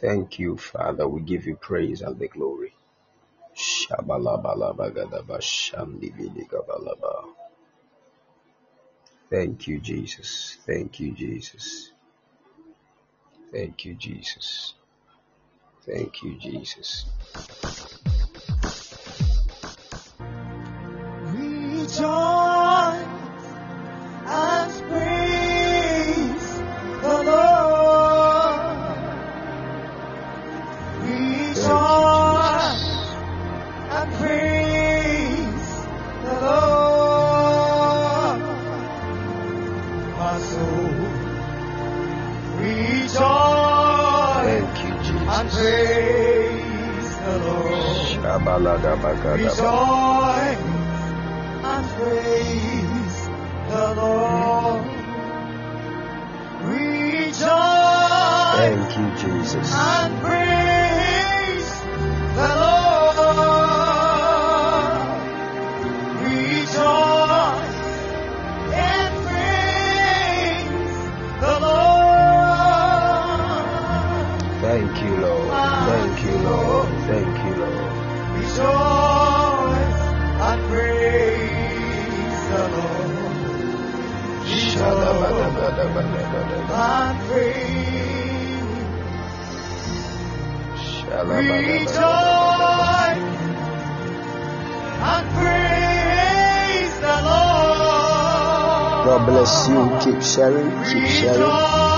Thank you, Father. We give you praise and the glory. Shabalabalabagadaba shandibiligabalaba. Thank you, Jesus. Thank you, Jesus. Thank you, Jesus. Thank you, Jesus. Rejoice Rejoice and praise the Lord. Rejoice Thank you, Jesus. and praise And praise. Rejoice and praise the Lord. God bless you. Keep sharing. Keep sharing.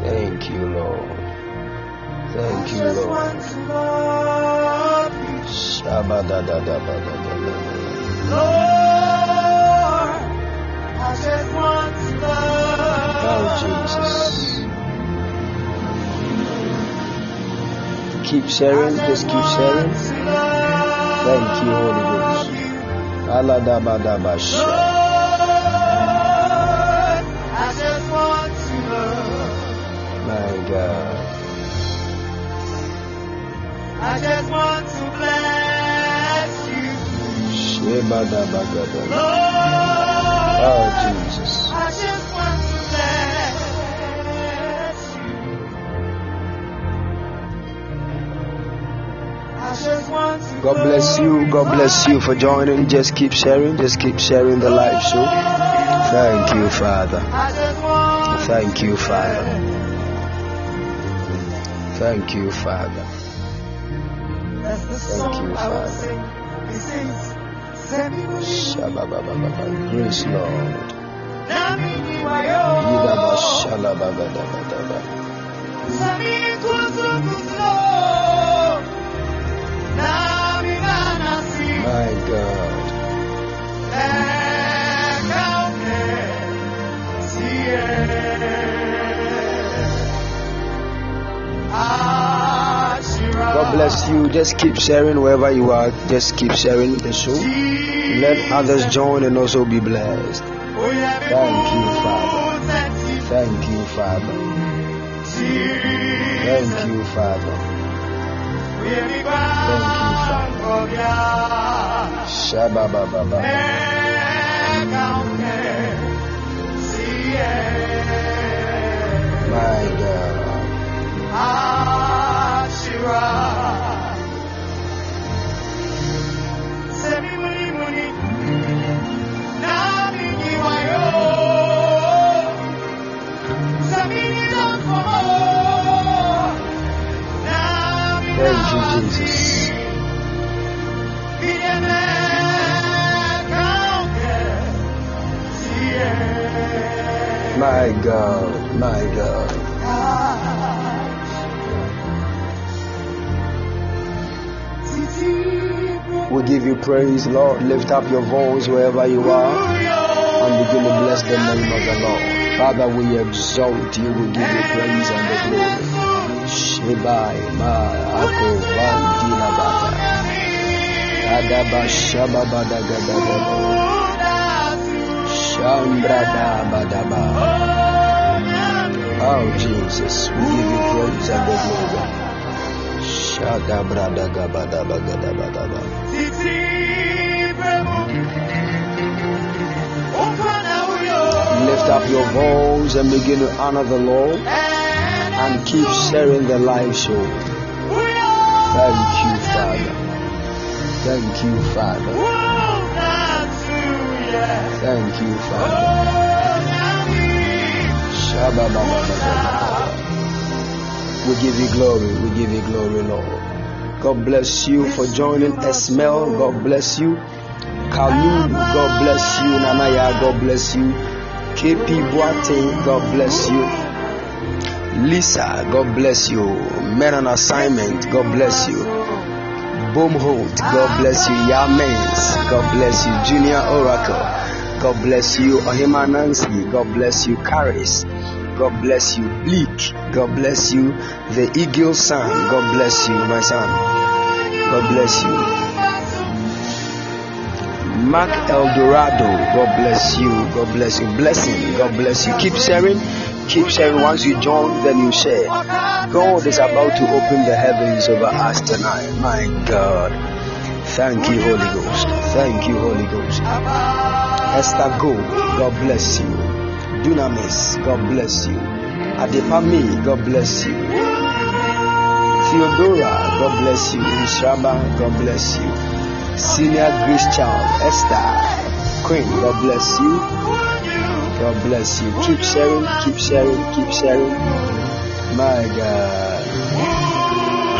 Thank you, Lord. Thank you, Lord. Lord. I just want to love Oh, Jesus. Keep sharing. Just keep sharing. Thank you, Holy Ghost. Aladabadabasha. Lord, I just want to love. My God. I just want to bless you. Lord. Oh, Jesus. God bless you. God bless you for joining. Just keep sharing. Just keep sharing the live show. Thank you, Father. Thank you, Father. Thank you, Father. Thank you, Father. sing. It sings, My God. God bless you. Just keep sharing wherever you are. Just keep sharing the show. Let others join and also be blessed. Thank you, Father. Thank you, Father. Thank you, Father. Thank you, Father. Shababababa. My God. Thank you, Jesus. My God. My God. We give you praise, Lord. Lift up your voice wherever you are and begin to bless the name of the Lord. Father, we exalt you. We give you praise and the glory. Shebai ma ako bandila bada. Adaba shababada. Oh Jesus, we give you praise and the glory. Shadabradagabadabagadabadaba. Lift up your voice and begin to honor the Lord and keep sharing the live show. Thank you, Father. Thank you, Father. Thank you, Father. We give you glory. We give you glory, Lord. God bless you for joining Esmel. God bless you. Kalulu, God bless you. Nanaya, God bless you. KP Boate, God bless you. Lisa, God bless you. Men on assignment, God bless you. Boomholt, God bless you. Yamens, God bless you. Junior Oracle, God bless you. Ohima God bless you. Caris, God bless you. Bleak, God bless you. The Eagle Son, God bless you, my son. God bless you. Mark Eldorado, God bless you. God bless you. Blessing, God bless you. Keep sharing. Keep sharing. Once you join, then you share. God is about to open the heavens over us tonight. My God. Thank you, Holy Ghost. Thank you, Holy Ghost. Esther Go, God bless you. Dunamis, God bless you. Adepami, God bless you. Theodora, God bless you. Ishaba, God bless you. Senior Grace Child, Esther, Queen, God bless you. God bless you. Keep sharing, keep sharing, keep sharing. My God.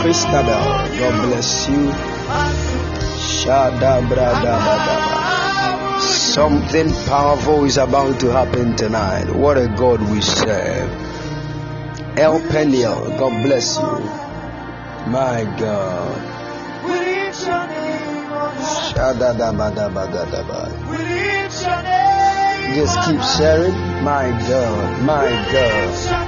Christabel, God bless you. Something powerful is about to happen tonight. What a God we serve. El Peniel, God bless you. My God. Shadadabadabadaba. Just keep sharing. My God, my God.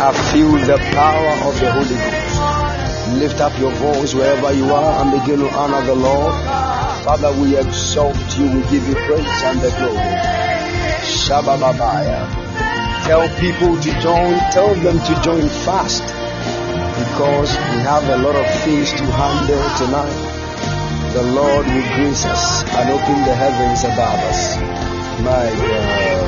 I feel the power of the Holy Ghost. Lift up your voice wherever you are and begin to honor the Lord. Father, we exalt you, we give you praise and the glory. Shabababaya. Tell people to join, tell them to join fast because we have a lot of things to handle tonight. The Lord will grace us and open the heavens above us. My God.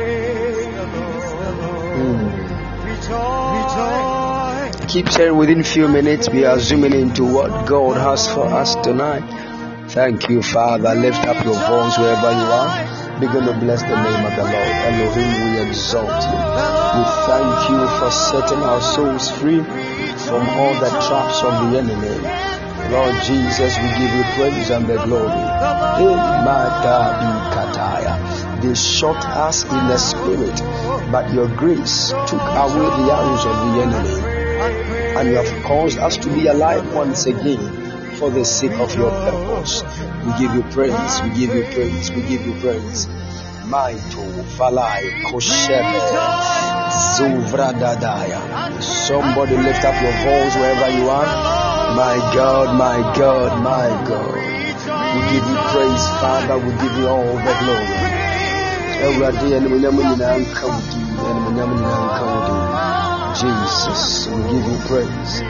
Keep sharing within few minutes. We are zooming into what God has for us tonight. Thank you, Father. Lift up your voice wherever you are. Begin to bless the name of the Lord. Elohim, we exalt you. We thank you for setting our souls free from all the traps of the enemy. Lord Jesus, we give you praise and the glory. They shot us in the spirit, but your grace took away the arrows of the enemy. And you have caused us to be alive once again for the sake of your purpose. We give you praise, we give you praise, we give you praise. Maito, Valai, Zuvradadaya. Somebody lift up your voice wherever you are. My God, my God, my God. We give you praise, Father. We give you all the glory. Awurade animuonyam nyinaa nka wo din, animuonyam nyinaa nka wo din. Jesus, we give you praise.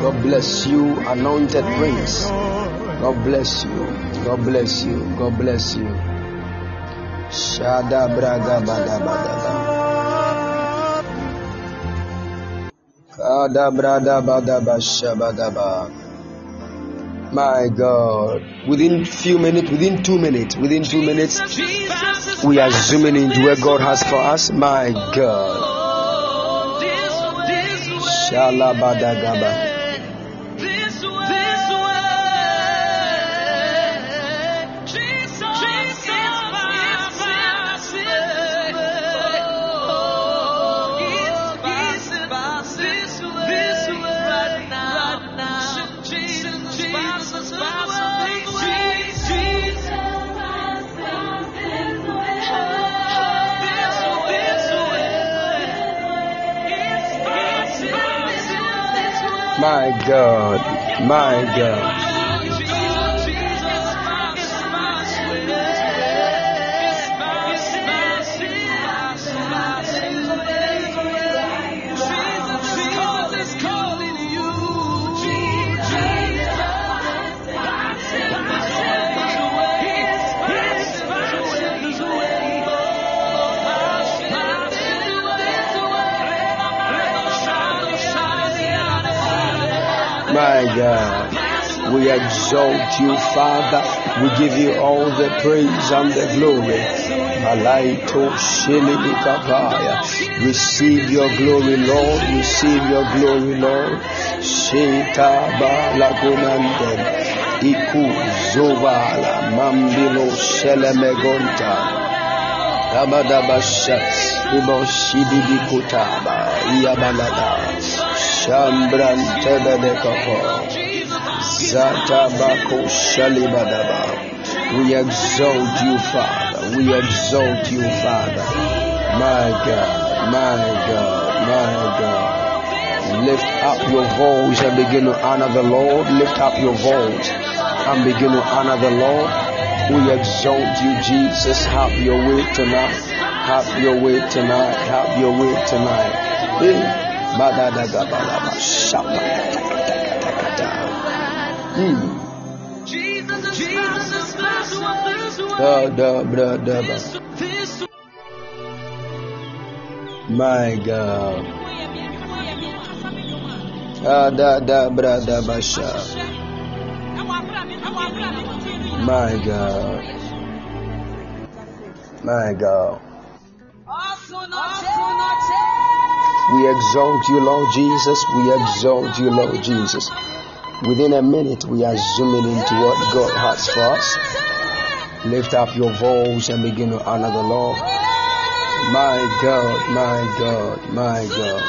God bless you, anointed prince. God bless you. God bless you. God bless you. Shada braga bada bada ba. Kada brada bada ba shabada ba. My God. Within few minutes, within two minutes, within two minutes, we are zooming into where God has for us. My God. Shalabadagaba. My God, my God. Exalt you, Father. We give you all the praise and the glory. Receive your glory, Lord. Receive your glory, Lord. Sheta Balagunande. Iku Zovala. Mambilo Shelemegonta. Abadabasha. Ibo Shibibikutaba. Iabalada. Shambran Shalibadaba. We exalt you, Father. We exalt you, Father. My God, my God, my God. Lift up your voice and begin to honor the Lord. Lift up your voice and begin to honor the Lord. We exalt you, Jesus. Have your way tonight. Have your way tonight. Have your way tonight. Eh, hey. Da bra da. My God. Ah. My God. My God. We exalt you, Lord Jesus. We exalt you, Lord Jesus. Within a minute, we are zooming into what God has for us. Lift up your voice and begin to honor the Lord. My God, my God, my God.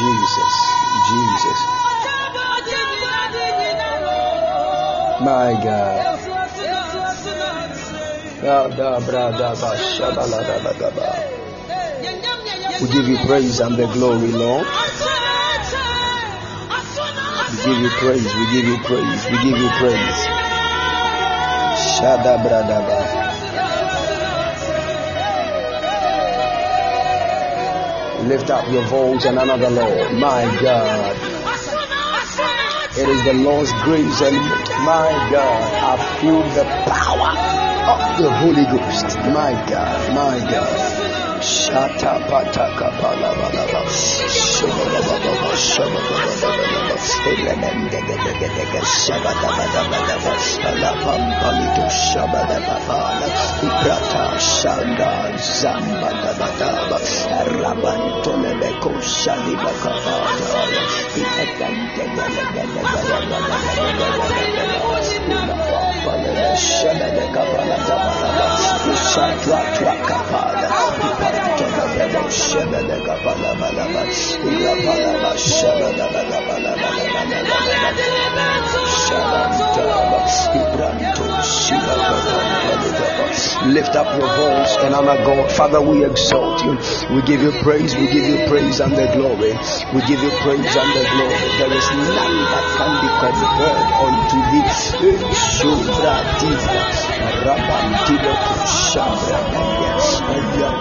Jesus, Jesus. My God. We give you praise and the glory, Lord. We give you praise, we give you praise, we give you praise. Shada bradaba. Lift up your voice and honor the Lord. My God. It is the Lord's grace and my God, I feel the power of the Holy Ghost. My God, my God. Shata pataka shabadababala. Iprata shanda Lift up your voice and honor God. Father, we exalt you. We give you praise. We give you praise and the glory. We give you praise and the glory. There is none that can be compared unto thee. Rabantilo shut up,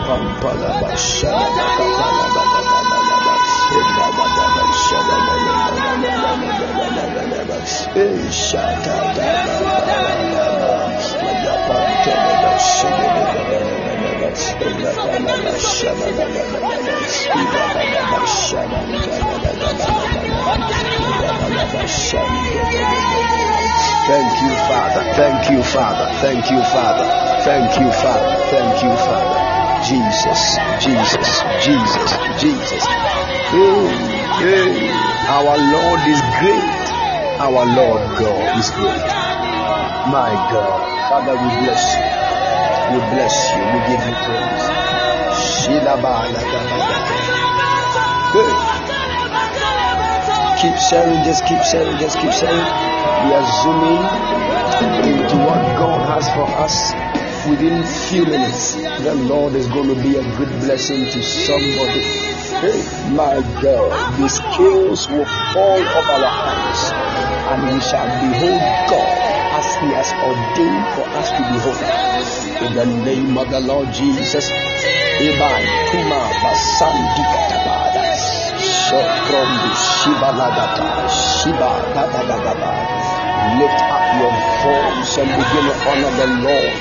Pampala Bashada Kapala Badabala Ekabadaba Shabala Eshata Dabala Yapanteleba Shibibala Thank you, Father. Thank you, Father. Thank you, Father. Thank you, Father. Thank you, Father. Jesus, Jesus, Jesus, Jesus. Hey, hey. Our Lord is great. Our Lord God is great. My God. Father, we bless you. We bless you. We give you praise. Hey. Keep sharing, just keep sharing, just keep sharing. We are zooming into what God has for us within few minutes. The Lord is going to be a good blessing to somebody. Hey, my God, the scales will fall off our hands and we shall behold God as He has ordained for us to behold. In the name of the Lord Jesus. Iban Kuma Basandi Katabada. Shokrom Shiba Lagata. Shiba Dadadagaba. Lift up your voice and begin to honor the Lord.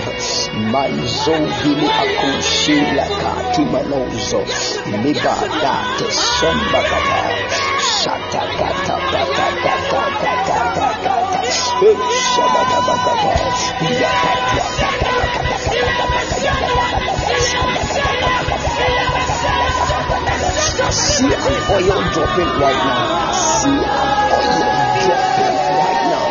My zovili akushila kati malozo. Liba date somba kata. Shata kata kata kata kata see an oil dropping right now. See an oil dropping right now.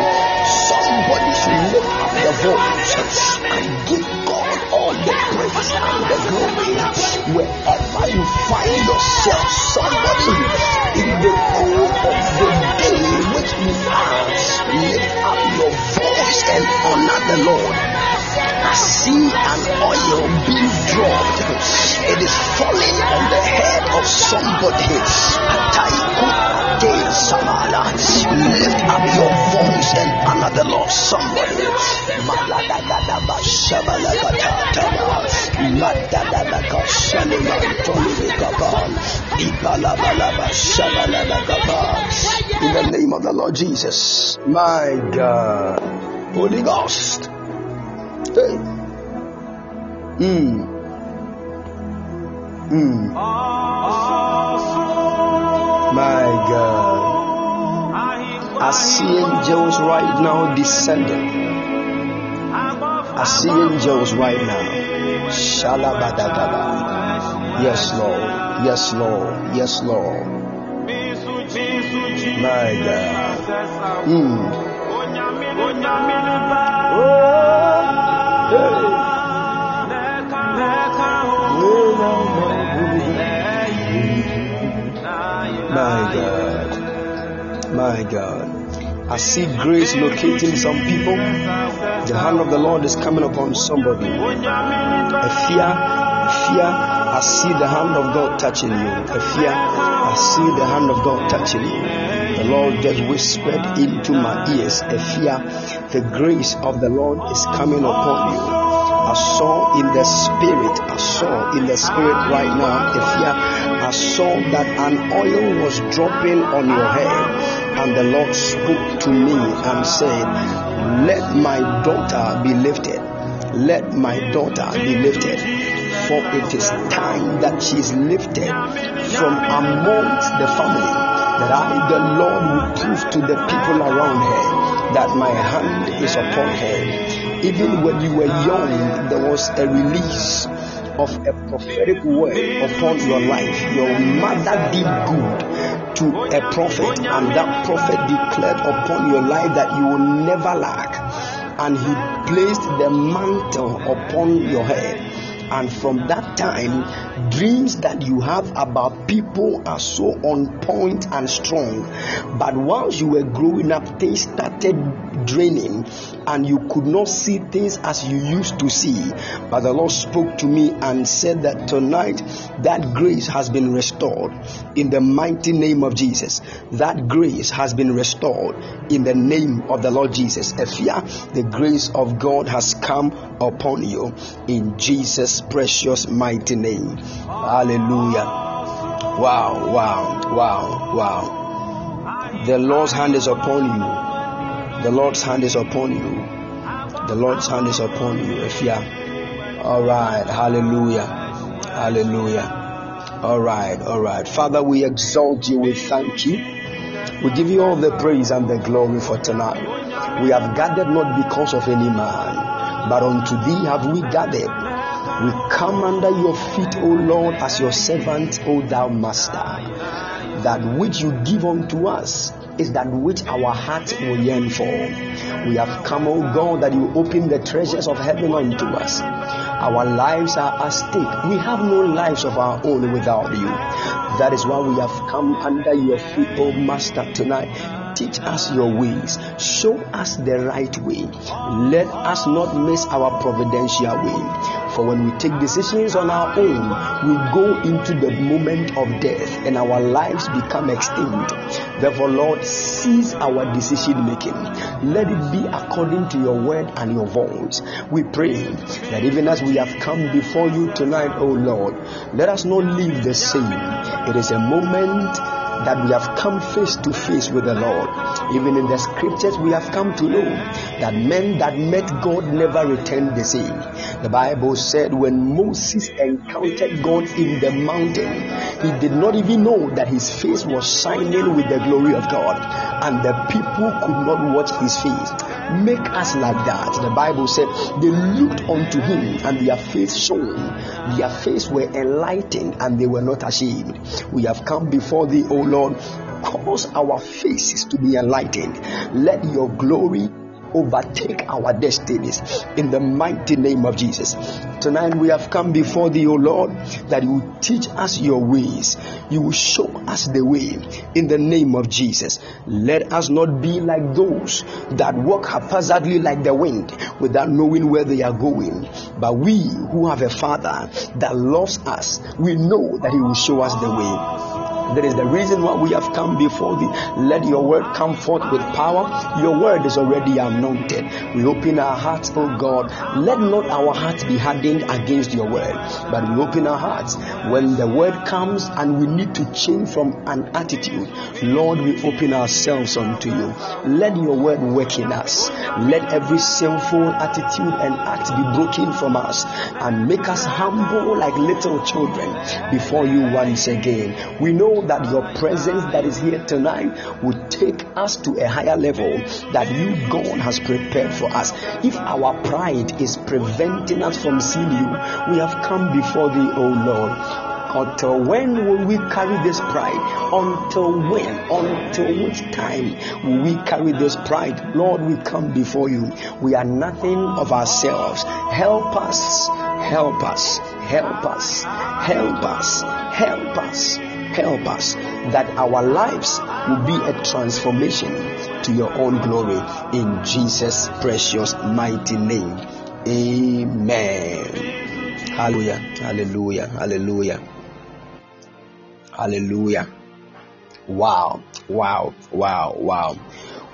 Somebody should lift up their voice and give God all the praise and the glory. Wherever you find yourself, somebody in the cool of the day lift up your voice and honor the Lord. I see an oil being dropped. It is falling on the head of somebody. Lift up your voice and honor the Lord. Somebody. In the name of the Lord Jesus. My God. Holy Ghost. Hey. Mm. Mm. My God. I see angels right now descending. I see angels right now. Shalabadagaba. Yes, Lord. Yes, Lord. Yes, Lord. My God. Mm. My My God. I see grace locating some people. The hand of the Lord is coming upon somebody. A fear, a fear. I see the hand of God touching you. Ephia, I see the hand of God touching you. The Lord just whispered into my ears. Ephia, the grace of the Lord is coming upon you. I saw in the spirit, I saw in the spirit right now, if you I saw that an oil was dropping on your head, and the Lord spoke to me and said, Let my daughter be lifted. Let my daughter be lifted. For it is time that she is lifted from amongst the family, that I, the Lord, will prove to the people around her that my hand is upon her even when you were young, there was a release of a prophetic word upon your life. Your mother did good to a prophet, and that prophet declared upon your life that you will never lack. And he placed the mantle upon your head. And from that time, dreams that you have about people are so on point and strong. But once you were growing up, things started draining and you could not see things as you used to see. But the Lord spoke to me and said that tonight that grace has been restored in the mighty name of Jesus. That grace has been restored in the name of the Lord Jesus. Ephia, the grace of God has come upon you in Jesus' precious mighty name. Hallelujah. Wow, wow, wow, wow. The Lord's hand is upon you The Lord's hand is upon you. The Lord's hand is upon you. If you are all right, hallelujah, hallelujah. All right, all right. Father, we exalt you. We thank you. We give you all the praise and the glory for tonight. We have gathered not because of any man, but unto thee have we gathered. We come under your feet, O Lord, as your servant, O thou master. That which you give unto us is that which our heart will yearn for. We have come, O God, that you open the treasures of heaven unto us. Our lives are at stake. We have no lives of our own without you. That is why we have come under your feet, O Master, tonight. Teach us your ways. Show us the right way. Let us not miss our providential way. For when we take decisions on our own, we go into the moment of death and our lives become extinct. Therefore, Lord, seize our decision making. Let it be according to your word and your voice. We pray that even as we have come before you tonight, O Lord, let us not leave the same. It is a moment that we have come face to face with the Lord. Even in the scriptures, we have come to know that men that met God never returned the same. The Bible said when Moses encountered God in the mountain, he did not even know that his face was shining with the glory of God, and the people could not watch his face. Make us like that. The Bible said they looked unto him and their face shone. Their face were enlightened and they were not ashamed. We have come before thee, O Lord. Cause our faces to be enlightened. Let your glory overtake our destinies in the mighty name of Jesus. Tonight we have come before thee, O Lord, that you will teach us your ways. You will show us the way in the name of Jesus. Let us not be like those that walk haphazardly like the wind without knowing where they are going. But we who have a Father that loves us, we know that He will show us the way. That is the reason why we have come before thee. Let your word come forth with power. Your word is already anointed. We open our hearts, oh God. Let not our hearts be hardened against your word, but we open our hearts when the word comes and we need to change from an attitude. Lord, we open ourselves unto you. Let your word work in us. Let every sinful attitude and act be broken from us and make us humble like little children before you once again. We know that your presence that is here tonight will take us to a higher level that you, God, has prepared for us. If our pride is preventing us from seeing you, we have come before thee, O Lord. Until when will we carry this pride? Until when? Until which time will we carry this pride? Lord, we come before you. We are nothing of ourselves. Help us, help us, help us, help us, help us, help us, that our lives will be a transformation to your own glory in Jesus' precious mighty name. Amen. Hallelujah. Hallelujah. Hallelujah. Hallelujah. Wow. Wow. Wow. Wow.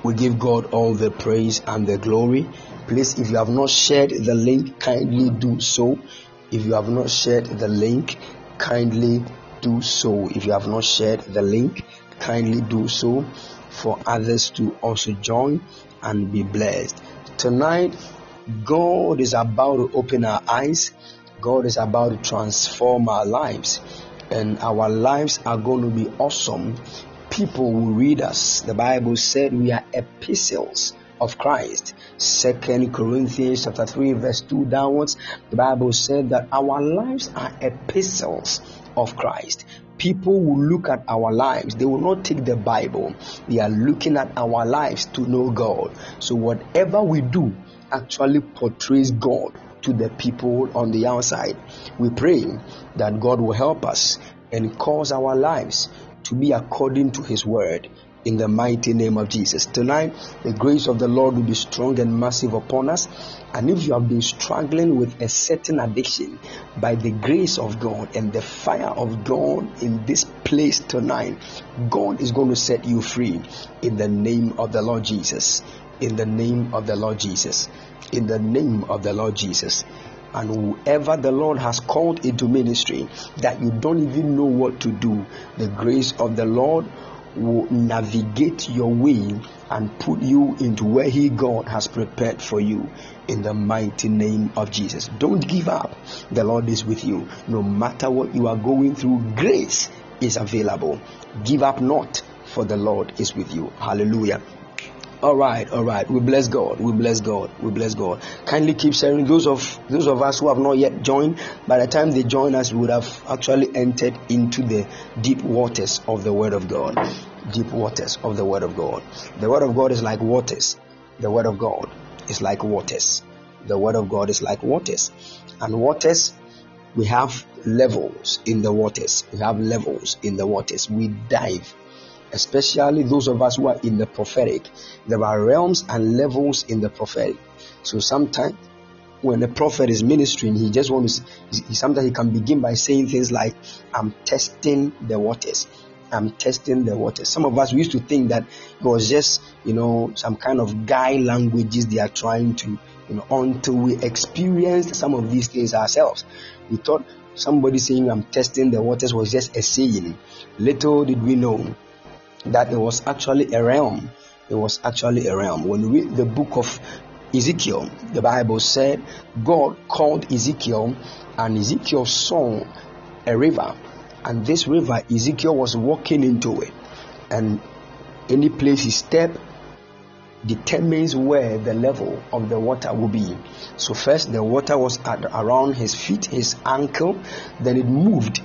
We give God all the praise and the glory. Please, if you have not shared the link, kindly do so. If you have not shared the link, kindly do so. If you have not shared the link, kindly do so for others to also join and be blessed. Tonight, God is about to open our eyes. God is about to transform our lives and our lives are going to be awesome. People will read us. The Bible said we are epistles of Christ. Second Corinthians chapter 3 verse 2 downwards. The Bible said that our lives are epistles of Christ. People will look at our lives. They will not take the Bible. They are looking at our lives to know God. So whatever we do actually portrays God to the people on the outside. We pray that God will help us and cause our lives to be according to His word in the mighty name of Jesus. Tonight, the grace of the Lord will be strong and massive upon us. And if you have been struggling with a certain addiction, by the grace of God and the fire of God in this place tonight, God is going to set you free in the name of the Lord Jesus. In the name of the Lord Jesus in the name of the Lord Jesus. And whoever the Lord has called into ministry that you don't even know what to do, the grace of the Lord will navigate your way and put you into where He, God, has prepared for you in the mighty name of Jesus. Don't give up. The Lord is with you. No matter what you are going through, grace is available. Give up not, for the Lord is with you. Hallelujah. All right, all right. We bless God. We bless God. We bless God. Kindly keep sharing. Those of those of us who have not yet joined, by the time they join us, we would have actually entered into the deep waters of the Word of God. Deep waters of the Word of God. The Word of God is like waters. The Word of God is like waters. The Word of God is like waters, and waters we have levels in the waters. We have levels in the waters. We dive especially those of us who are in the prophetic. There are realms and levels in the prophetic. So sometimes when a prophet is ministering, he just wants to, sometimes he can begin by saying things like, I'm testing the waters. I'm testing the waters. Some of us we used to think that it was just, you know, some kind of guy languages they are trying to, you know, until we experienced some of these things ourselves. We thought somebody saying I'm testing the waters was just a saying. Little did we know that it was actually a realm. It was actually a realm. When we read the book of Ezekiel, the Bible said God called Ezekiel, and Ezekiel saw a river, and this river Ezekiel was walking into it, and any place he stepped determines where the level of the water will be. So first the water was at around his feet, his ankle, then it moved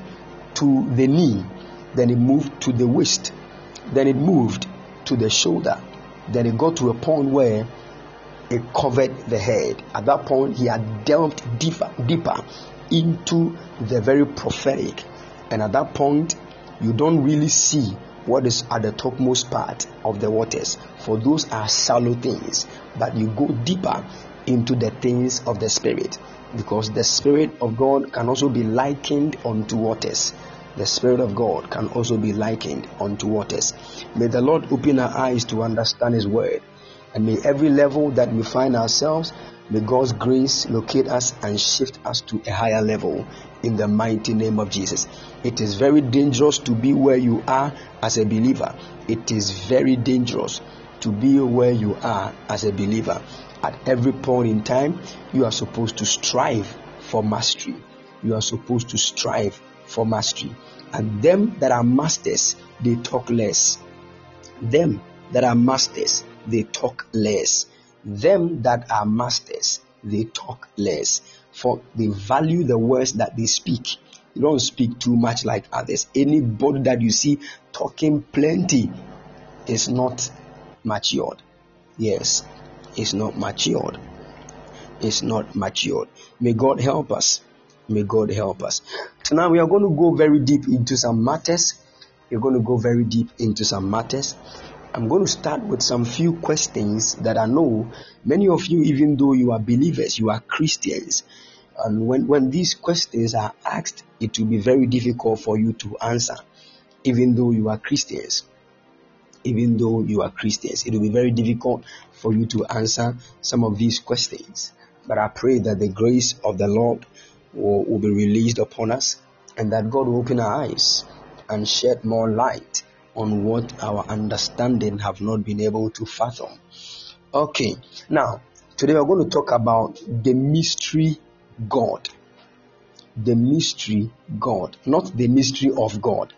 to the knee, then it moved to the waist, then it moved to the shoulder. Then it got to a point where it covered the head. At that point, he had delved deeper, deeper into the very prophetic. And at that point, you don't really see what is at the topmost part of the waters, for those are shallow things. But you go deeper into the things of the Spirit, because the Spirit of God can also be likened unto waters the Spirit of God can also be likened unto waters. May the Lord open our eyes to understand His word. And may every level that we find ourselves, may God's grace locate us and shift us to a higher level in the mighty name of Jesus. It is very dangerous to be where you are as a believer. It is very dangerous to be where you are as a believer. At every point in time, you are supposed to strive for mastery. You are supposed to strive for mastery. And them that are masters, they talk less. Them that are masters, they talk less. Them that are masters, they talk less. For they value the words that they speak. You don't speak too much like others. Anybody that you see talking plenty is not matured. Yes, it's not matured. It's not matured. May God help us May God help us. Tonight we are going to go very deep into some matters. We're going to go very deep into some matters. I'm going to start with some few questions that I know many of you, even though you are believers, you are Christians. And when, when these questions are asked, it will be very difficult for you to answer, even though you are Christians. Even though you are Christians, it will be very difficult for you to answer some of these questions. But I pray that the grace of the Lord will, will be released upon us and that God will open our eyes and shed more light on what our understanding have not been able to fathom. Okay, now today we're going to talk about the mystery God. The mystery God, not the mystery of God.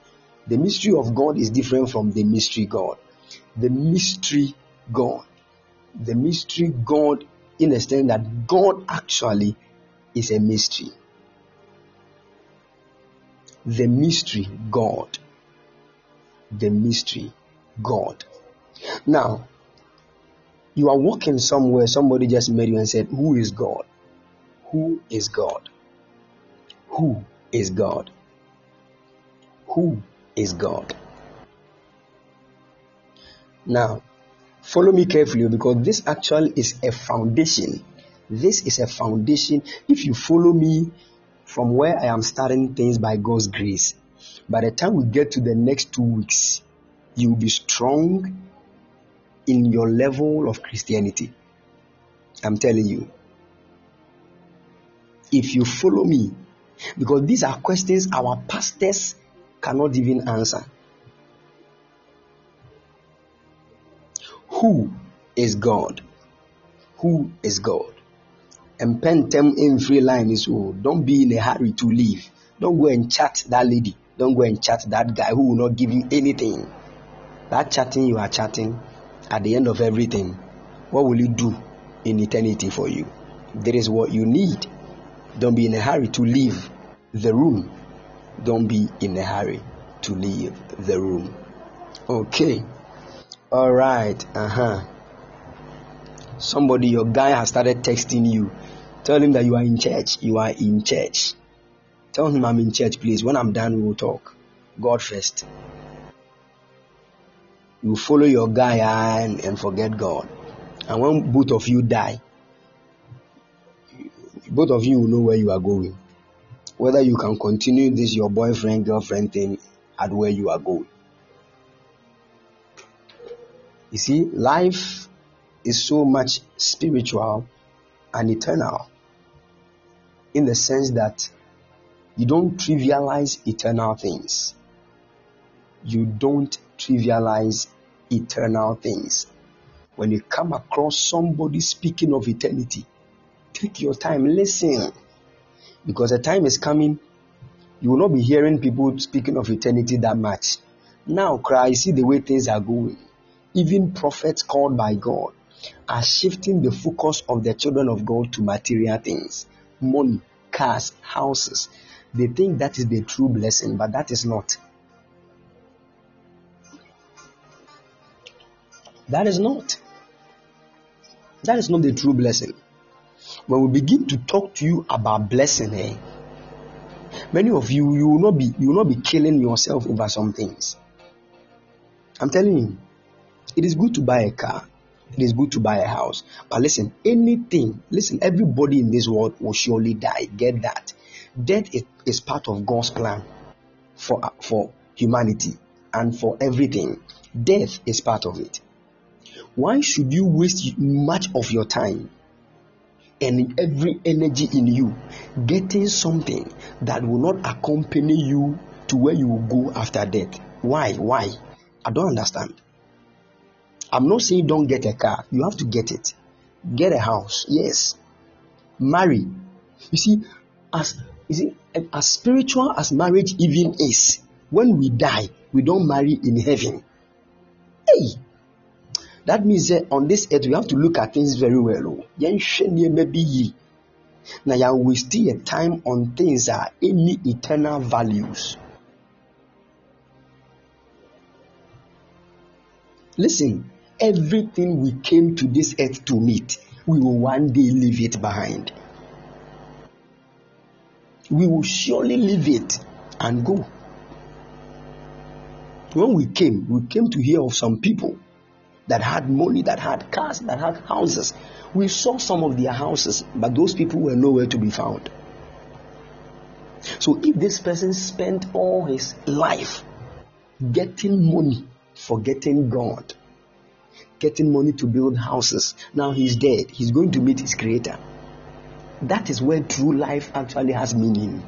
The mystery of God is different from the mystery God. The mystery God. The mystery God, in a sense that God actually is a mystery the mystery God. The mystery God. Now, you are walking somewhere, somebody just met you and said, Who is God? Who is God? Who is God? Who is God? Now, follow me carefully because this actually is a foundation. This is a foundation. If you follow me from where I am starting things by God's grace. By the time we get to the next two weeks, you will be strong in your level of Christianity. I'm telling you. If you follow me, because these are questions our pastors cannot even answer. Who is God? Who is God? And pentem in free line is oh, don't be in a hurry to leave. Don't go and chat that lady. Don't go and chat that guy who will not give you anything. That chatting you are chatting at the end of everything, what will it do in eternity for you? That is what you need. Don't be in a hurry to leave the room. Don't be in a hurry to leave the room. Okay. All right. Uh huh. Somebody, your guy has started texting you. Tell him that you are in church. You are in church. Tell him I'm in church, please. When I'm done, we will talk. God first. You follow your guy and, and forget God. And when both of you die, both of you will know where you are going. Whether you can continue this your boyfriend girlfriend thing at where you are going. You see, life is so much spiritual and eternal in the sense that you don't trivialize eternal things. You don't trivialize eternal things. When you come across somebody speaking of eternity, take your time, listen. Because the time is coming, you will not be hearing people speaking of eternity that much. Now, cry, see the way things are going. Even prophets called by God are shifting the focus of the children of God to material things money, cars, houses. They think that is the true blessing, but that is not. That is not. That is not the true blessing. When we begin to talk to you about blessing, eh, many of you you will not be you will not be killing yourself over some things. I'm telling you, it is good to buy a car. It is good to buy a house. But listen, anything, listen, everybody in this world will surely die. Get that. Death is, part of God's plan for, uh, for humanity and for everything. Death is part of it. Why should you waste much of your time and every energy in you getting something that will not accompany you to where you will go after death? Why? Why? I don't understand. I'm not saying don't get a car. You have to get it. Get a house. Yes. Marry. You see, as you see, as spiritual as marriage even is, when we die, we don't marry in heaven. Hey, that means that on this earth we have to look at things very well. Oh. Now you waste your time on things that are any eternal values. Listen, everything we came to this earth to meet, we will one day leave it behind. We will surely leave it and go. When we came, we came to hear of some people that had money, that had cars, that had houses. We saw some of their houses, but those people were nowhere to be found. So if this person spent all his life getting money, forgetting God, getting money to build houses. Now he's dead. He's going to meet his creator. That is where true life actually has meaning.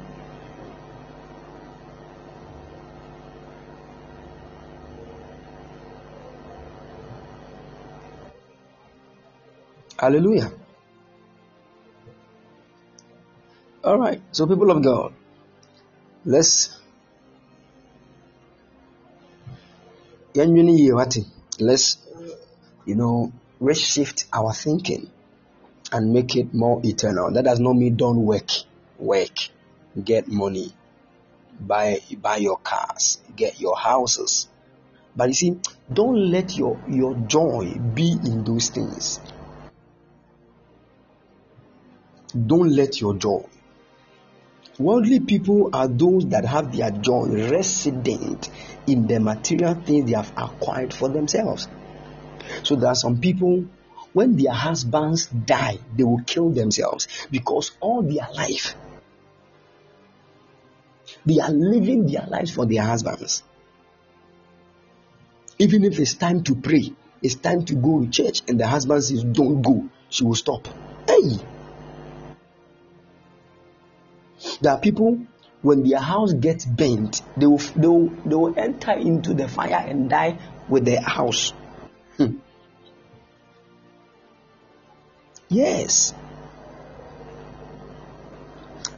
Hallelujah. All right. So, people of God, let's let's you know, reshift our thinking and make it more eternal. That does not mean don't work. Work. Get money. Buy buy your cars. Get your houses. But you see, don't let your, your joy be in those things. Don't let your joy. Worldly people are those that have their joy resident in the material things they have acquired for themselves. So there are some people, when their husbands die, they will kill themselves because all their life, they are living their lives for their husbands. Even if it's time to pray, it's time to go to church, and the husband says, Don't go, she will stop. Hey! There are people when their house gets burnt, they will, they will, they will enter into the fire and die with their house. Yes.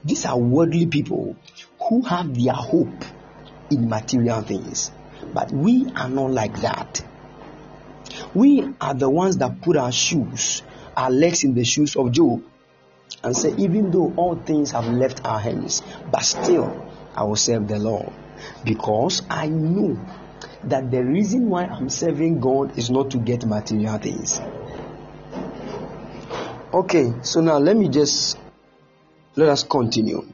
These are worldly people who have their hope in material things. But we are not like that. We are the ones that put our shoes, our legs in the shoes of Job, and say, even though all things have left our hands, but still I will serve the Lord. Because I know that the reason why I'm serving God is not to get material things. Okay, so now let me just let us continue.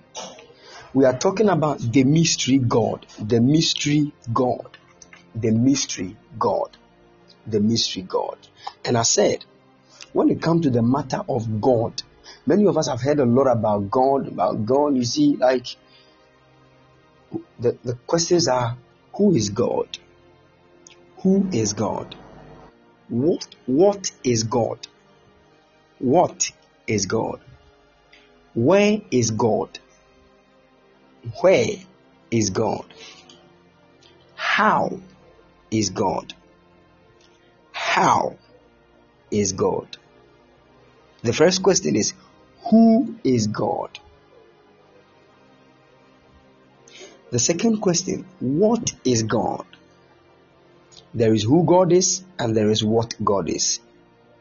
We are talking about the mystery God, the mystery God, the mystery God, the mystery God. And I said, when it comes to the matter of God, many of us have heard a lot about God, about God. You see, like the, the questions are who is God? Who is God? What what is God? What is God? Where is God? Where is God? How is God? How is God? The first question is Who is God? The second question What is God? There is who God is and there is what God is.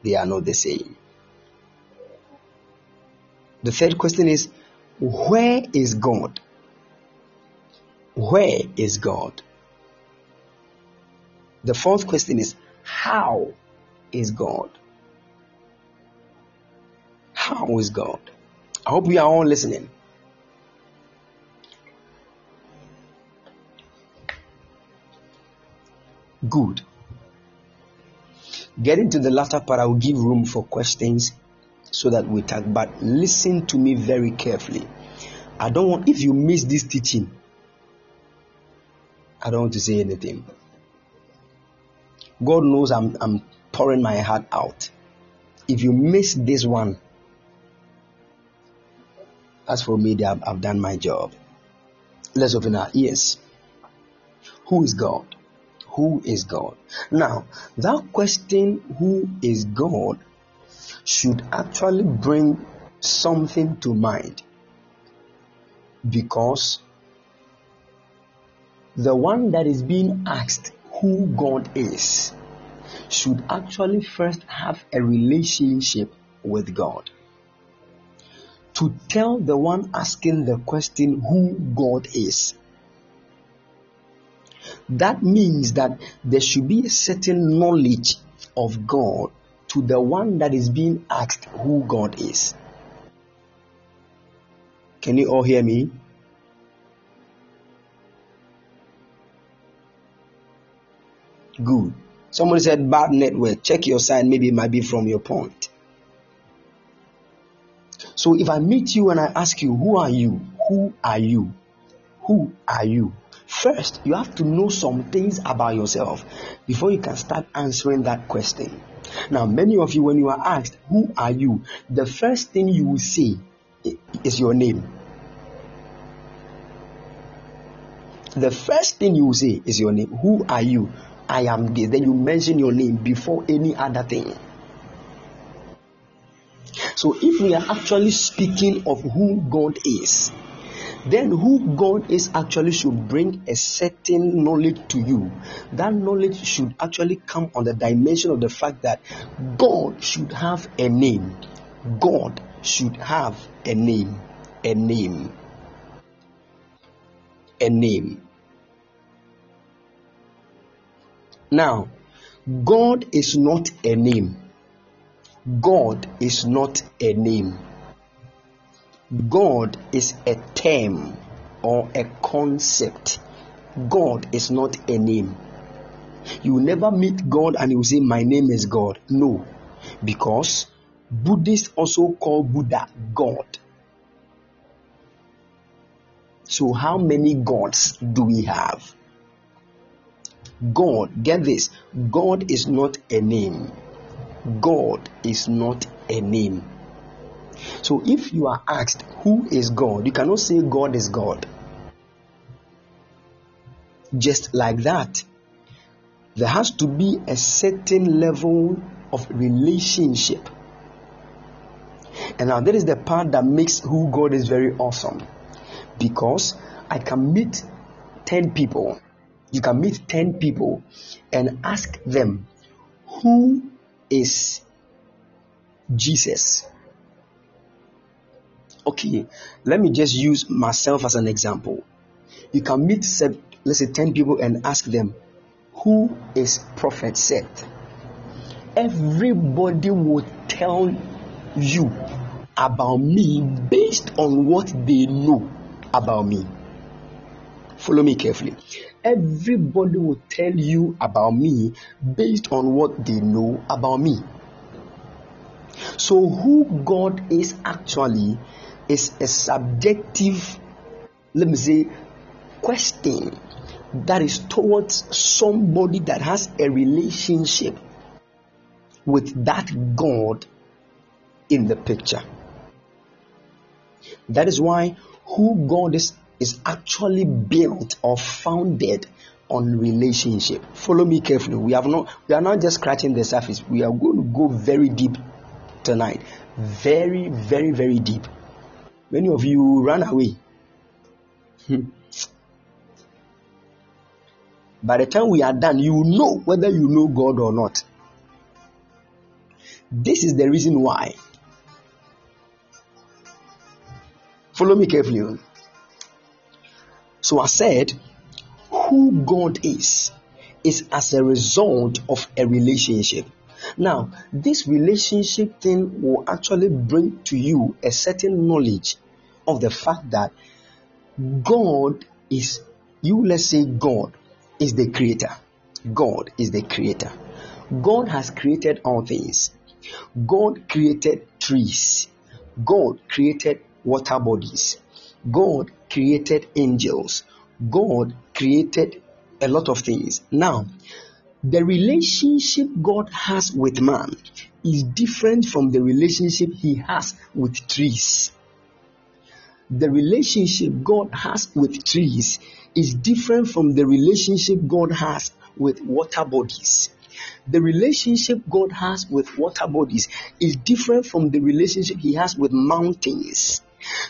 They are not the same. The third question is Where is God? Where is God? The fourth question is How is God? How is God? I hope we are all listening. Good. Getting to the latter part, I will give room for questions so that we talk. But listen to me very carefully. I don't want, if you miss this teaching, I don't want to say anything. God knows I'm, I'm pouring my heart out. If you miss this one, as for me, I've, I've done my job. Let's open our ears. Who is God? Who is God? Now, that question, who is God, should actually bring something to mind because the one that is being asked who God is should actually first have a relationship with God. To tell the one asking the question who God is, that means that there should be a certain knowledge of God to the one that is being asked who God is. Can you all hear me? Good. Somebody said bad network. Check your sign. Maybe it might be from your point. So if I meet you and I ask you, who are you? Who are you? Who are you? First, you have to know some things about yourself before you can start answering that question. Now, many of you, when you are asked, Who are you? the first thing you will say is your name. The first thing you will say is your name. Who are you? I am this. Then you mention your name before any other thing. So, if we are actually speaking of who God is, then who God is actually should bring a certain knowledge to you. That knowledge should actually come on the dimension of the fact that God should have a name. God should have a name. A name. A name. Now, God is not a name. God is not a name. God is a term or a concept. God is not a name. You will never meet God and you say, My name is God. No, because Buddhists also call Buddha God. So, how many gods do we have? God, get this God is not a name. God is not a name. So if you are asked who is God, you cannot say God is God. Just like that. There has to be a certain level of relationship And now, that is the part that makes who God is very awesome. Because I can meet 10 people, you can meet 10 people and ask them, Who is Jesus? Okay, let me just use myself as an example. You can meet, let's say, 10 people and ask them, Who is Prophet Seth? Everybody will tell you about me based on what they know about me. Follow me carefully. Everybody will tell you about me based on what they know about me. So, who God is actually is a subjective, let me say, question that is towards somebody that has a relationship with that God in the picture. That is why who God is is actually built or founded on relationship. Follow me carefully. We have not we are not just scratching the surface. We are going to go very deep tonight. Very, very, very deep. Many of you run away. By the time we are done, you will know whether you know God or not. This is the reason why. Follow me carefully. So I said, who God is, is as a result of a relationship. Now, this relationship thing will actually bring to you a certain knowledge of the fact that God is, you let's say God is the creator. God is the creator. God has created all things. God created trees. God created water bodies. God created angels. God created a lot of things. Now, the relationship God has with man is different from the relationship he has with trees. The relationship God has with trees is different from the relationship God has with water bodies. The relationship God has with water bodies is different from the relationship he has with mountains.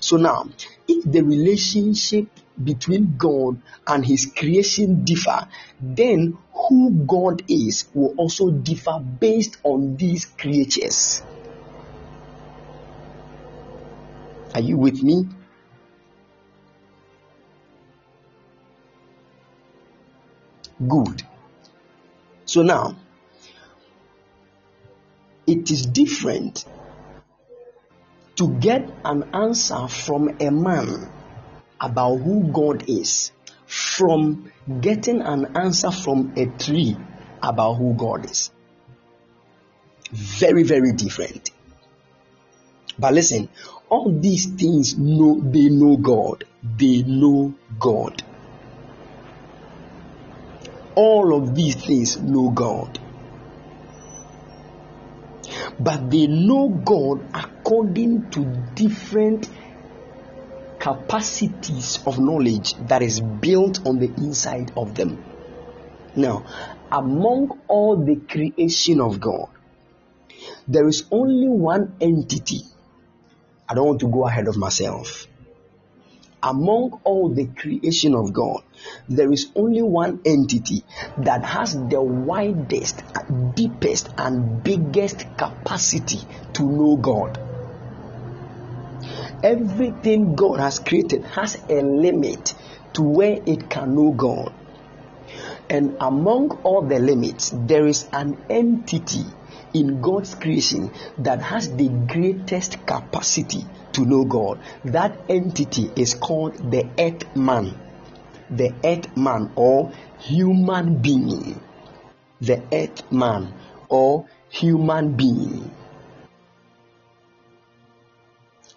So now, if the relationship between God and his creation differ, then who God is will also differ based on these creatures. Are you with me? Good. So now, it is different to get an answer from a man about who God is from getting an answer from a tree about who God is. Very, very different. But listen, all these things know they know God. They know God. All of these things know God. But they know God according to different capacities of knowledge that is built on the inside of them. Now, among all the creation of God, there is only one entity. I don't want to go ahead of myself. Among all the creation of God, there is only one entity that has the widest, deepest, and biggest capacity to know God. Everything God has created has a limit to where it can know God. And among all the limits, there is an entity in God's creation that has the greatest capacity to know God. That entity is called the earth man. The earth man or human being. The earth man or human being.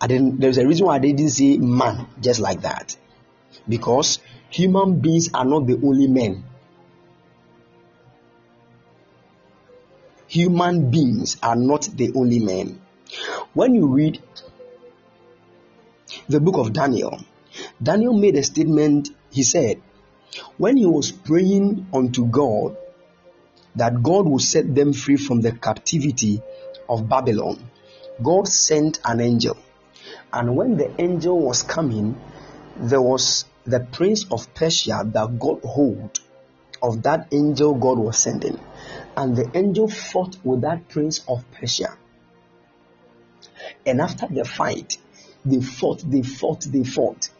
I didn't there's a reason why I didn't say man just like that. Because human beings are not the only men. Human beings are not the only men. When you read the book of Daniel, Daniel made a statement. He said, when he was praying unto God that God will set them free from the captivity of Babylon, God sent an angel. And when the angel was coming, there was the prince of Persia that got hold of that angel God was sending. And the angel fought with that prince of Persia. And after the fight, they fought, they fought, they fought.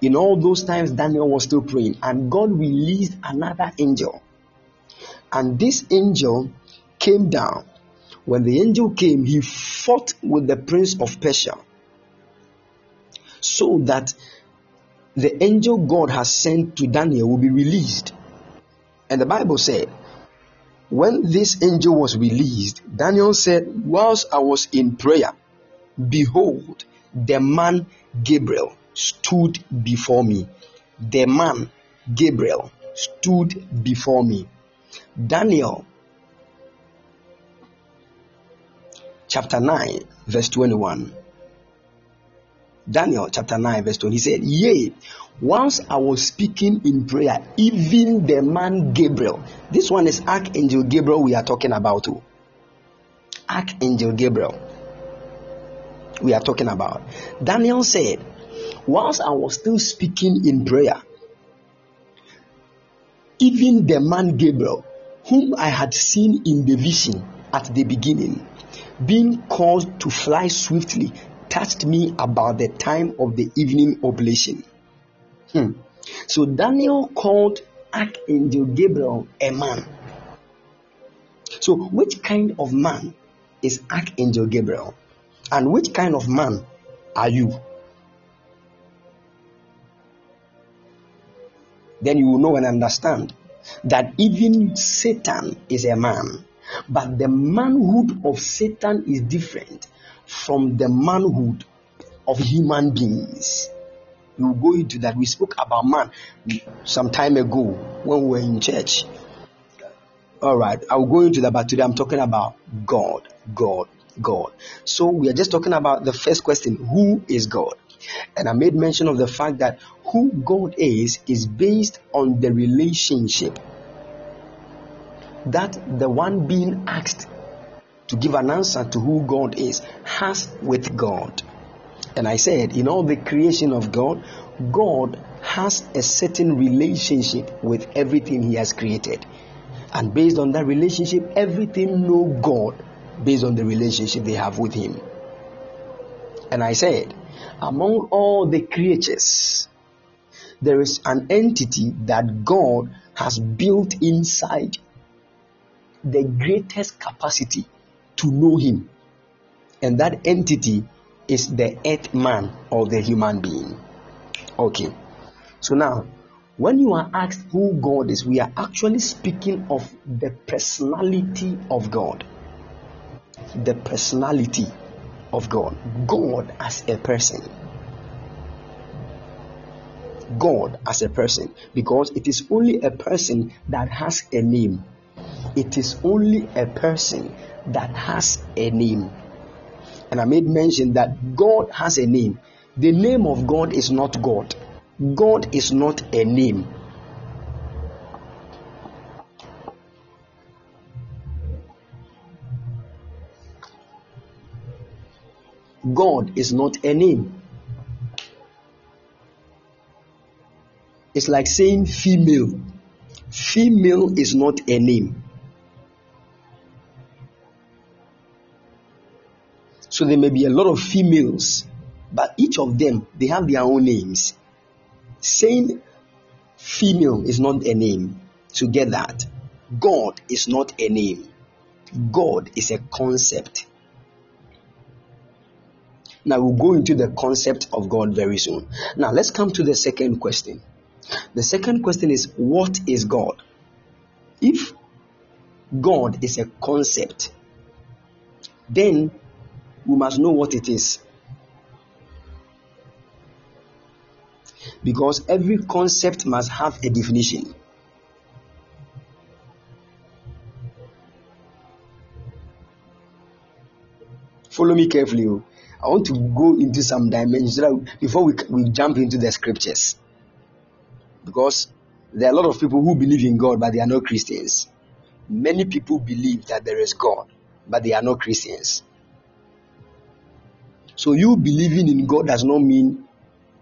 In all those times, Daniel was still praying, and God released another angel. And this angel came down. When the angel came, he fought with the prince of Persia so that the angel God has sent to Daniel will be released. And the Bible said, when this angel was released, Daniel said, Whilst I was in prayer, behold, the man Gabriel stood before me. The man Gabriel stood before me. Daniel chapter 9, verse 21. Daniel chapter 9, verse 20. He said, Yea, once I was speaking in prayer, even the man Gabriel, this one is Archangel Gabriel we are talking about. Too. Archangel Gabriel we are talking about. Daniel said, Whilst I was still speaking in prayer, even the man Gabriel, whom I had seen in the vision at the beginning, being called to fly swiftly, touched me about the time of the evening oblation. Hmm. So Daniel called Archangel Gabriel a man. So, which kind of man is Archangel Gabriel? And which kind of man are you? Then you will know and understand that even Satan is a man, but the manhood of Satan is different from the manhood of human beings. We will go into that. We spoke about man some time ago when we were in church. All right, I will go into that, but today I'm talking about God, God, God. So we are just talking about the first question who is God? And I made mention of the fact that who God is is based on the relationship that the one being asked to give an answer to who God is has with God. And I said, in all the creation of God, God has a certain relationship with everything He has created. And based on that relationship, everything know God based on the relationship they have with Him. And I said, among all the creatures, there is an entity that God has built inside the greatest capacity to know Him. And that entity is the earth man or the human being. Okay. So now, when you are asked who God is, we are actually speaking of the personality of God. The personality of God. God as a person. God as a person. Because it is only a person that has a name. It is only a person that has a name. And I made mention that God has a name. The name of God is not God. God is not a name. God is not a name. It's like saying female. Female is not a name. So there may be a lot of females, but each of them they have their own names. Saying female is not a name. To get that, God is not a name. God is a concept. Now we'll go into the concept of God very soon. Now let's come to the second question. The second question is what is God? If God is a concept, then we must know what it is. Because every concept must have a definition. Follow me carefully. Oh. I want to go into some dimensions before we, we jump into the scriptures. Because there are a lot of people who believe in God, but they are not Christians. Many people believe that there is God, but they are not Christians. So you believing in God does not mean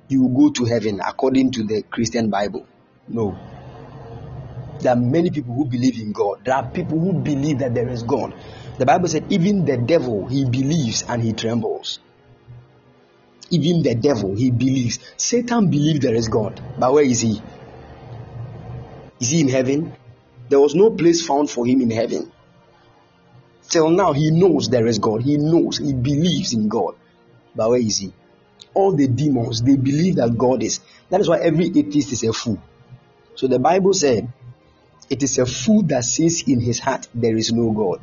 you will go to heaven according to the Christian Bible. No. There are many people who believe in God. There are people who believe that there is God. The Bible said, even the devil, he believes and he trembles. Even the devil, he believes. Satan believes there is God. But where is he? Is he in heaven? There was no place found for him in heaven. Till now, he knows there is God. He knows, he believes in God. But where is he? All the demons, they believe that God is. That is why every atheist is a fool. So the Bible said, it is a fool that says in his heart, there is no God.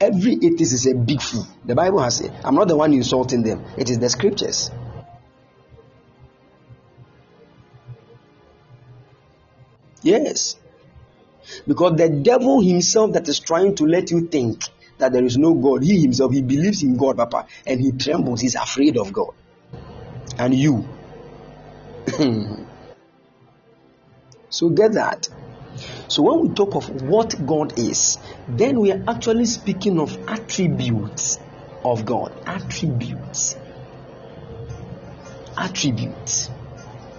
Every atheist is a big fool. The Bible has said, I'm not the one insulting them, it is the scriptures. Yes. Because the devil himself that is trying to let you think that there is no God, he himself, he believes in God, Papa, and he trembles, he's afraid of God. And you. so get that. So when we talk of what God is, then we are actually speaking of attributes of God. Attributes. Attributes.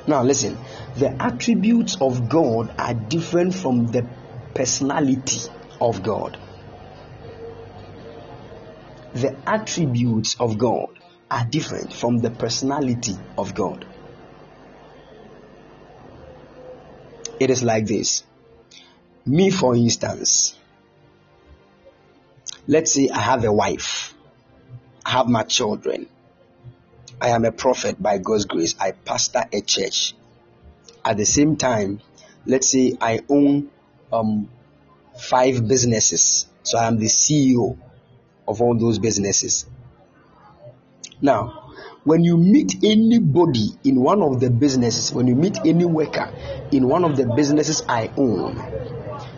Now listen, the attributes of God are different from the personality of God. The attributes of God are different from the personality of God. It is like this. Me, for instance, let's say I have a wife, I have my children, I am a prophet by God's grace, I pastor a church. At the same time, let's say I own um, five businesses, so I am the CEO of all those businesses. Now, when you meet anybody in one of the businesses, when you meet any worker in one of the businesses I own,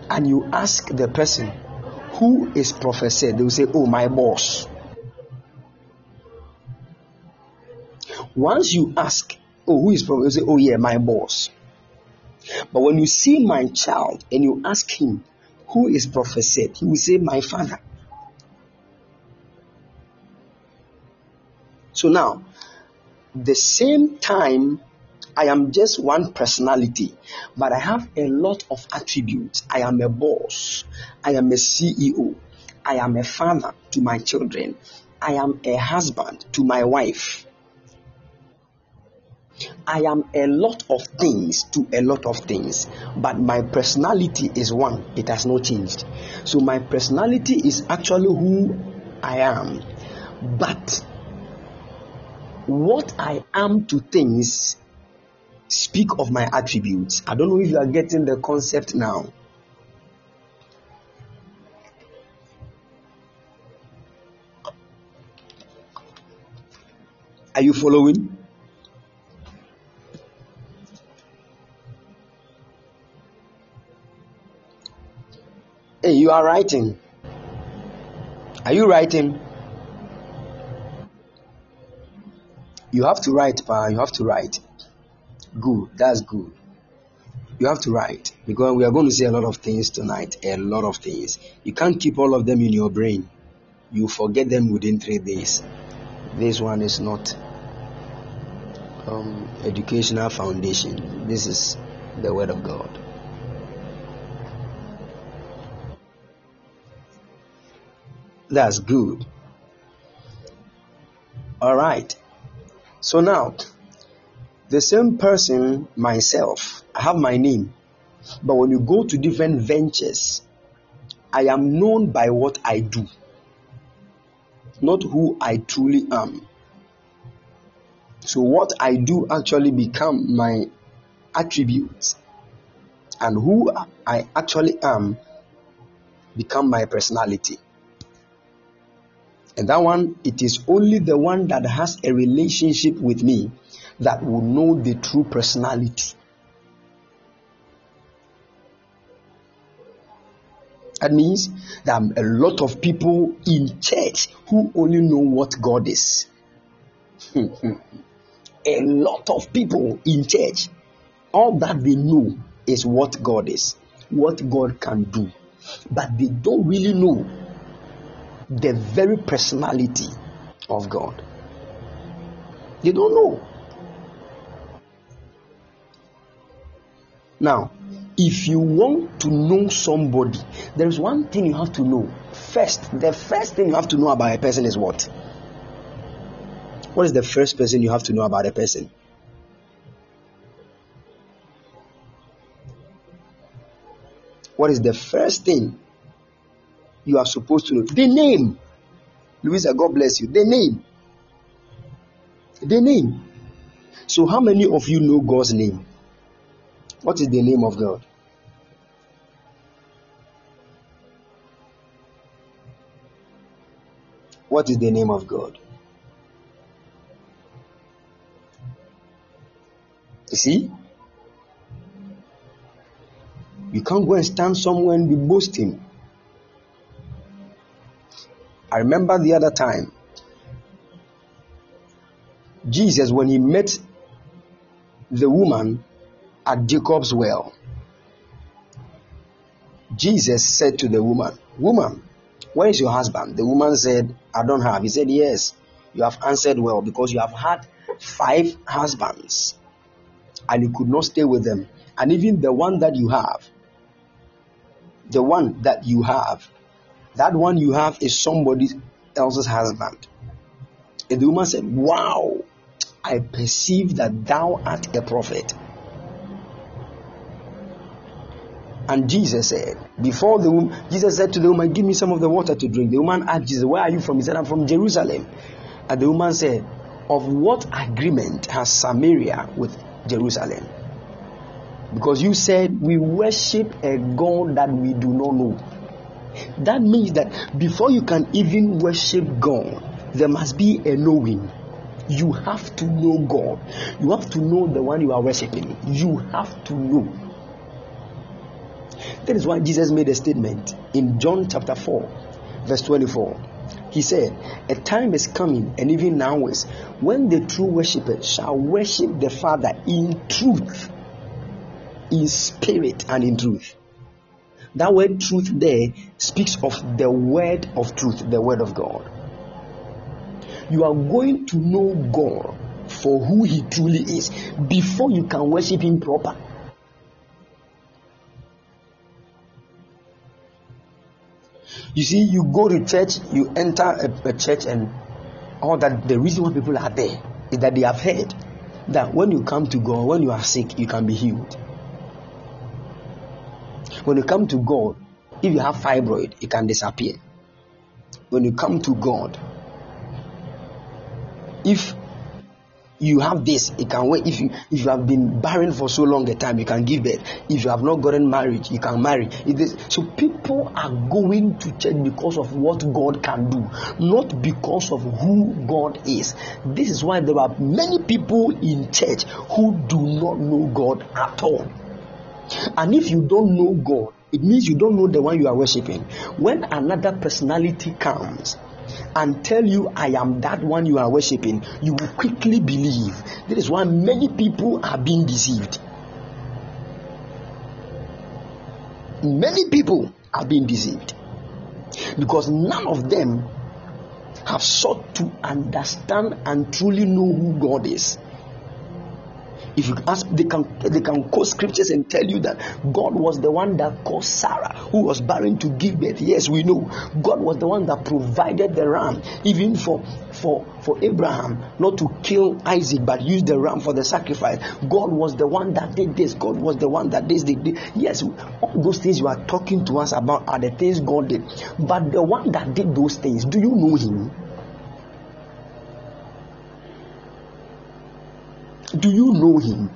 and you ask the person who is professor, they will say, Oh, my boss. Once you ask, Oh, who is professor? Say, Oh, yeah, my boss. But when you see my child and you ask him, Who is professor? He will say, My father. So now, the same time I am just one personality, but I have a lot of attributes. I am a boss. I am a CEO. I am a father to my children. I am a husband to my wife. I am a lot of things to a lot of things, but my personality is one. It has not changed. So my personality is actually who I am, but what I am to things speak of my attributes. I don't know if you are getting the concept now. Are you following? Hey, you are writing. Are you writing? You have to write, pa. You have to write. Good. That's good. You have to write because we are going to say a lot of things tonight. A lot of things. You can't keep all of them in your brain. You forget them within three days. This one is not um, educational foundation. This is the word of God. That's good. All right. So now the same person, myself, I have my name. But when you go to different ventures, I am known by what I do, not who I truly am. So what I do actually become my attributes, and who I actually am become my personality. And that one, it is only the one that has a relationship with me that will know the true personality. That means there are a lot of people in church who only know what God is. a lot of people in church, all that they know is what God is, what God can do, but they don't really know the very personality of God. They don't know. Now, if you want to know somebody, there is one thing you have to know. First, the first thing you have to know about a person is what? What is the first person you have to know about a person? What is the first thing you are supposed to know? The name. Louisa, God bless you. The name. The name. So, how many of you know God's name? What is the name of God? What is the name of God? You see? You can't go and stand somewhere and be boasting. I remember the other time, Jesus, when he met the woman at Jacob's well, Jesus said to the woman, Woman, where is your husband? The woman said, I don't have. He said, Yes, you have answered well because you have had five husbands and you could not stay with them. And even the one that you have, the one that you have, that one you have is somebody else's husband. And the woman said, Wow, I perceive that thou art a prophet. And Jesus said, Before the woman, Jesus said to the woman, Give me some of the water to drink. The woman asked Jesus, Where are you from? He said, I'm from Jerusalem. And the woman said, Of what agreement has Samaria with Jerusalem? Because you said we worship a God that we do not know. That means that before you can even worship God, there must be a knowing. You have to know God. You have to know the one you are worshiping. You have to know. That is why Jesus made a statement in John chapter 4, verse 24. He said, A time is coming, and even now is, when the true worshippers shall worship the Father in truth in spirit and in truth. That word truth there speaks of the word of truth, the word of God. You are going to know God for who He truly is before you can worship Him proper. You see, you go to church, you enter a, a church, and all that. The reason why people are there is that they have heard that when you come to God, when you are sick, you can be healed. When you come to God, if you have fibroid, it can disappear. When you come to God, if you have this, it can wait. If you if you have been barren for so long a time, you can give birth. If you have not gotten married, you can marry. so people are going to church because of what God can do, not because of who God is. This is why there are many people in church who do not know God at all. And if you don't know God, it means you don't know the one you are worshiping. When another personality comes and tell you, I am that one you are worshiping, you will quickly believe. That is why many people are being deceived. Many people are being deceived because none of them have sought to understand and truly know who God is. If you ask, they can they can quote scriptures and tell you that God was the one that caused Sarah, who was barren, to give birth. Yes, we know God was the one that provided the ram, even for for for Abraham not to kill Isaac, but use the ram for the sacrifice. God was the one that did this. God was the one that this did this. Yes, all those things you are talking to us about are the things God did. But the one that did those things, do you know Him? Do you know him?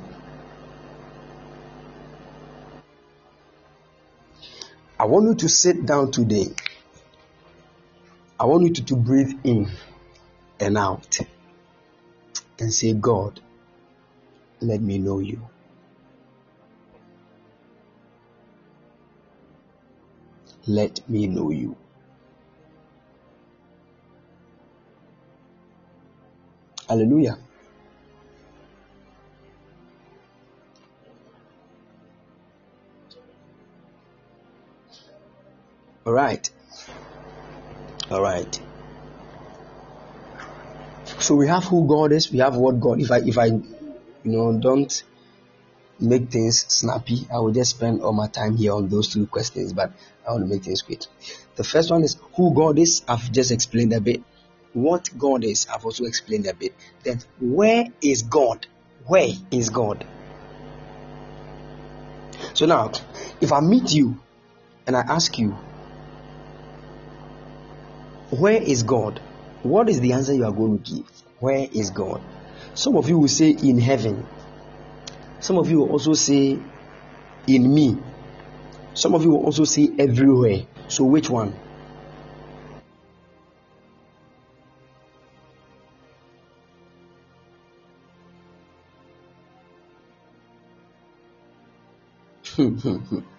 I want you to sit down today. I want you to, to breathe in and out and say, God, let me know you. Let me know you. Hallelujah. All right. All right. So we have who God is. We have what God. If I if I you know don't make things snappy, I will just spend all my time here on those two questions. But I want to make things quick. The first one is who God is. I've just explained a bit. What God is, I've also explained a bit. Then where is God? Where is God? So now, if I meet you and I ask you, where is God? What is the answer you are going to give? Where is God? Some of you will say in heaven. Some of you will also say in me. Some of you will also say everywhere. So which one?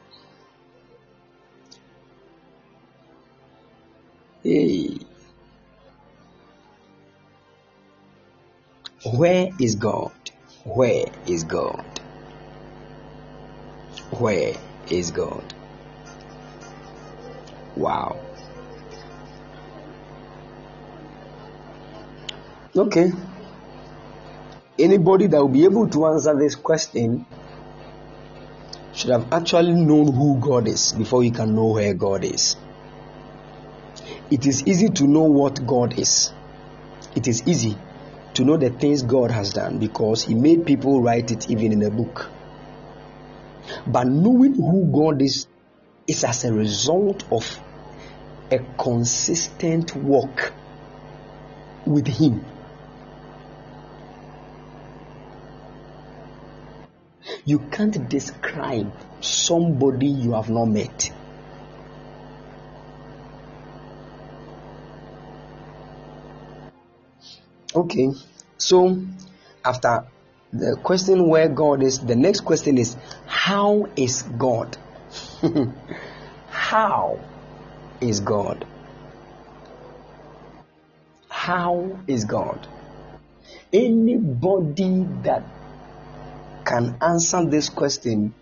hey. Where is God? Where is God? Where is God? Wow. Okay. Anybody that will be able to answer this question should have actually known who God is before you can know where God is. It is easy to know what God is. It is easy to know the things God has done because He made people write it even in a book. But knowing who God is is as a result of a consistent walk with Him. You can't describe somebody you have not met. Okay, so after the question where God is, the next question is how is God? how is God? How is God? Anybody that can answer this question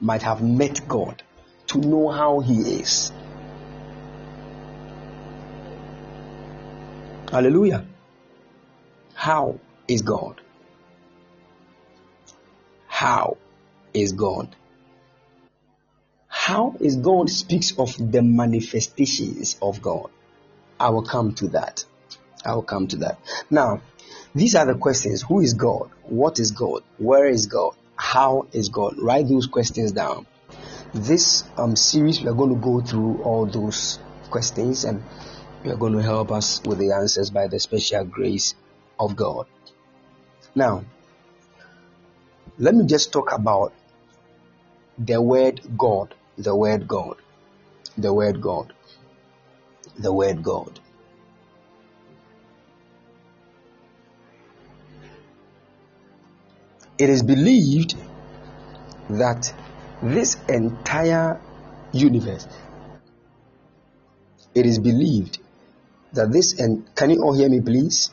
might have met God to know how He is. Hallelujah. How is God? How is God? How is God speaks of the manifestations of God. I will come to that. I will come to that. Now, these are the questions. Who is God? What is God? Where is God? How is God? Write those questions down. This um, series, we are going to go through all those questions and we are going to help us with the answers by the special grace of God. Now, let me just talk about the word God, the word God, the word God, the word God. It is believed that this entire universe, it is believed that this, and can you all hear me, please?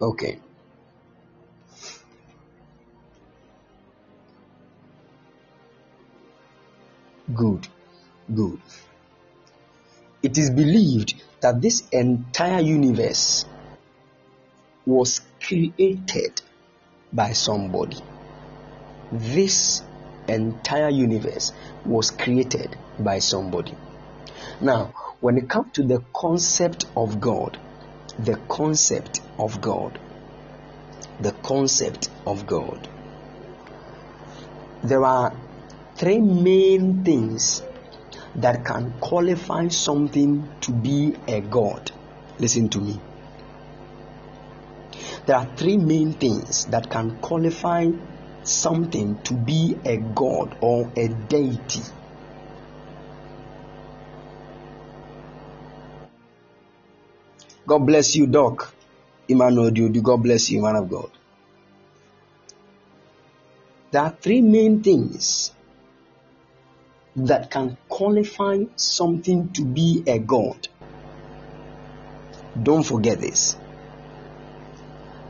Okay. Good. Good. It is believed that this entire universe was created by somebody. This entire universe was created by somebody. Now, when it comes to the concept of God, the concept of God. The concept of God. There are three main things that can qualify something to be a God. Listen to me. There are three main things that can qualify something to be a God or a deity. God bless you, Doc. Emmanuel Dudu, God bless you, man of God. There are three main things that can qualify something to be a God. Don't forget this.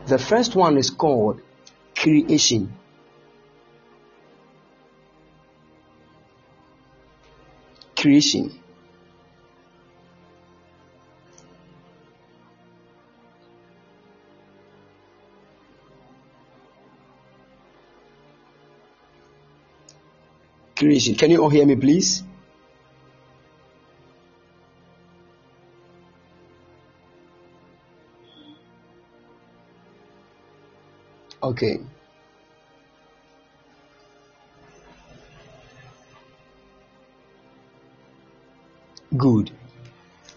The first one is called creation. Creation. Creation. Can you all hear me, please? Okay. Good.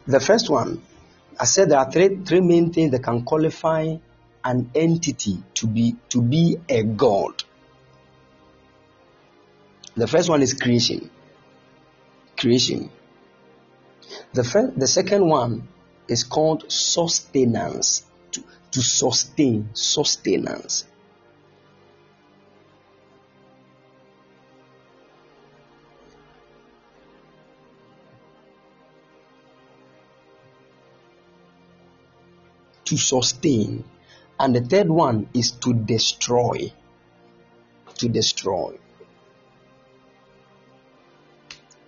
The first one, I said there are three, three main things that can qualify an entity to be to be a god. The first one is creation. Creation. The first, the second one is called sustenance. To, to sustain, sustenance. to sustain. And the third one is to destroy. To destroy.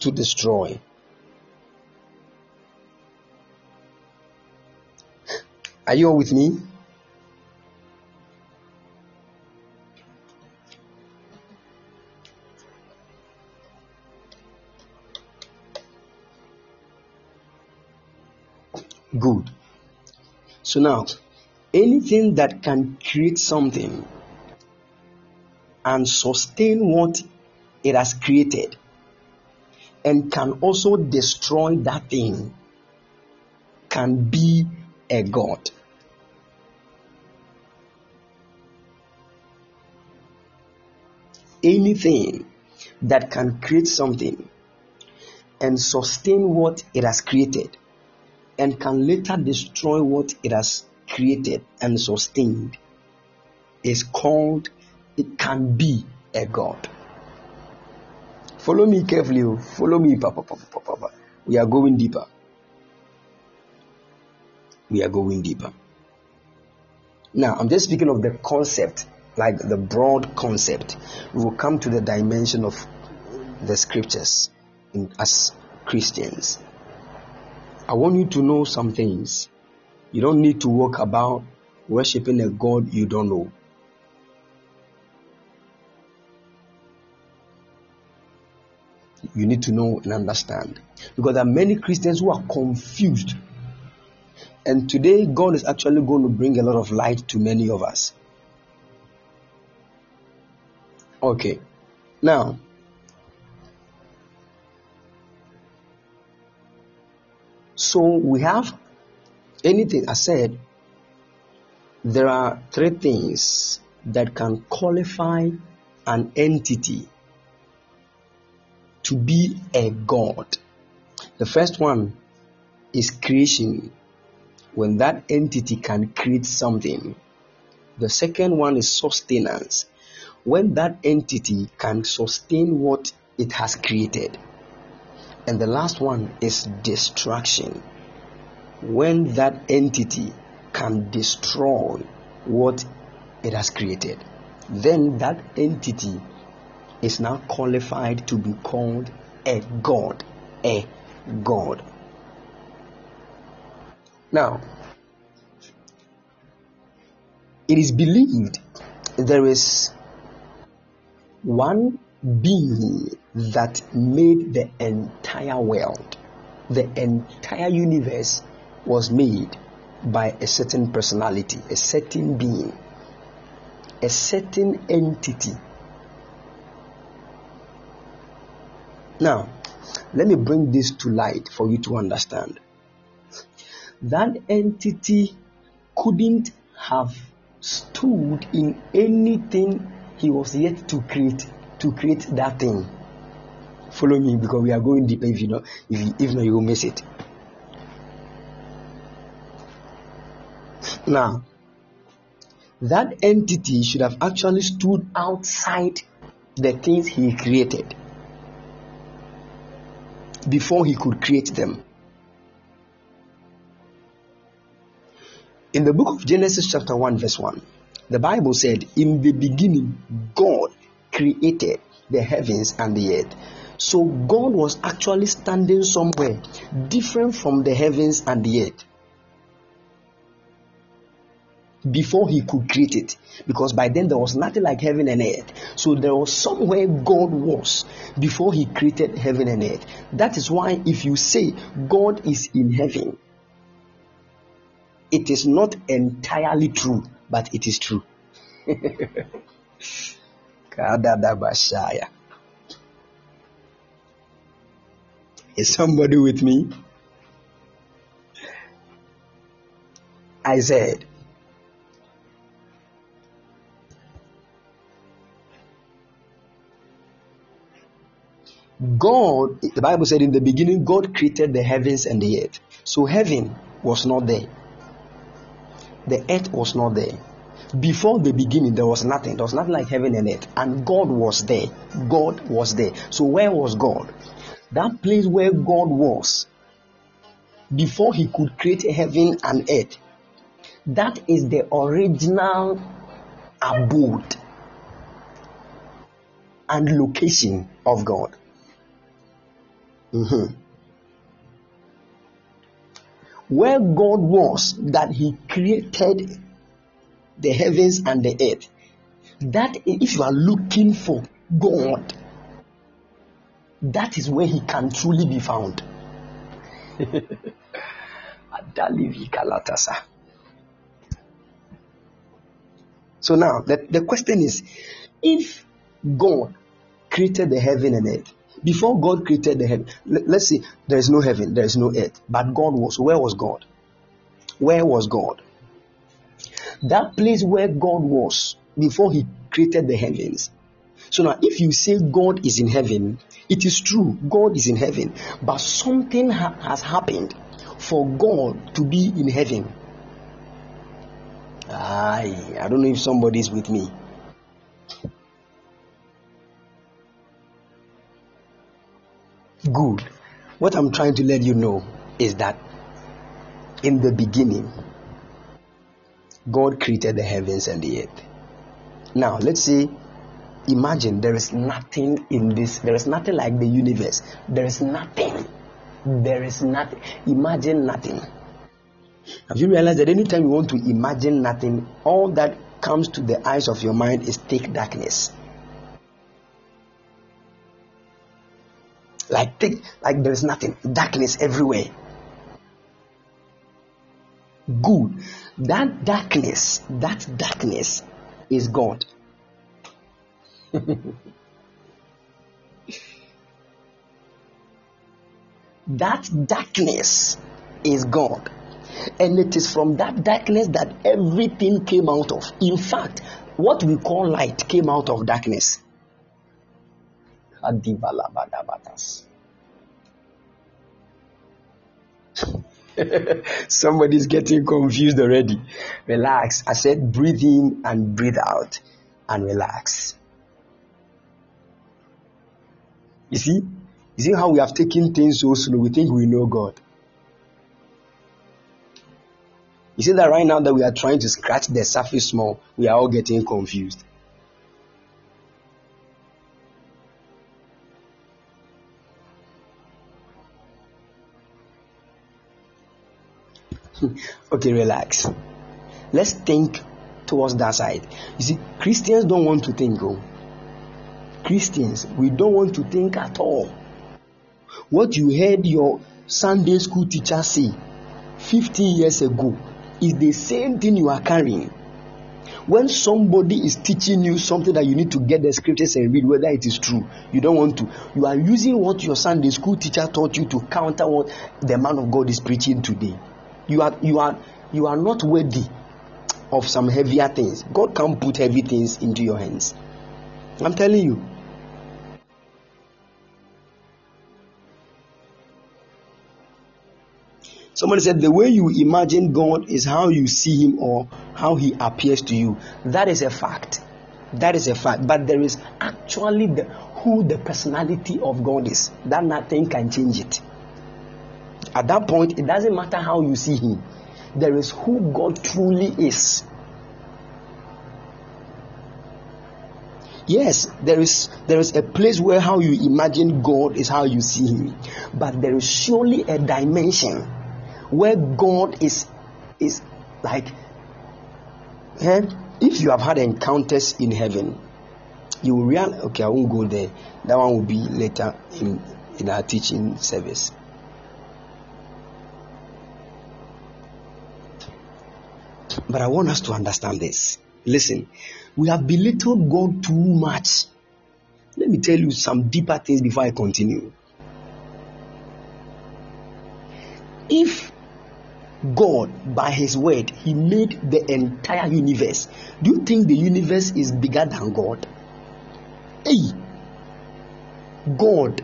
To destroy. Are you all with me? Good. So now, anything that can create something and sustain what it has created and can also destroy that thing can be a god. Anything that can create something and sustain what it has created and can later destroy what it has created and sustained is called, it can be a God. Follow me carefully. Oh. Follow me, Papa, Papa, Papa. We are going deeper. We are going deeper. Now, I'm just speaking of the concept, like the broad concept. We will come to the dimension of the scriptures in, as Christians. I want you to know some things. You don't need to walk about worshiping a God you don't know. You need to know and understand. Because there are many Christians who are confused. And today, God is actually going to bring a lot of light to many of us. Okay. Now, So we have anything I said, there are three things that can qualify an entity to be a god. The first one is creation, when that entity can create something. The second one is sustenance, when that entity can sustain what it has created. And the last one is destruction. When that entity can destroy what it has created, then that entity is now qualified to be called a god. A god. Now, it is believed there is one being that made the entire world. The entire universe was made by a certain personality, a certain being, a certain entity. Now, let me bring this to light for you to understand. That entity couldn't have stood in anything he was yet to create to create that thing. Follow me because we are going deeper. If you know, if you, if not, you will miss it. Now, that entity should have actually stood outside the things he created before he could create them. In the book of Genesis, chapter 1, verse 1, the Bible said, In the beginning, God created the heavens and the earth. So God was actually standing somewhere different from the heavens and the earth before he could create it. Because by then there was nothing like heaven and earth. So there was somewhere god was before he created heaven and earth. That is why if you say god is in heaven it is not entirely true but it is true. Is somebody with me? I said God, the Bible said in the beginning, God created the heavens and the earth. So heaven was not there, the earth was not there. Before the beginning, there was nothing. There was nothing like heaven and earth. And God was there. God was there. So where was God? That place where God was before he could create heaven and earth. That is the original abode and location of God. Mm-hmm. Where God was, that He created the heavens and the earth. That if you are looking for God, that is where He can truly be found. so now the, the question is if God created the heaven and earth, before God created the heaven, let's see, there is no heaven, there is no earth, but God was. Where was God? Where was God? That place where God was before He created the heavens. So now, if you say God is in heaven, it is true, God is in heaven, but something ha- has happened for God to be in heaven. I, I don't know if somebody is with me. Good. What I'm trying to let you know is that in the beginning, God created the heavens and the earth. Now, let's say, imagine there is nothing in this, there is nothing like the universe. There is nothing. There is nothing. Imagine nothing. Have you realized that anytime you want to imagine nothing, all that comes to the eyes of your mind is thick darkness? Like thick, like there is nothing, darkness everywhere. Good. That darkness, that darkness is God. that darkness is God. And it is from that darkness that everything came out of. In fact, what we call light came out of darkness. Somebody's getting confused already. Relax. I said breathe in and breathe out and relax. You see? You see how we have taken things so slow? We think we know God. You see that right now that we are trying to scratch the surface small, we are all getting confused. okay, relax. Let's think towards that side. You see, Christians don't want to think. Oh. Christians, we don't want to think at all. What you heard your Sunday school teacher say 50 years ago is the same thing you are carrying. When somebody is teaching you something that you need to get the scriptures and read whether it is true, you don't want to. You are using what your Sunday school teacher taught you to counter what the man of God is preaching today you are you are you are not worthy of some heavier things god can't put heavy things into your hands i'm telling you Somebody said the way you imagine God is how you see Him or how He appears to you. That is a fact. That is a fact. But there is actually the, who the personality of God is. That nothing can change it. At that point, it doesn't matter how you see him, there is who God truly is. Yes, there is there is a place where how you imagine God is how you see him. But there is surely a dimension where God is is like eh, if you have had encounters in heaven, you will realize okay, I won't go there. That one will be later in, in our teaching service. But I want us to understand this. Listen, we have belittled God too much. Let me tell you some deeper things before I continue. If God, by His word, He made the entire universe, do you think the universe is bigger than God? Hey, God,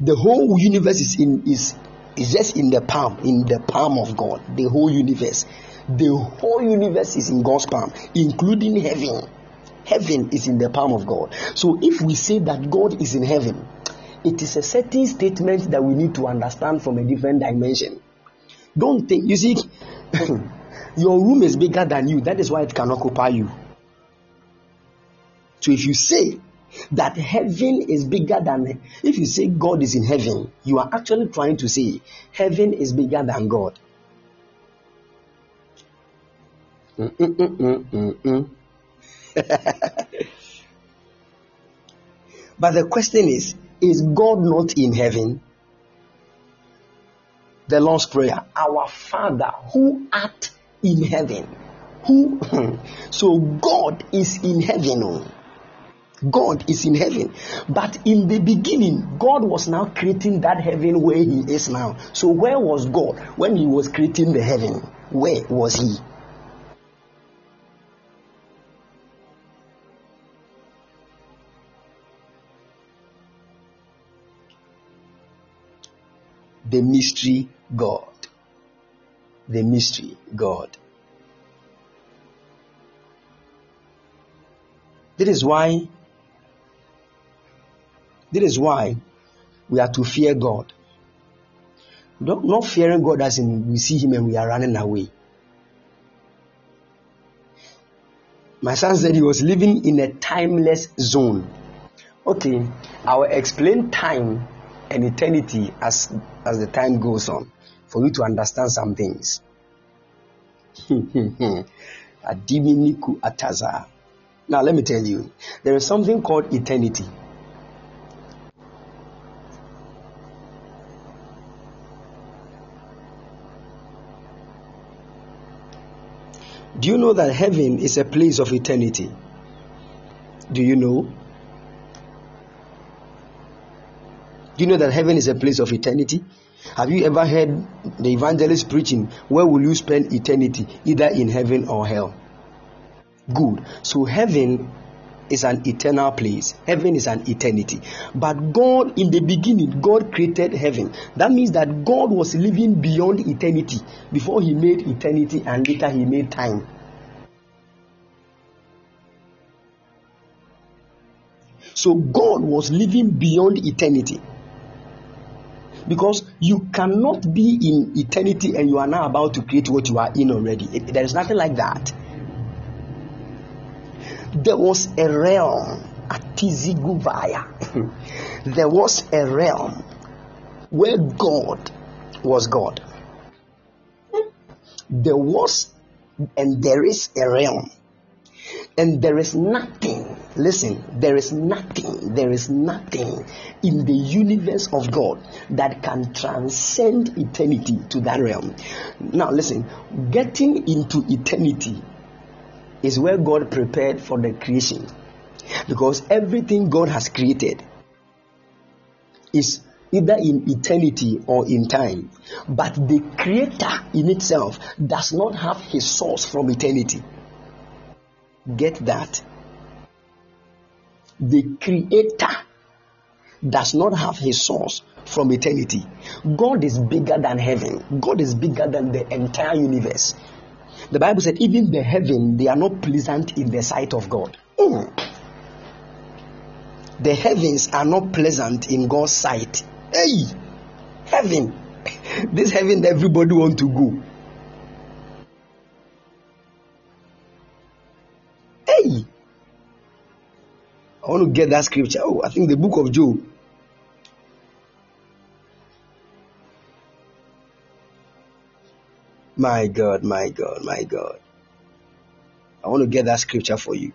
the whole universe is in is is just in the palm, in the palm of God. The whole universe. The whole universe is in God's palm, including heaven. Heaven is in the palm of God. So if we say that God is in heaven, it is a certain statement that we need to understand from a different dimension. Don't think, you see, your room is bigger than you. That is why it can occupy you. So if you say that heaven is bigger than, if you say God is in heaven, you are actually trying to say heaven is bigger than God. Mm, mm, mm, but the question is is God not in heaven? The Lord's Prayer Our Father who art in heaven. Who? so God is in heaven. God is in heaven. But in the beginning, God was now creating that heaven where He is now. So, where was God when He was creating the heaven? Where was He? the mystery God. The mystery God. That is why that is why we are to fear God. Not, not fearing God as in we see Him and we are running away. My son said he was living in a timeless zone. Okay, I will explain time and eternity as as the time goes on for you to understand some things. Now let me tell you, there is something called eternity. Do you know that heaven is a place of eternity? Do you know? Do you know that heaven is a place of eternity? Have you ever heard the evangelist preaching, Where will you spend eternity? Either in heaven or hell. Good. So, heaven is an eternal place. Heaven is an eternity. But God, in the beginning, God created heaven. That means that God was living beyond eternity before He made eternity and later He made time. So, God was living beyond eternity. Because you cannot be in eternity and you are now about to create what you are in already. It, there is nothing like that. There was a realm, at Atiziguvaya. there was a realm where God was God. There was and there is a realm and there is nothing, listen, there is nothing, there is nothing in the universe of God that can transcend eternity to that realm. Now, listen, getting into eternity is where God prepared for the creation. Because everything God has created is either in eternity or in time. But the creator in itself does not have his source from eternity. Get that? The creator does not have his source from eternity. God is bigger than heaven. God is bigger than the entire universe. The Bible said, even the heaven, they are not pleasant in the sight of God. Mm. The heavens are not pleasant in God's sight. Hey, heaven. this heaven everybody want to go. Want to get that scripture. Oh, I think the book of Job. My God, my God, my God. I want to get that scripture for you.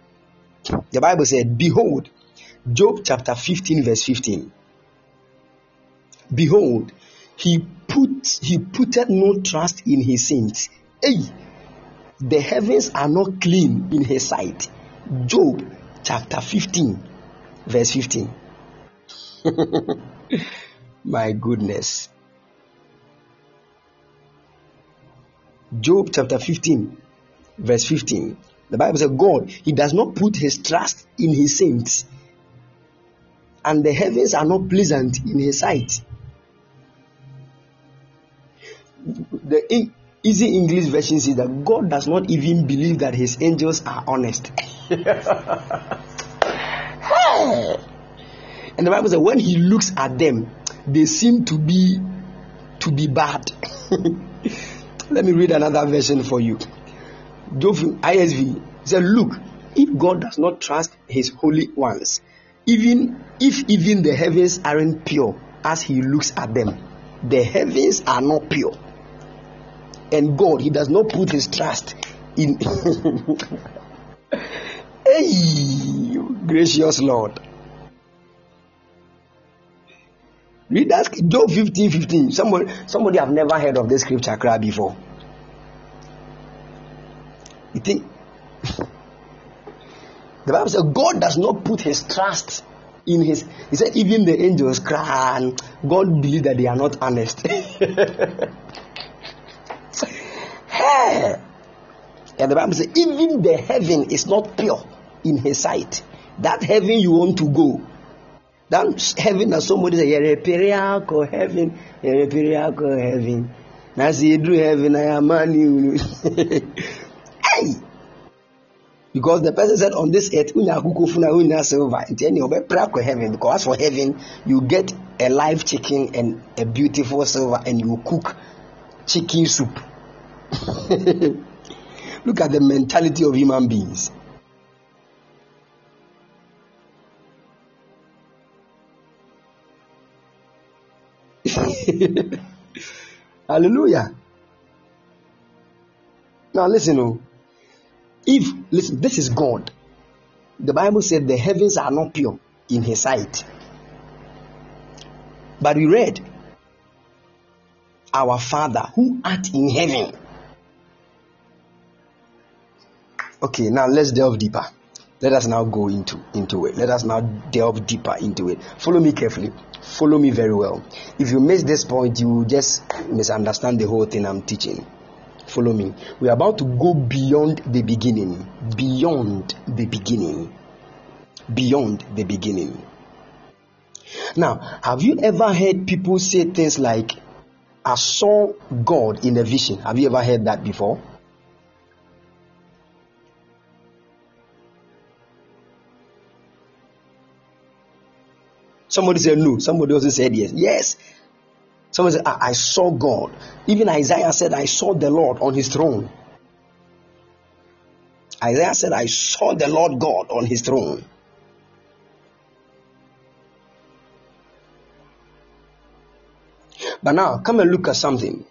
The Bible said, Behold, Job chapter 15, verse 15. Behold, he put he putted no trust in his saints. Hey, the heavens are not clean in his sight. Job chapter 15, verse 15. My goodness. Job chapter 15, verse 15. The Bible says, God, He does not put His trust in His saints, and the heavens are not pleasant in His sight. The easy English version says that God does not even believe that His angels are honest. and the Bible says, when He looks at them, they seem to be to be bad. Let me read another version for you. Job ISV said, Look, if God does not trust his holy ones, even if even the heavens aren't pure as he looks at them, the heavens are not pure. And God, he does not put his trust in Hey gracious Lord. Read that Job 15 15. Somebody somebody have never heard of this scripture cry before. You think the Bible says God does not put his trust in his he said even the angels cry and God believe that they are not honest. hey. And the Bible says even the heaven is not pure in his sight. That heaven you want to go. That heaven that somebody say, periaco heaven, periaco heaven. See do heaven, I am man. Hey! Because the person said on this earth, unya kukufuna unya silver. Nti any for heaven. Because for heaven, you get a live chicken and a beautiful silver, and you cook chicken soup. Look at the mentality of human beings. Hallelujah. Now listen, oh. If listen, this is God. The Bible said the heavens are not pure in his sight. But we read, Our Father who art in heaven. Okay, now let's delve deeper. Let us now go into, into it. Let us now delve deeper into it. Follow me carefully. Follow me very well. If you miss this point, you will just misunderstand the whole thing I'm teaching. Follow me. We're about to go beyond the beginning. Beyond the beginning. Beyond the beginning. Now, have you ever heard people say things like, I saw God in a vision? Have you ever heard that before? Somebody said no. Somebody also said yes. Yes. Somebody said, I, I saw God. Even Isaiah said, I saw the Lord on his throne. Isaiah said, I saw the Lord God on his throne. But now, come and look at something.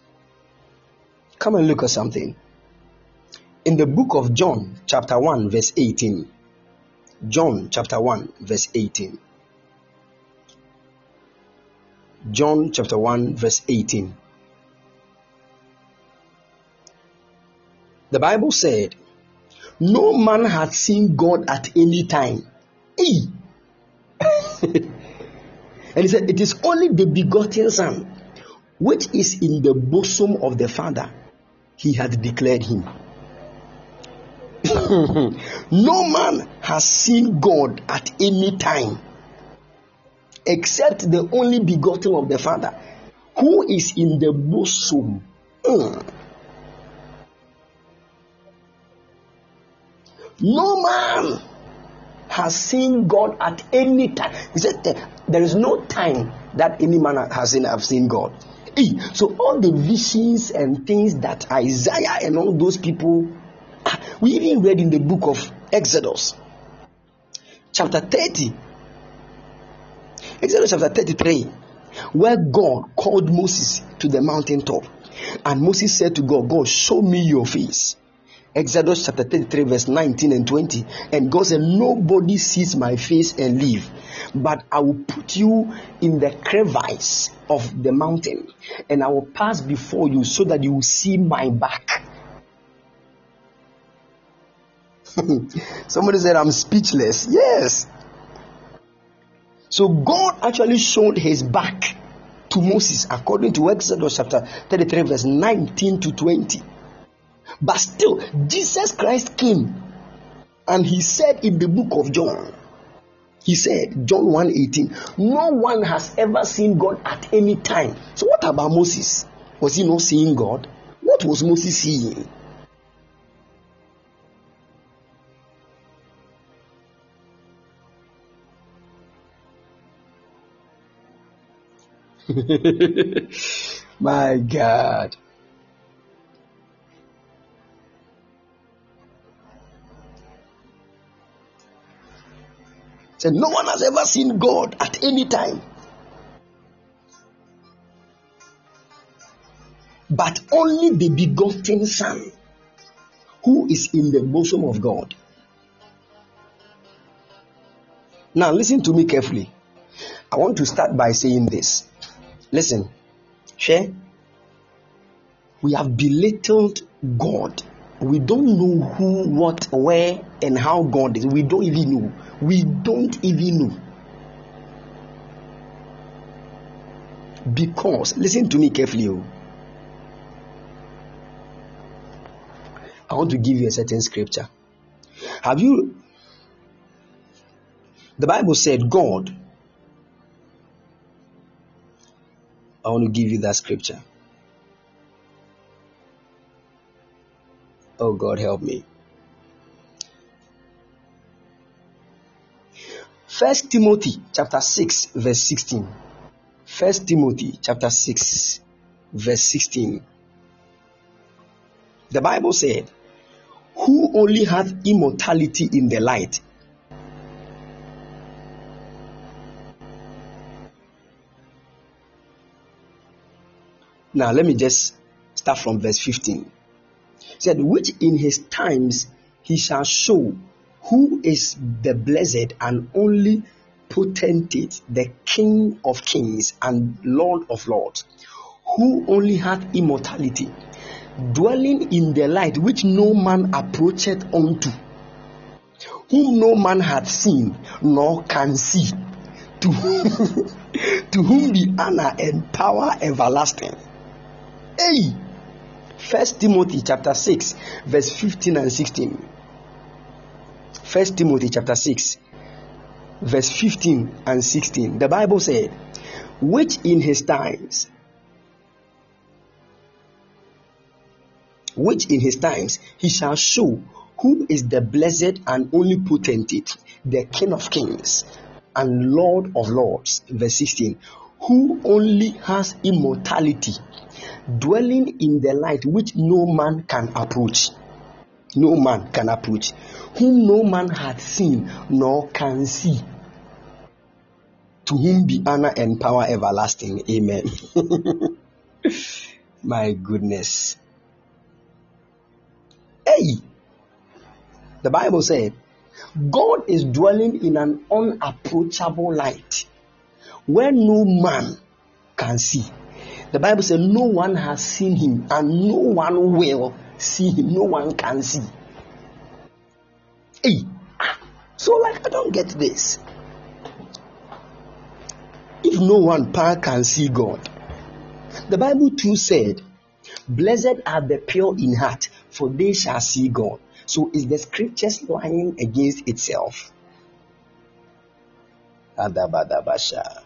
Come and look at something. In the book of John, chapter 1, verse 18. John, chapter 1, verse 18. John chapter 1, verse 18. The Bible said, No man hath seen God at any time. Hey. and he said, It is only the begotten Son, which is in the bosom of the Father, he hath declared him. no man has seen God at any time except the only begotten of the Father, who is in the bosom. Mm. No man has seen God at any time. He said there is no time that any man has seen have seen God. So all the visions and things that Isaiah and all those people, ah, we even read in the book of Exodus, chapter 30, Exodus chapter 33, where God called Moses to the mountaintop. And Moses said to God, God, show me your face. Exodus chapter 33, verse 19 and 20. And God said, Nobody sees my face and live, but I will put you in the crevice of the mountain, and I will pass before you so that you will see my back. Somebody said, I'm speechless. Yes. So God actually showed his back to Moses according to Exodus chapter 33, verse 19 to 20. But still, Jesus Christ came and he said in the book of John, he said, John 1 18, no one has ever seen God at any time. So, what about Moses? Was he not seeing God? What was Moses seeing? My God. Said no one has ever seen God at any time. But only the begotten Son who is in the bosom of God. Now, listen to me carefully. I want to start by saying this. Listen, share. We have belittled God. We don't know who, what, where, and how God is. We don't even know. We don't even know. Because, listen to me carefully. Oh. I want to give you a certain scripture. Have you? The Bible said, God. I want to give you that scripture. Oh God, help me. First Timothy chapter 6 verse 16. First Timothy chapter 6 verse 16. The Bible said, Who only hath immortality in the light. Now let me just start from verse 15. It said, Which in his times he shall show who is the blessed and only potentate, the King of kings and Lord of lords, who only hath immortality, dwelling in the light which no man approacheth unto, whom no man hath seen nor can see, to whom, to whom be honor and power everlasting. Hey! First Timothy chapter 6, verse 15 and 16. First Timothy chapter 6, verse 15 and 16. The Bible said, which in his times, which in his times he shall show who is the blessed and only potentate, the King of kings and Lord of lords. Verse 16, who only has immortality, dwelling in the light which no man can approach. No man can approach whom no man hath seen nor can see, to whom be honor and power everlasting. Amen. My goodness. Hey, the Bible said, God is dwelling in an unapproachable light where no man can see. The Bible says, No one has seen him, and no one will see him. No one can see. Hey, so like I don't get this. If no one can see God, the Bible too said, Blessed are the pure in heart, for they shall see God. So is the scriptures lying against itself? Adabadabasha.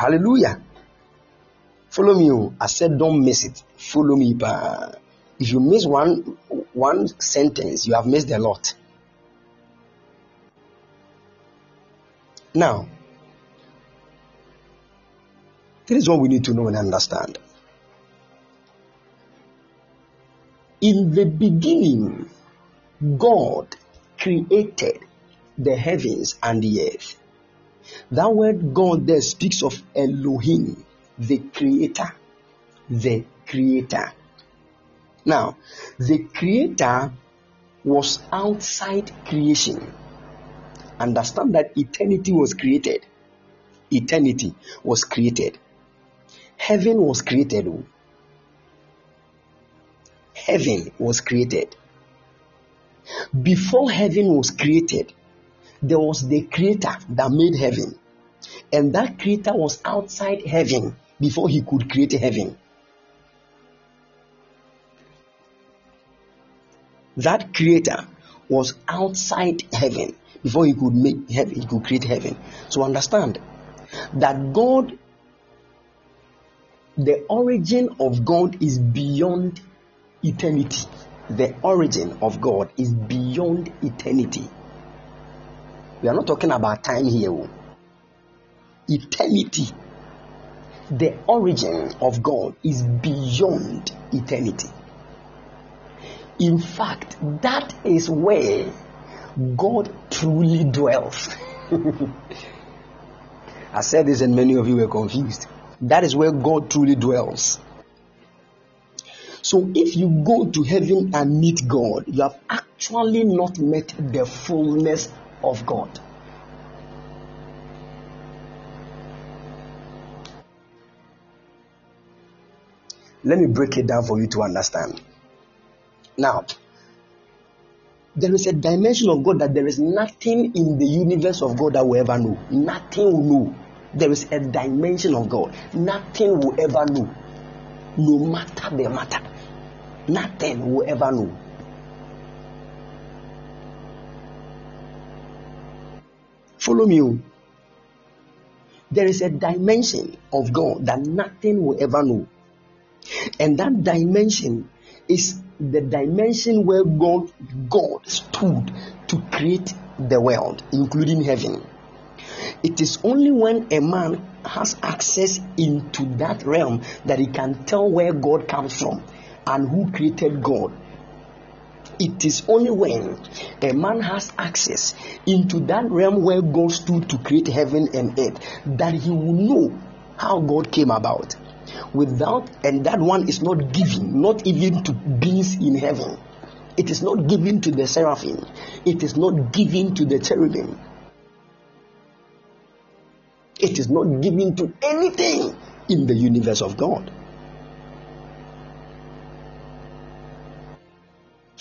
Hallelujah. Follow me. Oh. I said don't miss it. Follow me. If you miss one one sentence, you have missed a lot. Now, this is what we need to know and understand. In the beginning, God created the heavens and the earth. That word God there speaks of Elohim, the creator. The creator. Now, the creator was outside creation. Understand that eternity was created. Eternity was created. Heaven was created. oh. Heaven was created. Before heaven was created, there was the creator that made heaven. And that creator was outside heaven before he could create heaven. That creator was outside heaven before he could make heaven, he could create heaven. So understand that God, the origin of God is beyond eternity. The origin of God is beyond eternity. We are not talking about time here. oh. Eternity. The origin of God is beyond eternity. In fact, that is where God truly dwells. I said this, and many of you were confused. That is where God truly dwells. So, if you go to heaven and meet God, you have actually not met the fullness of God. Let me break it down for you to understand. Now, there is a dimension of God that there is nothing in the universe of God that will ever know. Nothing will know. There is a dimension of God. Nothing will ever know. No matter the matter. Nothing will ever know. Follow me. oh. There is a dimension of God that nothing will ever know. And that dimension is the dimension where God, God stood to create the world, including heaven. It is only when a man has access into that realm that he can tell where God comes from and who created God. It is only when a man has access into that realm where God stood to create heaven and earth that he will know how God came about. Without, and that one is not given, not even to beings in heaven. It is not given to the seraphim. It is not given to the cherubim. It is not given to anything in the universe of God.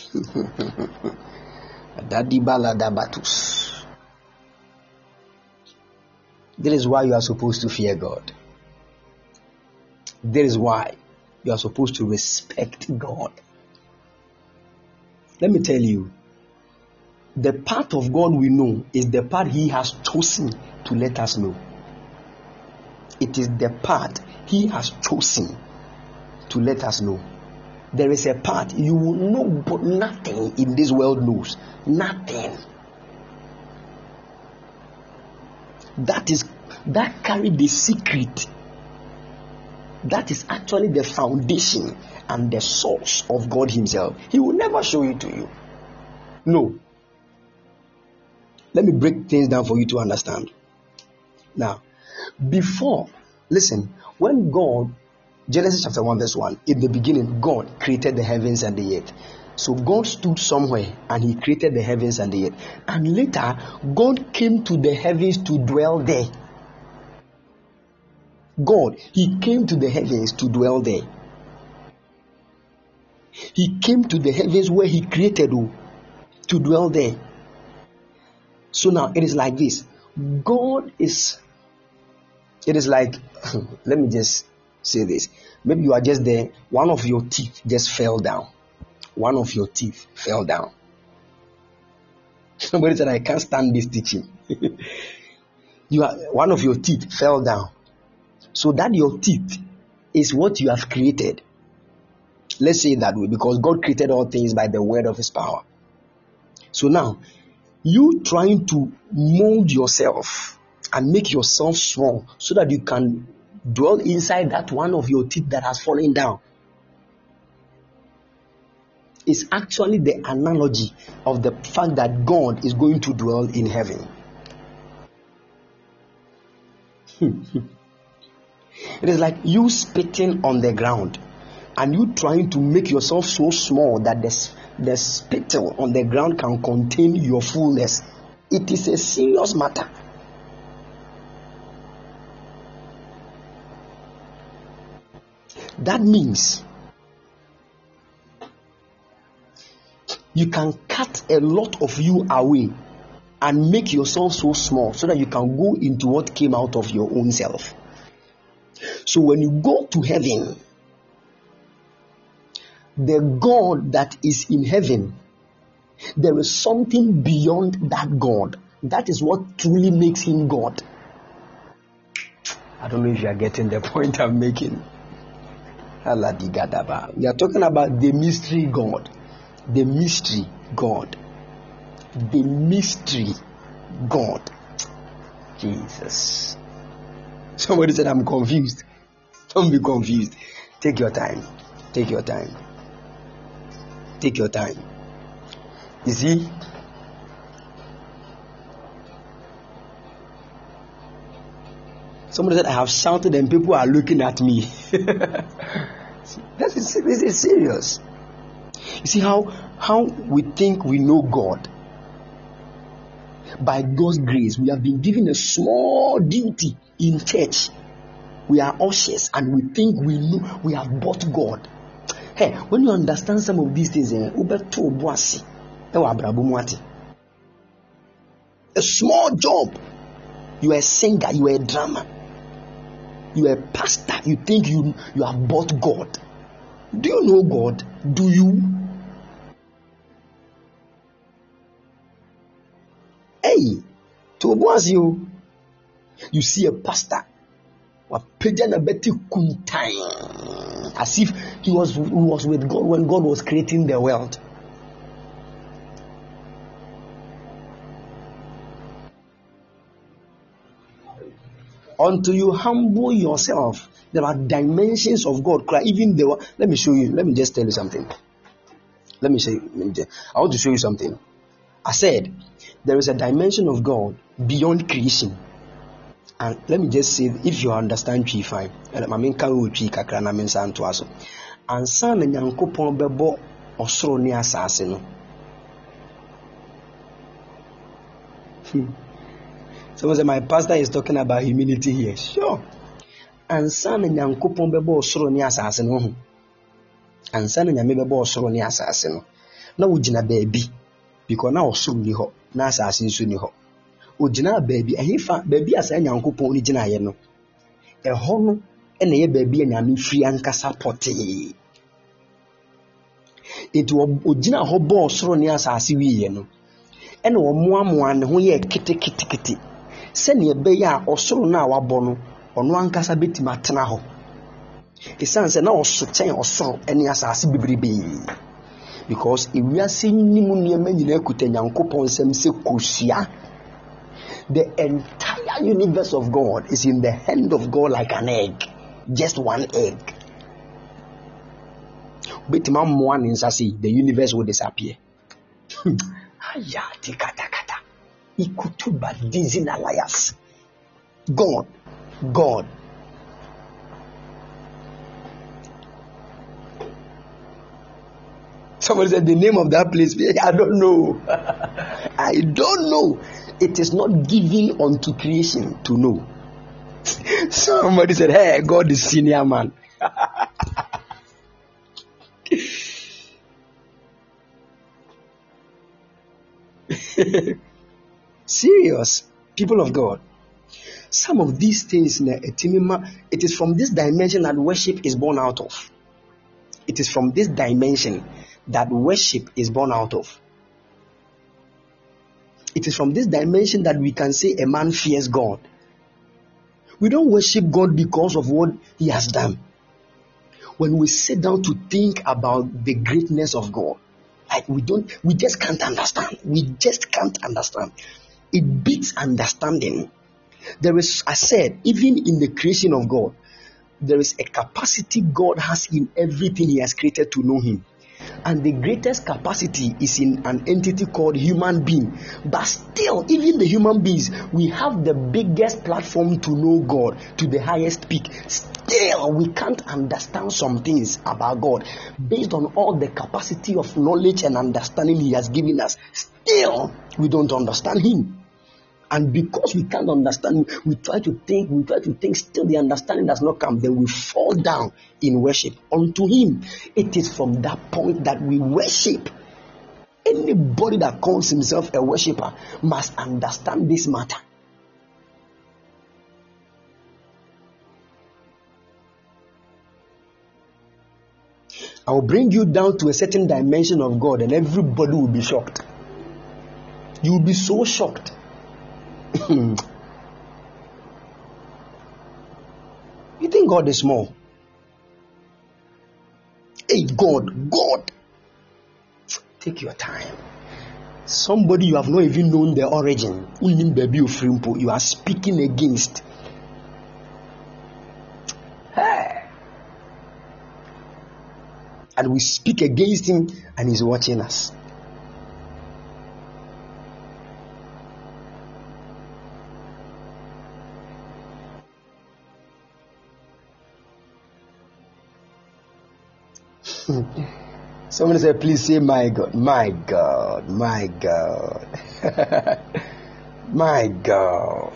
This is why you are supposed to fear God. That is why you are supposed to respect God. Let me tell you, the part of God we know is the part He has chosen to let us know. It is the part He has chosen to let us know. There is a part you will know, but nothing in this world knows. Nothing. That is that carry the secret that is actually the foundation and the source of God Himself. He will never show it to you. No. Let me break things down for you to understand. Now, before, listen, when God, Genesis chapter 1, verse 1, in the beginning, God created the heavens and the earth. So God stood somewhere and He created the heavens and the earth. And later, God came to the heavens to dwell there. God, He came to the heavens to dwell there. He came to the heavens where He created oh, to dwell there. So now it is like this God is, it is like, let me just say this. Maybe you are just there, one of your teeth just fell down. One of your teeth fell down. Somebody said, I can't stand this teaching. you are one of your teeth fell down so that your teeth is what you have created. Let's say it that way because God created all things by the word of his power. So now, you trying to mold yourself and make yourself strong so that you can dwell inside that one of your teeth that has fallen down. is actually the analogy of the fact that God is going to dwell in heaven. it is like you spitting on the ground and you trying to make yourself so small that the, the spittle on the ground can contain your fullness. It is a serious matter. That means you can cut a lot of you away and make yourself so small so that you can go into what came out of your own self. So when you go to heaven, the God that is in heaven, there is something beyond that God. That is what truly makes him God. I don't know if you are getting the point I'm making. We are talking about the mystery God. The mystery God. The mystery God. Jesus. Somebody said, I'm confused. Don't be confused. Take your time. Take your time. Take your time. You see? Somebody said, I have shouted and people are looking at me. this, is, this is serious. You see how, how we think we know God. By God's grace, we have been given a small duty in church. We are ushers and we think we know we have bought God. Hey, when you understand some of these things, eh, a small job. You are a singer, you are a drummer, you are a pastor. You think you you have bought God. Do you know God? Do you? Hey, to you, you see a pastor as if he was, he was with God when God was creating the world. Until you humble yourself, there are dimensions of God. Even the let me show you. Let me just tell you something. Let me show you. I want to show you something. I said there is a dimension of God beyond creation. and let me just say if you understand twi fine ma menka wɔ twi kakra na mensa ntoa so ansa na nyankopɔn bɛbɔ ɔsoro ne hmm. Someone say my pastor is talking about humility here. Sure. Ansa nyankopɔn bɛbɔ ɔsoro ne asase no ho. Ansa nyame bɛbɔ ɔsoro ne asase no na wogyina baabi because na ɔsoro ni hɔ na asase nso ni hɔ. Ogyina baabi ɛhefa baabi a saa nyankopɔn no gyinaeɛ no ɛhɔ no ɛna ɛyɛ baabi a nyame firi ankasa pɔtee. Nti ogyina hɔ bɔɔ soro ne asase wieɛ no ɛna ɔmoamoa ne ho yɛ ketekete sɛnea ɛbɛyɛ a ɔsoro no a wabɔ no ɔno ankasa bɛtumi atena hɔ ɛsiane sɛ na ɔso kyɛn ɔsoro ne asase bebrebee because ewiase nim nneɛma nyinaa kuta nyankopɔn nsɛm sɛ kosua The entire universe of God is in the hand of God like an egg. Just one egg. But mmoa ne nsa sei the universe will disappear. Aya tikatakata. Ikutuba dizin alias. God. God. Somebody said the name of that place. I don't know. I don't know it is not given unto creation to know. Somebody said, Hey, God is senior man. Serious people of God. Some of these things, it is from this dimension that worship is born out of. It is from this dimension that worship is born out of. It is from this dimension that we can say a man fears God. We don't worship God because of what he has done. When we sit down to think about the greatness of God, like we don't, we just can't understand. We just can't understand. It beats understanding. There is, I said, even in the creation of God, there is a capacity God has in everything He has created to know Him. and the greatest capacity is in an entity called human being but still even the human beings we have the biggest platform to know god to the highest peak still we can't understand some things about god based on all the capacity of knowledge and understanding he has given us still we don't understand him and because we can't understand, we try to think, we try to think, still the understanding does not come, then we fall down in worship unto Him. It is from that point that we worship. Anybody that calls himself a worshiper must understand this matter. I will bring you down to a certain dimension of God, and everybody will be shocked. You will be so shocked you think God is small? Hey, God, God. Take your time. Somebody you have not even known the origin. You are speaking against. Hey. And we speak against him, and he's watching us. Somebody said, please say, My God, my God, my God, my God.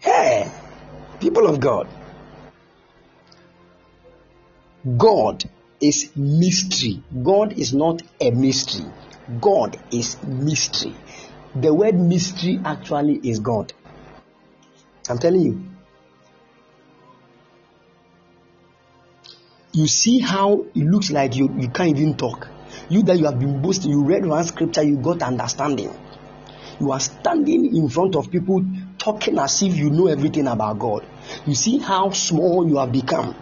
Hey, people of God, God is mystery. God is not a mystery. God is mystery. The word mystery actually is God. I'm telling you. You see how it looks like you, you can't even talk. You that you have been boasting, you read one scripture, you got understanding. You are standing in front of people talking as if you know everything about God. You see how small you have become.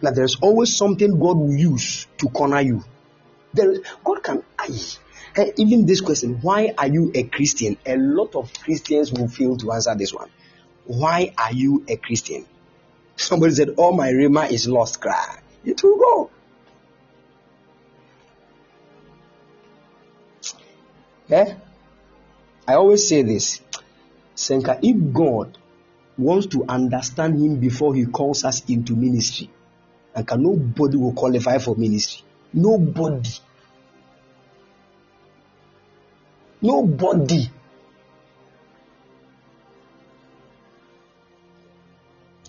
Now there's always something God will use to corner you. There, God can. Hey, even this question, why are you a Christian? A lot of Christians will fail to answer this one. Why are you a Christian? Somebody said, oh, my rhema is lost. Cry. It will go. Yeah? I always say this. Senka, if God wants to understand Him before He calls us into ministry, and can nobody will qualify for ministry. Nobody. Nobody.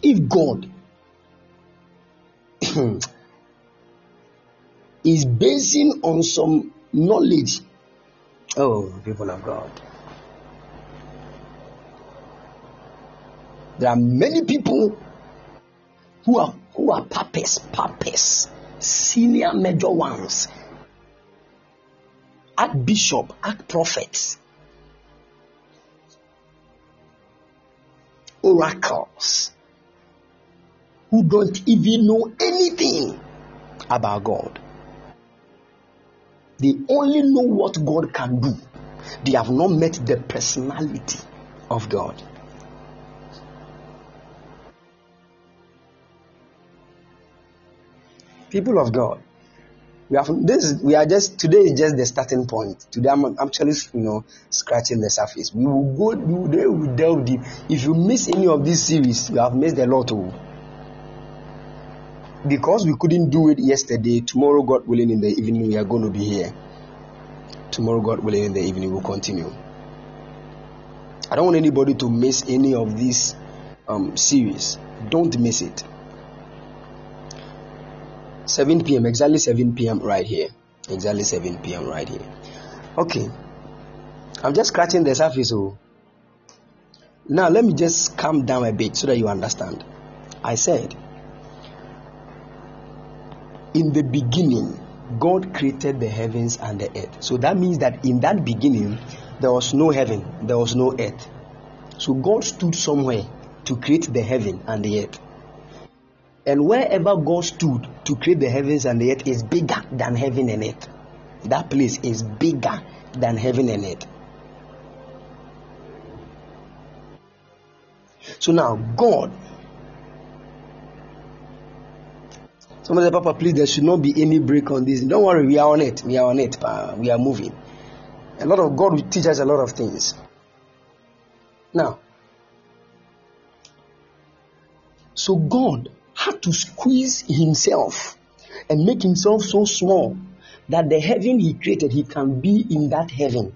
If God is basing on some knowledge, oh, people of God, there are many people who are who are papas, papas, senior major ones archbishop, archprophets, oracles who don't even know anything about God. They only know what God can do. They have not met the personality of God. People of God, we have this we are just today is just the starting point. Today i'm actually you know scratching the surface. We will go we will, delve deep. If you miss any of this series you have missed a lot of oh. because we couldn't do it yesterday tomorrow god willing in the evening we are going to be here. Tomorrow god willing in the evening we'll continue. I don't want anybody to miss any of this um, series. Don't miss it 7 p.m. exactly 7 p.m. right here exactly 7 p.m. right here okay I'm just scratching the surface oh now let me just calm down a bit so that you understand I said in the beginning God created the heavens and the earth so that means that in that beginning there was no heaven there was no earth so God stood somewhere to create the heaven and the earth and wherever God stood to create the heavens and the earth is bigger than heaven and earth. That place is bigger than heaven and earth. So now, God. Somebody Papa, please, there should not be any break on this. Don't worry, we are on it. We are on it. Uh, we are moving. A lot of God will teach us a lot of things. Now, so God had to squeeze himself and make himself so small that the heaven he created, he can be in that heaven.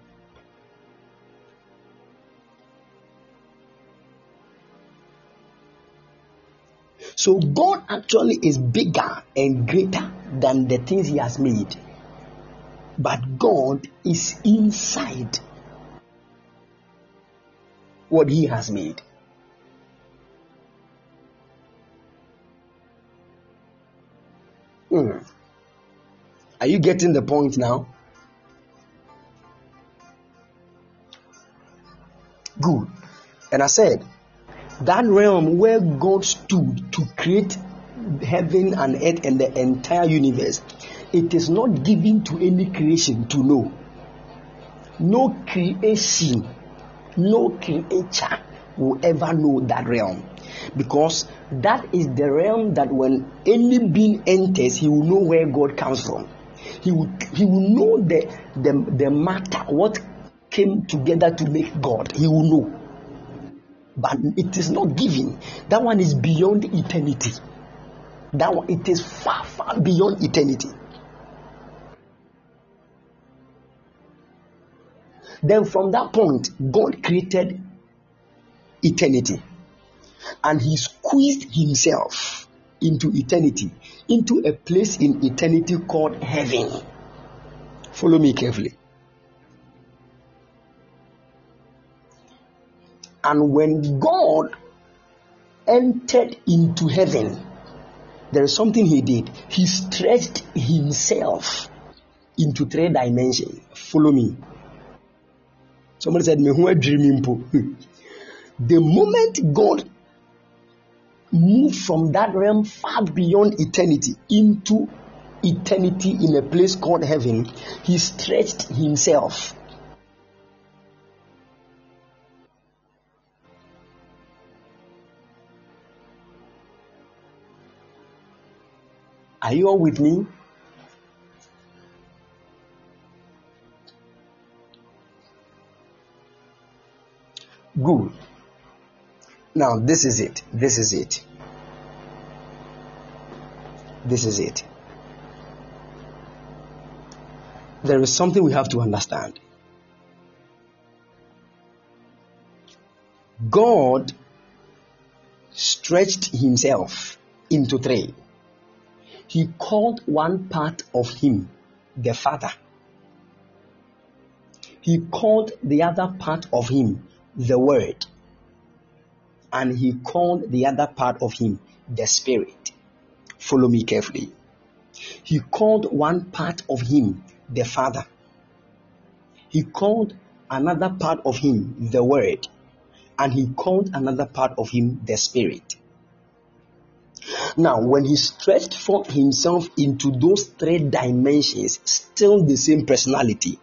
So God actually is bigger and greater than the things he has made. But God is inside what he has made. Hmm. Are you getting the point now? Good. And I said, that realm where God stood to create heaven and earth and the entire universe, it is not given to any creation to know. No creation, no creature will ever know that realm because that is the realm that when any being enters, he will know where God comes from. He will, he will know the, the, the matter, what came together to make God. He will know. But it is not given. That one is beyond eternity. That one, it is far, far beyond eternity. Then from that point, God created eternity and he squeezed himself into eternity, into a place in eternity called heaven. Follow me carefully. And when God entered into heaven, there is something he did. He stretched himself into three dimensions. Follow me. Somebody said, Me, who dreaming." The moment God moved from that realm far beyond eternity into eternity in a place called heaven, he stretched himself. Are you all with me? Good. Now, this is it. This is it. This is it. There is something we have to understand. God stretched himself into three. He called one part of him the Father. He called the other part of him the Word and he called the other part of him the Spirit. Follow me carefully. He called one part of him the Father. He called another part of him the Word. And he called another part of him the Spirit. Now, when he stretched forth himself into those three dimensions, still the same personality,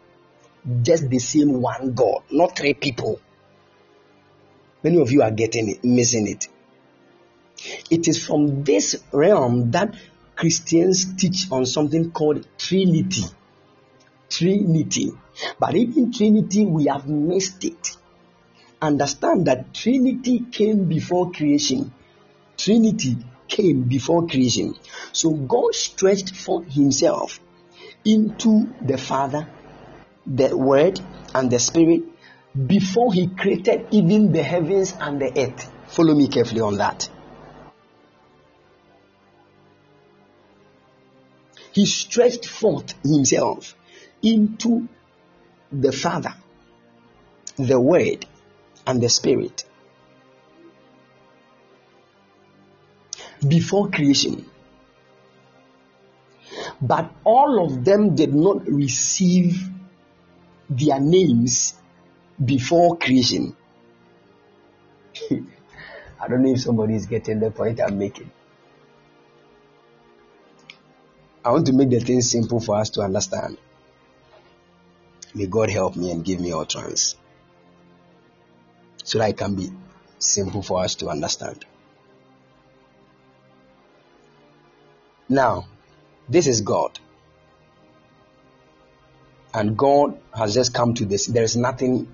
just the same one God, not three people. Many of you are getting it, missing it. It is from this realm that Christians teach on something called Trinity. Trinity. But even Trinity, we have missed it. Understand that Trinity came before creation. Trinity came before creation. So God stretched for Himself into the Father, the Word, and the Spirit before he created even the heavens and the earth. Follow me carefully on that. He stretched forth himself into the Father, the Word, and the Spirit. Before creation. But all of them did not receive their names before creation. I don't know if somebody is getting the point I'm making. I want to make the thing simple for us to understand. May God help me and give me utterance so that it can be simple for us to understand. Now, this is God. And God has just come to this. There is nothing in,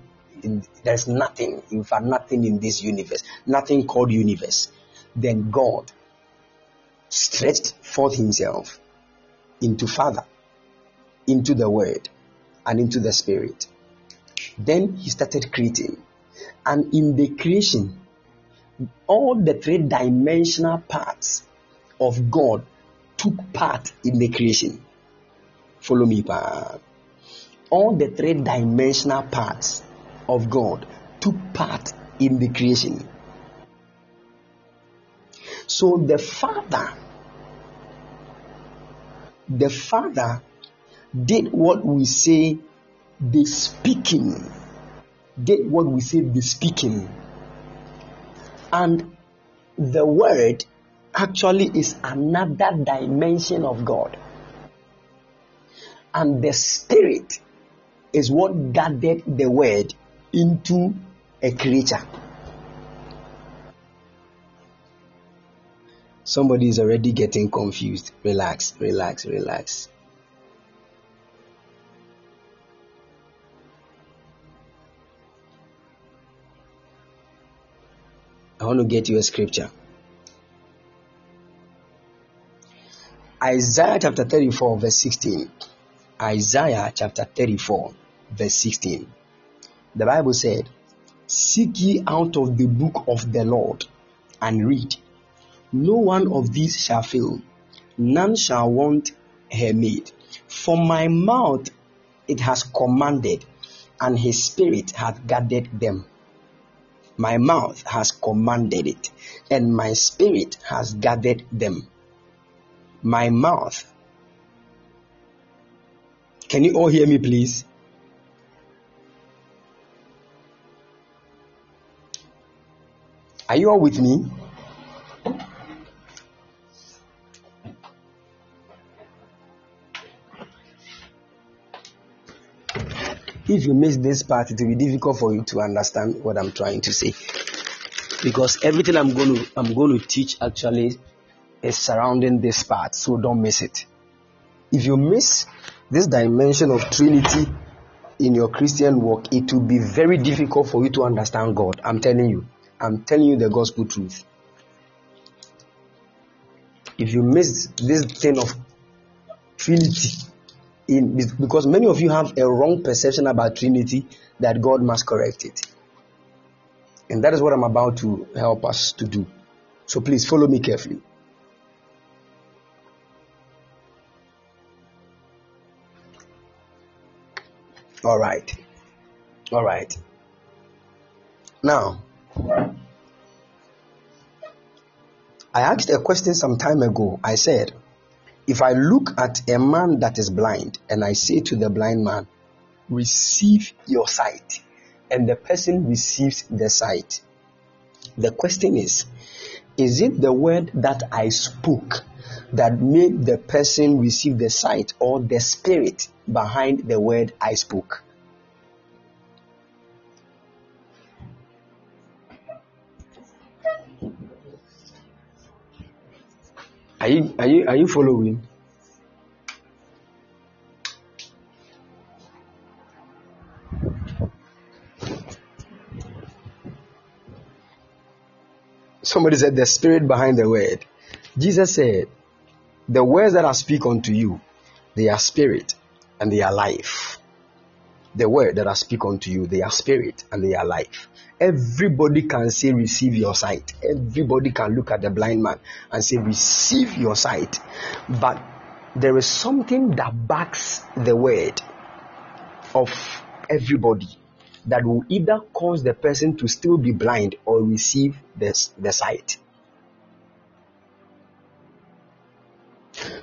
there's nothing, in fact, nothing in this universe, nothing called universe. Then God stretched forth himself into Father, into the Word, and into the Spirit. Then he started creating. And in the creation, all the three dimensional parts of God took part in the creation. Follow me, pa. All the three dimensional parts of God took part in the creation. So the Father, the Father did what we say the speaking, did what we say the speaking. And the Word actually is another dimension of God. And the Spirit is what gathered the Word into a creature. Somebody is already getting confused. Relax, relax, relax. I want to get you a scripture. Isaiah chapter 34, verse 16. Isaiah chapter 34, verse 16. The Bible said, Seek ye out of the book of the Lord and read. No one of these shall fail, none shall want her maid. For my mouth it has commanded, and his spirit hath guarded them. My mouth has commanded it, and my spirit has guarded them. My mouth. Can you all hear me, please? Are you all with me? if you miss this part, it will be difficult for you to understand what I'm trying to say. Because everything I'm going to I'm going to teach actually is surrounding this part, so don't miss it. If you miss this dimension of Trinity in your Christian walk, it will be very difficult for you to understand God. I'm telling you. I'm telling you the gospel truth. If you miss this thing of Trinity, in because many of you have a wrong perception about Trinity that God must correct it. And that is what I'm about to help us to do. So please follow me carefully. All right. All right. Now, I asked a question some time ago. I said, if I look at a man that is blind and I say to the blind man, receive your sight, and the person receives the sight, the question is, is it the word that I spoke that made the person receive the sight or the spirit behind the word I spoke? You are you are you following? Somebody said the spirit behind the word. Jesus said, The words that I speak unto you, they are spirit and they are life. The word that I speak unto you, they are spirit and they are life. Everybody can say, Receive your sight. Everybody can look at the blind man and say, Receive your sight. But there is something that backs the word of everybody that will either cause the person to still be blind or receive the, the sight.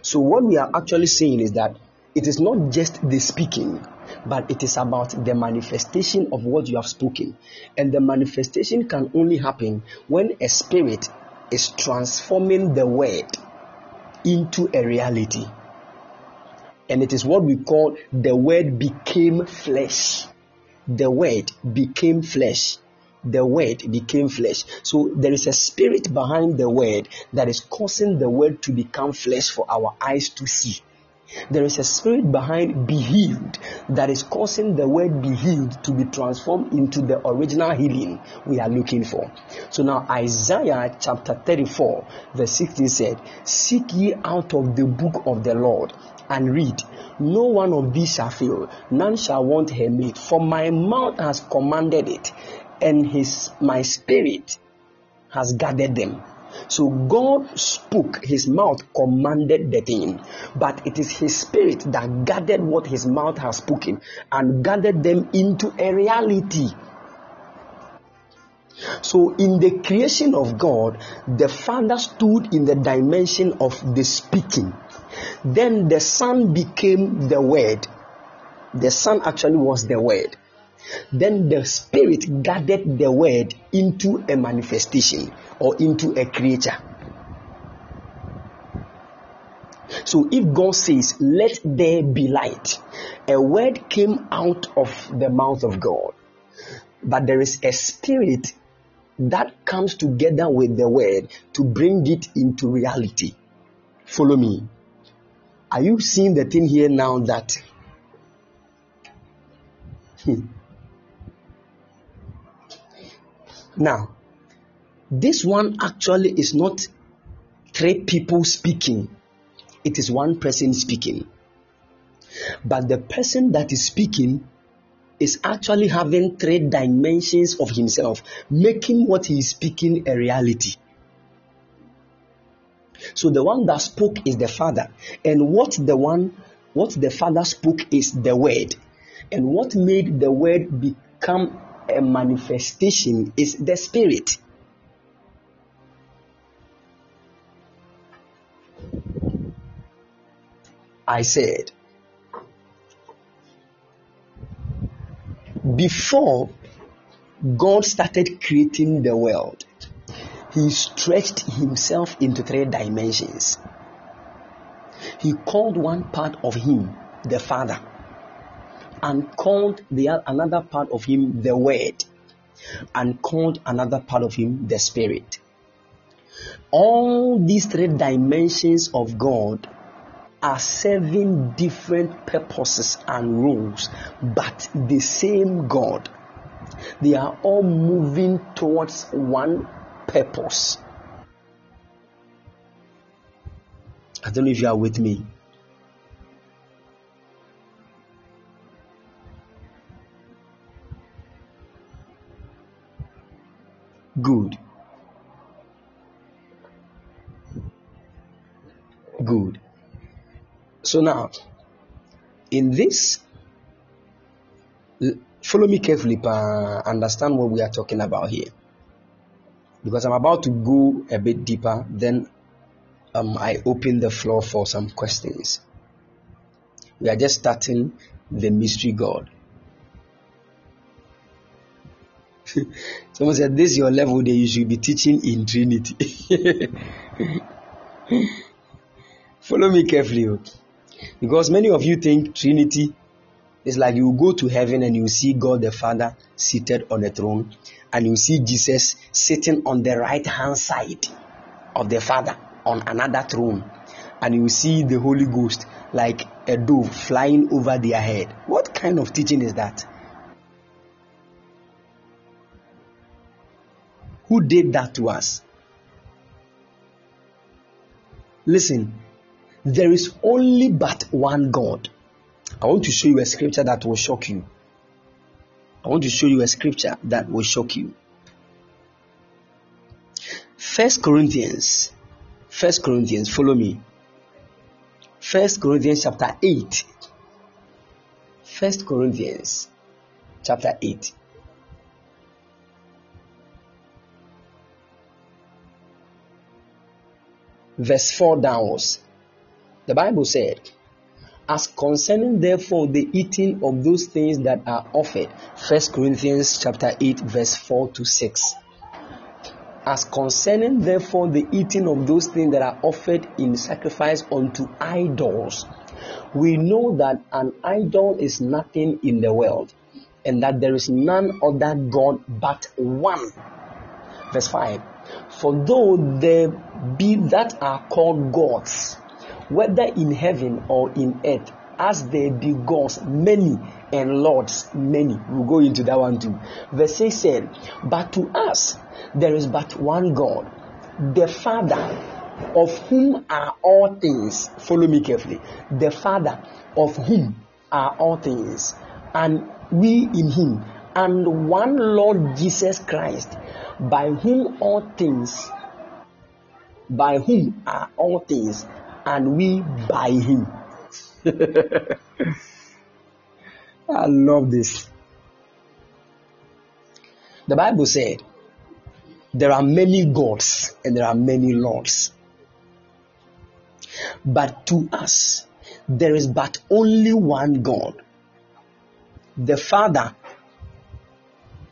So, what we are actually saying is that it is not just the speaking, but it is about the manifestation of what you have spoken. And the manifestation can only happen when a spirit is transforming the word into a reality. And it is what we call the word became flesh. The word became flesh. the word became flesh. So there is a spirit behind the word that is causing the word to become flesh for our eyes to see. There is a spirit behind be healed that is causing the word be healed to be transformed into the original healing we are looking for. So now Isaiah chapter 34 verse 16 said, Seek ye out of the book of the Lord and read. No one of these shall fail, none shall want her meat, For my mouth has commanded it, and his my spirit has gathered them. So God spoke, his mouth commanded the thing, but it is his spirit that gathered what his mouth has spoken and gathered them into a reality. So, in the creation of God, the Father stood in the dimension of the speaking. Then the Son became the Word. The Son actually was the Word. Then the Spirit gathered the Word into a manifestation or into a creature. So if God says, Let there be light, a word came out of the mouth of God. But there is a spirit that comes together with the word to bring it into reality. Follow me. Are you seeing the thing here now that hmm. now this one actually is not three people speaking, it is one person speaking. But the person that is speaking is actually having three dimensions of himself, making what he is speaking a reality. So the one that spoke is the Father, and what the one what the Father spoke is the Word, and what made the Word become a manifestation is the Spirit. I said, before God started creating the world, He stretched Himself into three dimensions. He called one part of Him the Father, and called the another part of Him the Word, and called another part of Him the Spirit. All these three dimensions of God are serving different purposes and roles, but the same God. They are all moving towards one purpose. I don't know if you are with me. Good. Good. So now, in this, follow me carefully, pa, understand what we are talking about here. Because I'm about to go a bit deeper, then um, I open the floor for some questions. We are just starting the mystery God. Someone said, This is your level that you should be teaching in Trinity. Follow me carefully. Okay? Because many of you think Trinity is like you go to heaven and you see God the Father seated on a throne, and you see Jesus sitting on the right hand side of the Father on another throne, and you see the Holy Ghost like a dove flying over their head. What kind of teaching is that? Who did that to us? Listen, there is only but one God. I want to show you a scripture that will shock you. I want to show you a scripture that will shock you. First Corinthians, First Corinthians, follow me. First Corinthians chapter 8. First Corinthians chapter 8. Verse 4 downwards. The Bible said, as concerning therefore the eating of those things that are offered, 1 Corinthians chapter 8, verse 4 to 6. As concerning therefore the eating of those things that are offered in sacrifice unto idols, we know that an idol is nothing in the world, and that there is none other God but one. Verse 5 For though there be that are called gods, whether in heaven or in earth, as there be gods many and lords many. We'll go into that one too. Verse 6 said, But to us there is but one God, the Father, of whom are all things. Follow me carefully. The Father, of whom are all things, and we in him, and one Lord Jesus Christ, by whom all things, by whom are all things, and we by him. I love this. The Bible said, There are many gods and there are many lords. But to us, there is but only one God, the Father,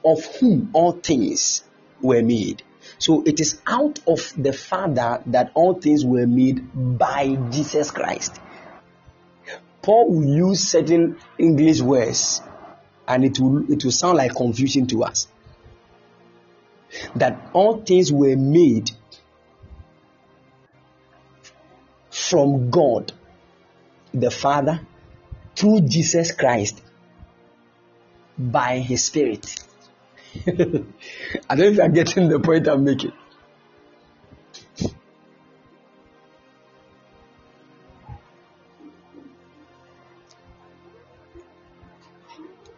of whom all things were made. So it is out of the Father that all things were made by Jesus Christ. Paul will use certain English words and it will it will sound like confusion to us. That all things were made from God the Father through Jesus Christ by his spirit. I don't if you're getting the point I'm making.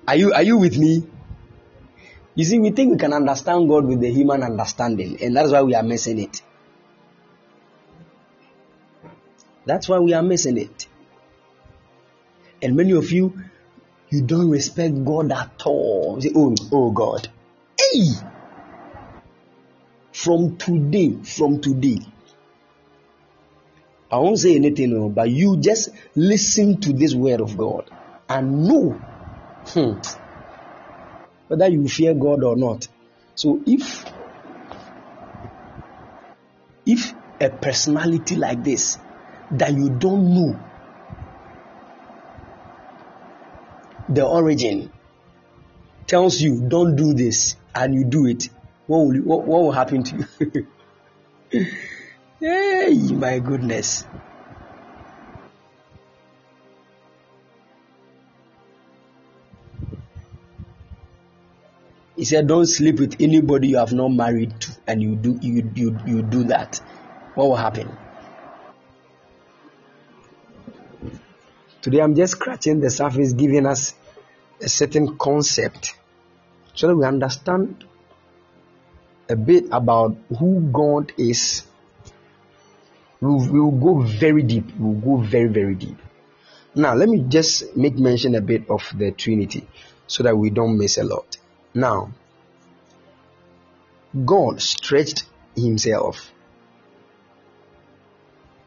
Are you are you with me? You see, we think we can understand God with the human understanding, and that's why we are missing it. That's why we are missing it. And many of you, you don't respect God at all. You say, oh, oh God. From today, from today, I won't say anything, but you just listen to this word of God and know Hmm. Whether you fear God or not. So if if a personality like this that you don't know the origin tells you don't do this and you do it, what will what, what will happen to you? hey, my goodness. He said, Don't sleep with anybody you have not married to, and you do you you you do that. What will happen? Today I'm just scratching the surface, giving us a certain concept so that we understand a bit about who God is. We'll, we'll go very deep. We'll go very, very deep. Now, let me just make mention a bit of the Trinity so that we don't miss a lot. Now, God stretched himself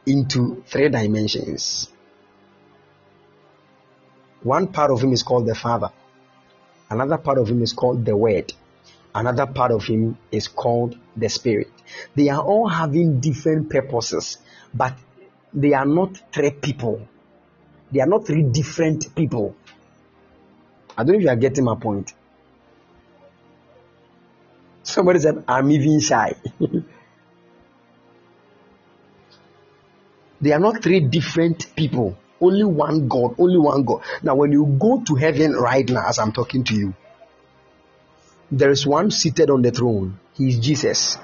into three dimensions. One part of him is called the Father, another part of him is called the Word, another part of him is called the Spirit. They are all having different purposes, but they are not three people. They are not three different people. I don't know if you are getting my point. Somebody said, I'm even shy. they are not three different people. Only one God, only one God. Now, when you go to heaven right now, as I'm talking to you, there is one seated on the throne. He is Jesus.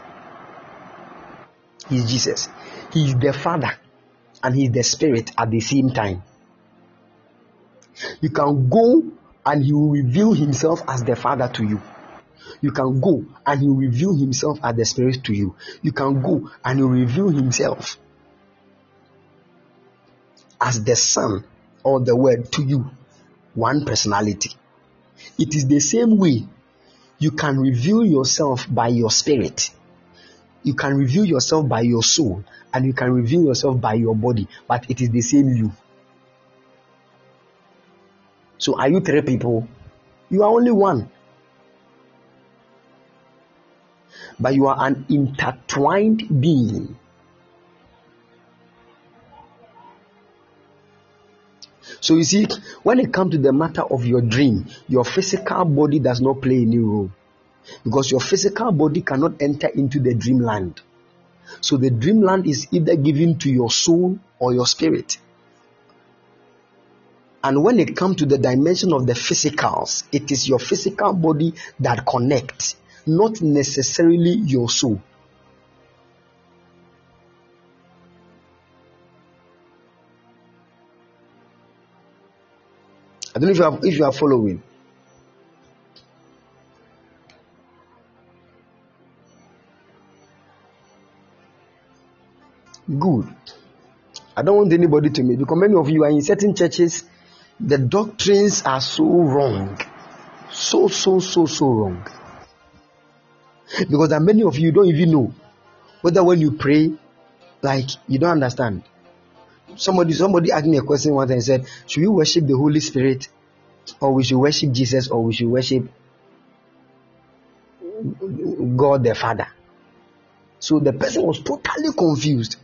He is Jesus. He is the Father and He is the Spirit at the same time. You can go and He will reveal Himself as the Father to you. You can go and He will reveal Himself as the Spirit to you. You can go and He will reveal Himself as the Son or the Word to you. One personality. It is the same way you can reveal yourself by your spirit. You can reveal yourself by your soul and you can reveal yourself by your body, but it is the same you. So, are you three people? You are only one. But you are an intertwined being. So you see, when it comes to the matter of your dream, your physical body does not play any role because your physical body cannot enter into the dreamland. So the dreamland is either given to your soul or your spirit. And when it comes to the dimension of the physicals, it is your physical body that connects, not necessarily your soul. Don't know if you are, if you are following. Good. I don't want anybody to me because many of you are in certain churches, the doctrines are so wrong. So, so, so, so wrong. Because many of you don't even know whether when you pray, like you don't understand. Somebody, somebody asked me a question once and said, Should we worship the Holy Spirit or we should worship Jesus or we should worship God the Father? So the person was totally confused.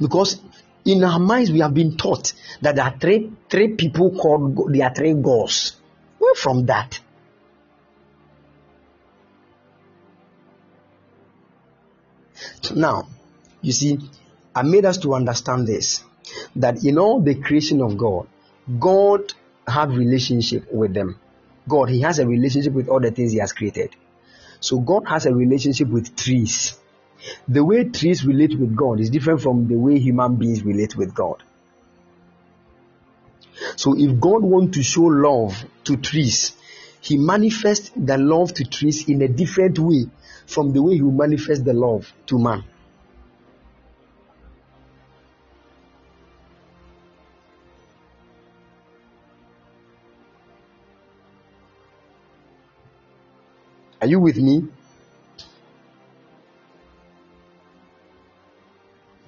Because in our minds we have been taught that there are three three people called there are three gods. Where from that? Now, you see, I made us to understand this that in all the creation of God, God had relationship with them. God, He has a relationship with all the things He has created. So God has a relationship with trees. The way trees relate with God is different from the way human beings relate with God. So if God wants to show love to trees, He manifests the love to trees in a different way from the way He manifests the love to man. Are you with me?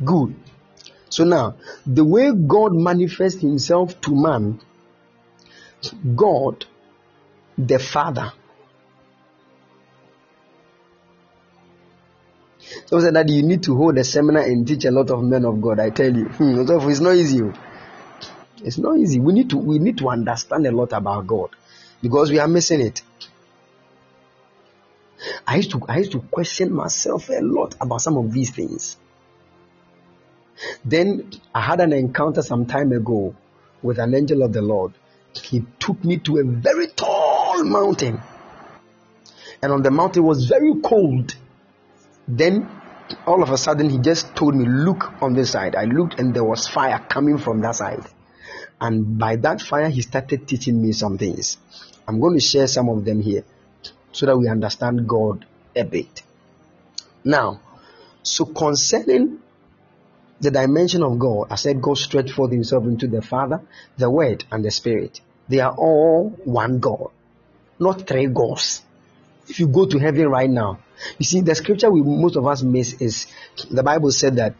Good. So now, the way God manifests himself to man, God, the Father, So said that you need to hold a seminar and teach a lot of men of God. I tell you, hmm, it's not easy. It's not easy. We need to we need to understand a lot about God because we are missing it. I used to I used to question myself a lot about some of these things. Then I had an encounter some time ago with an angel of the Lord. He took me to a very tall mountain. And on the mountain was very cold. Then all of a sudden he just told me, Look on this side. I looked and there was fire coming from that side. And by that fire, he started teaching me some things. I'm going to share some of them here so that we understand God a bit. Now, so concerning the dimension of God, I said God stretched forth himself into the Father, the Word, and the Spirit. They are all one God, not three gods. If you go to heaven right now, you see the scripture we most of us miss is the Bible said that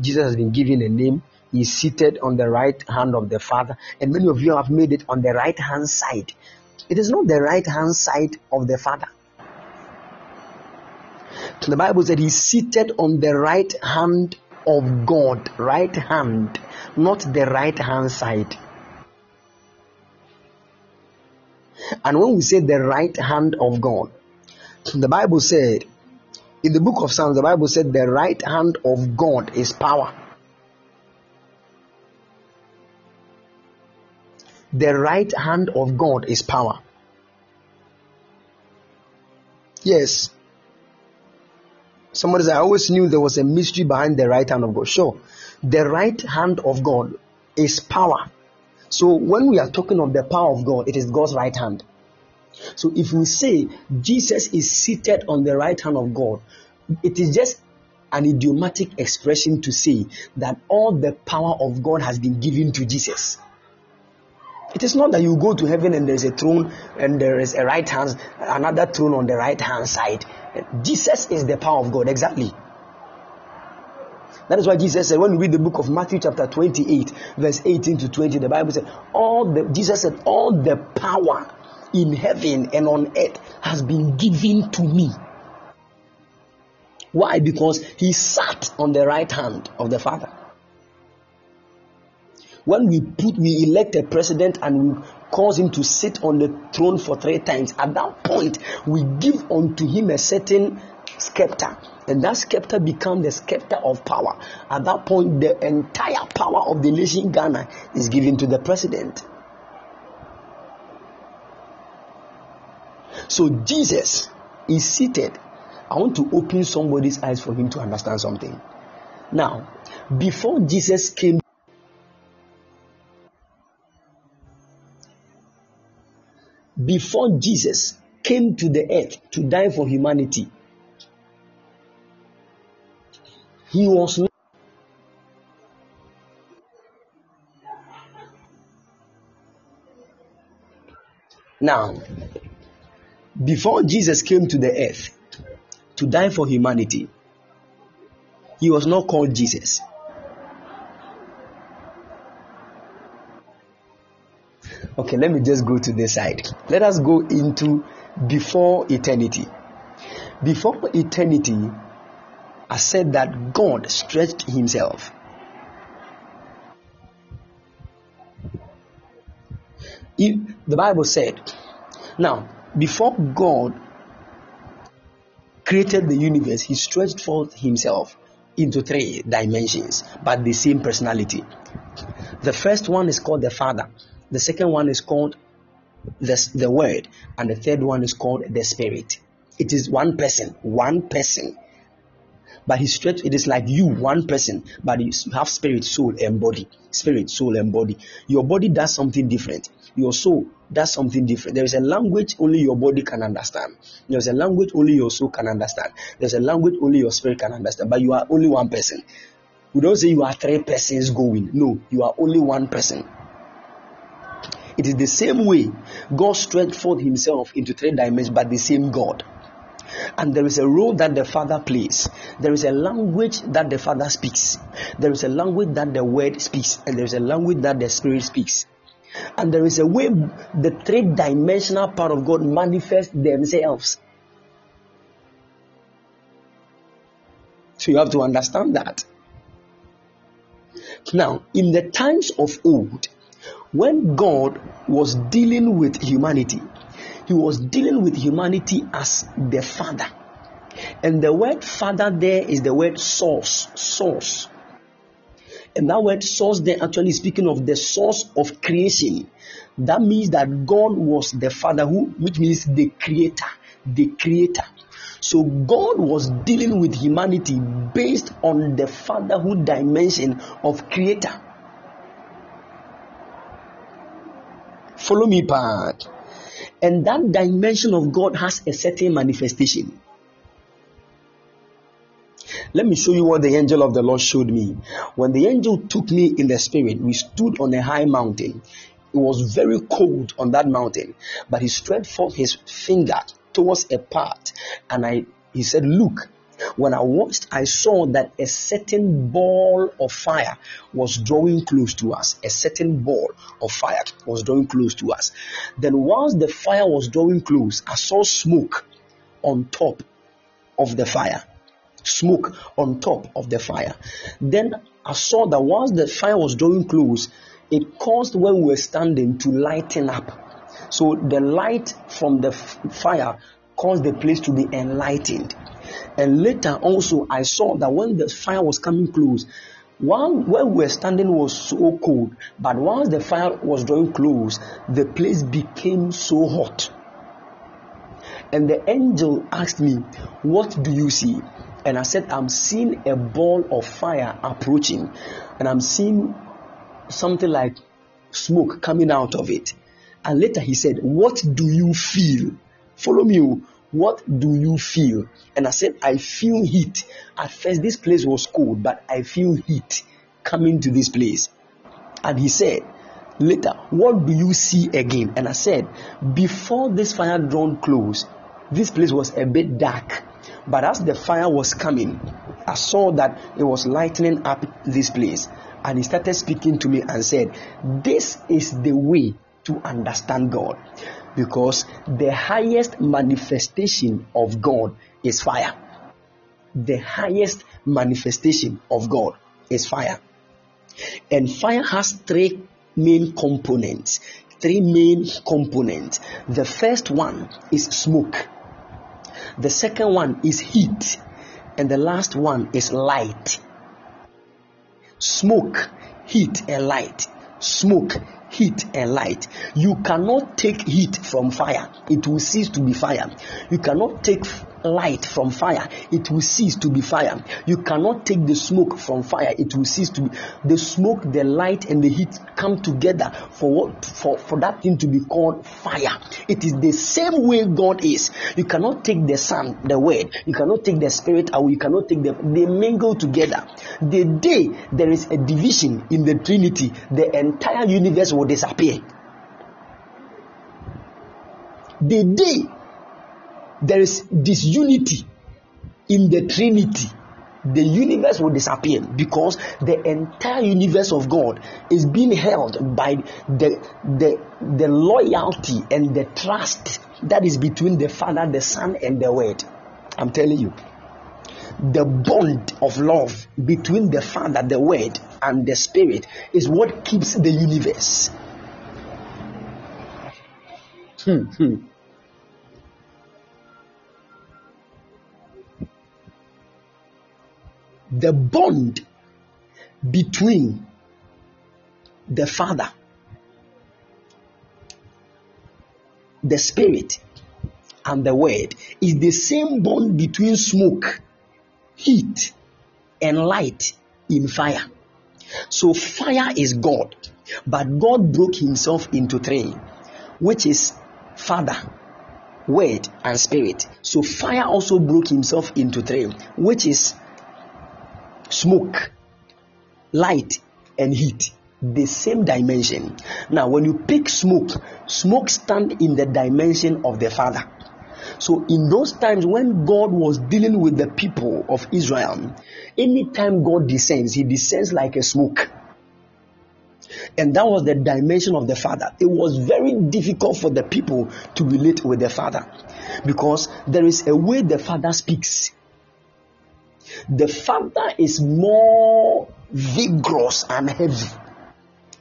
Jesus has been given a name. He is seated on the right hand of the Father, and many of you have made it on the right hand side. It is not the right hand side of the Father. So The Bible said he's seated on the right hand of God, right hand, not the right hand side. And when we say the right hand of God, the Bible said, in the book of Psalms, the Bible said the right hand of God is power. The right hand of God is power. Yes. Somebody said, I always knew there was a mystery behind the right hand of God. Sure. The right hand of God is power. So when we are talking of the power of God, it is God's right hand. So if we say Jesus is seated on the right hand of God, it is just an idiomatic expression to say that all the power of God has been given to Jesus. It is not that you go to heaven and there's a throne and there is a right hand, another throne on the right hand side. Jesus is the power of God, exactly. That is why Jesus said, when we read the book of Matthew, chapter 28, verse 18 to 20, the Bible said, All the Jesus said, All the power in heaven and on earth has been given to me. Why? Because he sat on the right hand of the Father. When we put, we elect a president and we cause him to sit on the throne for three times, at that point, we give unto him a certain scepter. And that scepter becomes the scepter of power. At that point, the entire power of the nation Ghana is given to the president. So Jesus is seated. I want to open somebody's eyes for him to understand something. Now, before Jesus came, before Jesus came to the earth to die for humanity, he was not. Now, before Jesus came to the earth to die for humanity, he was not called Jesus. Okay, let me just go to this side. Let us go into before eternity. Before eternity, I said that God stretched himself. If the Bible said, now before God created the universe, He stretched forth Himself into three dimensions, but the same personality. The first one is called the Father, the second one is called the, the Word, and the third one is called the Spirit. It is one person, one person. But he stretched, it is like you, one person, but you have spirit, soul, and body. Spirit, soul, and body. Your body does something different your soul does something different. There is a language only your body can understand. There's a language only your soul can understand. There's a language only your spirit can understand. But you are only one person. We don't say you are three persons going. No, you are only one person. It is the same way God stretched forth Himself into three dimensions, but the same God. And there is a role that the Father plays. There is a language that the Father speaks. There is a language that the Word speaks. And there is a language that the Spirit speaks. And there is a way the three dimensional part of God manifest themselves. So you have to understand that. Now, in the times of old, when God was dealing with humanity, He was dealing with humanity as the Father. And the word Father there is the word source. Source. And that word source there actually speaking of the source of creation. That means that God was the Father who, which means the creator, the creator. So God was dealing with humanity based on the fatherhood dimension of creator. Follow me, part. And that dimension of God has a certain manifestation. Let me show you what the angel of the Lord showed me. When the angel took me in the spirit, we stood on a high mountain. It was very cold on that mountain, but he stretched forth his finger towards a part, and I he said, Look, when I watched, I saw that a certain ball of fire was drawing close to us. A certain ball of fire was drawing close to us. Then, whilst the fire was drawing close, I saw smoke on top of the fire smoke on top of the fire. Then I saw that once the fire was drawing close, it caused where we were standing to lighten up. So the light from the f- fire caused the place to be enlightened. And later also, I saw that when the fire was coming close, while where we were standing was so cold, but once the fire was drawing close, the place became so hot. And the angel asked me, What do you see? And I said, I'm seeing a ball of fire approaching, and I'm seeing something like smoke coming out of it. And later he said, What do you feel? Follow me. Oh. What do you feel? And I said, I feel heat. At first, this place was cold, but I feel heat coming to this place. And he said, Later, what do you see again? And I said, Before this fire drawn close, this place was a bit dark but as the fire was coming, I saw that it was lightening up this place. And he started speaking to me and said, This is the way to understand God. Because the highest manifestation of God is fire. The highest manifestation of God is fire. And fire has three main components. Three main components. The first one is smoke. The second one is heat. And the last one is light. Smoke, heat, and light. Smoke, heat and light. You cannot take heat from fire, it will cease to be fire. You cannot take light from fire, it will cease to be fire. You cannot take the smoke from fire, it will cease to be. The smoke, the light, and the heat come together for what for, for that thing to be called fire. It is the same way God is. You cannot take the sun, the word, you cannot take the spirit away, you cannot take them, they mingle together. The day there is a division in the Trinity, the entire universe will disappear. The day there is disunity in the Trinity, the universe will disappear because the entire universe of God is being held by the, the, the loyalty and the trust that is between the Father, the Son, and the Word. I'm telling you. The bond of love between the Father, the Word, and the Spirit is what keeps the universe. Hmm, hmm. The bond between the Father, the Spirit, and the Word is the same bond between smoke, heat, and light in fire. So, fire is God, but God broke Himself into three, which is Father, Word, and Spirit. So, fire also broke Himself into three, which is smoke, light, and heat. The same dimension. Now, when you pick smoke, smoke stand in the dimension of the Father. So, in those times when God was dealing with the people of Israel, anytime God descends, He descends like a smoke. And that was the dimension of the Father. It was very difficult for the people to relate with the Father because there is a way the Father speaks the father is more vigorous and heavy.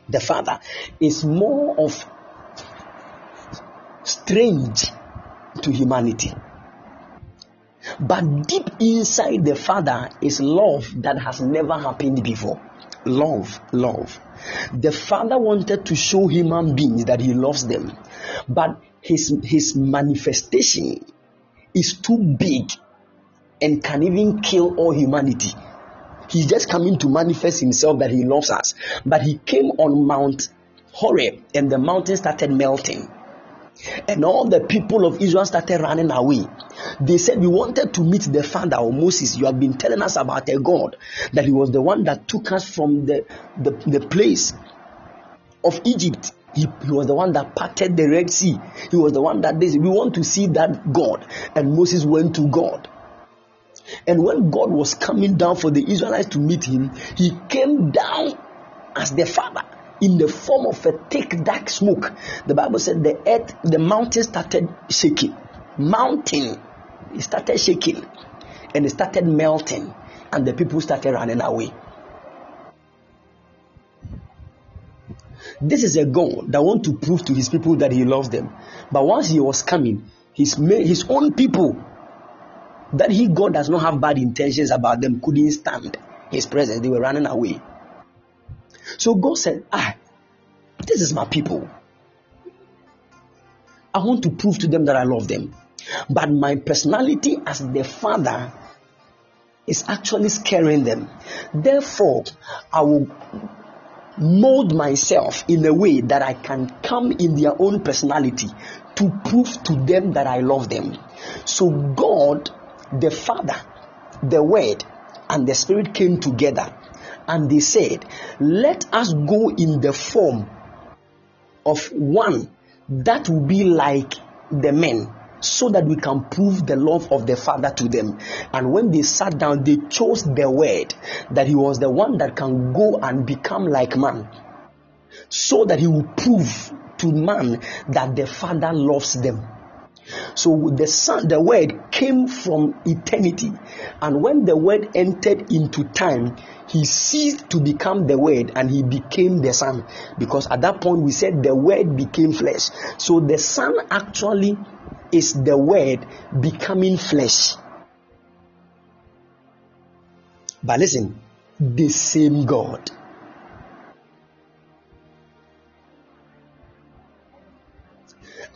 The father is more of strange to humanity. But deep inside the father is love that has never happened before. Love, love. The father wanted to show human beings that he loves them, but his, his manifestation is too big and can even kill all humanity. He's just coming to manifest himself that he loves us. But he came on Mount Horeb and the mountain started melting. And all the people of Israel started running away. They said, We wanted to meet the father of Moses. You have been telling us about a God, that he was the one that took us from the, the, the place of Egypt. He, he, was the one that parted the Red Sea. He was the one that did. We want to see that God. And Moses went to God. And when God was coming down for the Israelites to meet him, he came down as the Father in the form of a thick dark smoke. The Bible said the earth, the mountain started shaking. Mountain, it started shaking and it started melting, and the people started running away. This is a God that want to prove to his people that he loves them. But once he was coming, his, his own people that he God does not have bad intentions about them couldn't stand his presence. They were running away. So God said, Ah, this is my people. I want to prove to them that I love them. But my personality as the father is actually scaring them. Therefore, I will mold myself in a way that I can come in their own personality to prove to them that I love them. So God the Father, the Word, and the Spirit came together and they said, Let us go in the form of one that will be like the men so that we can prove the love of the Father to them. And when they sat down, they chose the word that he was the one that can go and become like man so that he will prove to man that the Father loves them. So the son, the word came from eternity, and when the word entered into time, he ceased to become the word and he became the son. Because at that point we said the word became flesh. So the son actually is the word becoming flesh. But listen, the same God.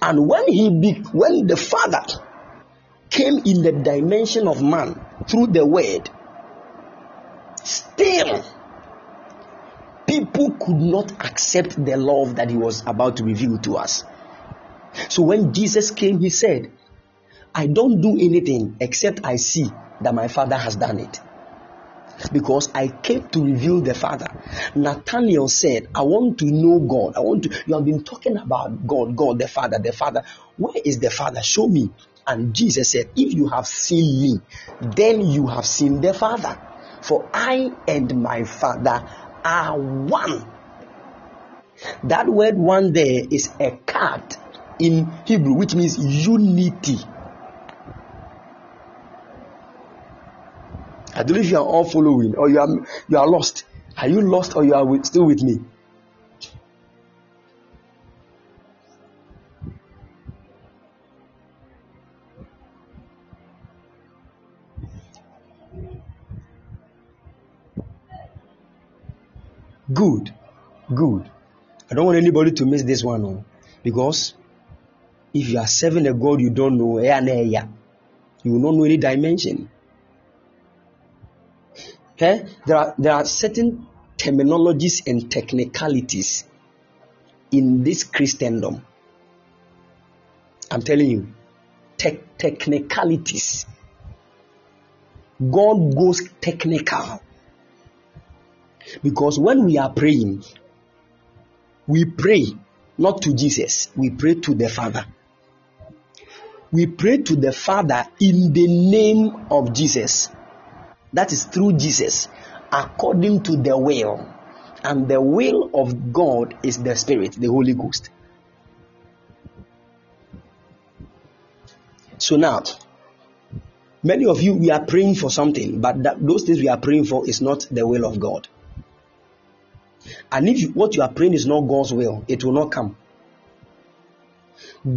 And when he be, when the Father came in the dimension of man through the word, still people could not accept the love that he was about to reveal to us. So when Jesus came, he said, I don't do anything except I see that my Father has done it because I came to reveal the Father. Nathaniel said, I want to know God. I want to, you have been talking about God, God, the Father, the Father. Where is the Father? Show me. And Jesus said, If you have seen me, then you have seen the Father. For I and my Father are one. That word one there is a card in Hebrew, which means unity. I don't know if you are all following or you are you are lost. Are you lost or you are with, still with me? Good, good. I don't want anybody to miss this one, oh, because if you are serving a God you don't know, eh, and eh, there, you will not know any dimension. Okay? There are there are certain terminologies and technicalities in this Christendom. I'm telling you, te- technicalities. God goes technical. Because when we are praying, we pray not to Jesus, we pray to the Father. We pray to the Father in the name of Jesus. That is through Jesus, according to the will. And the will of God is the Spirit, the Holy Ghost. So now, many of you, we are praying for something, but that, those things we are praying for is not the will of God. And if you, what you are praying is not God's will, it will not come.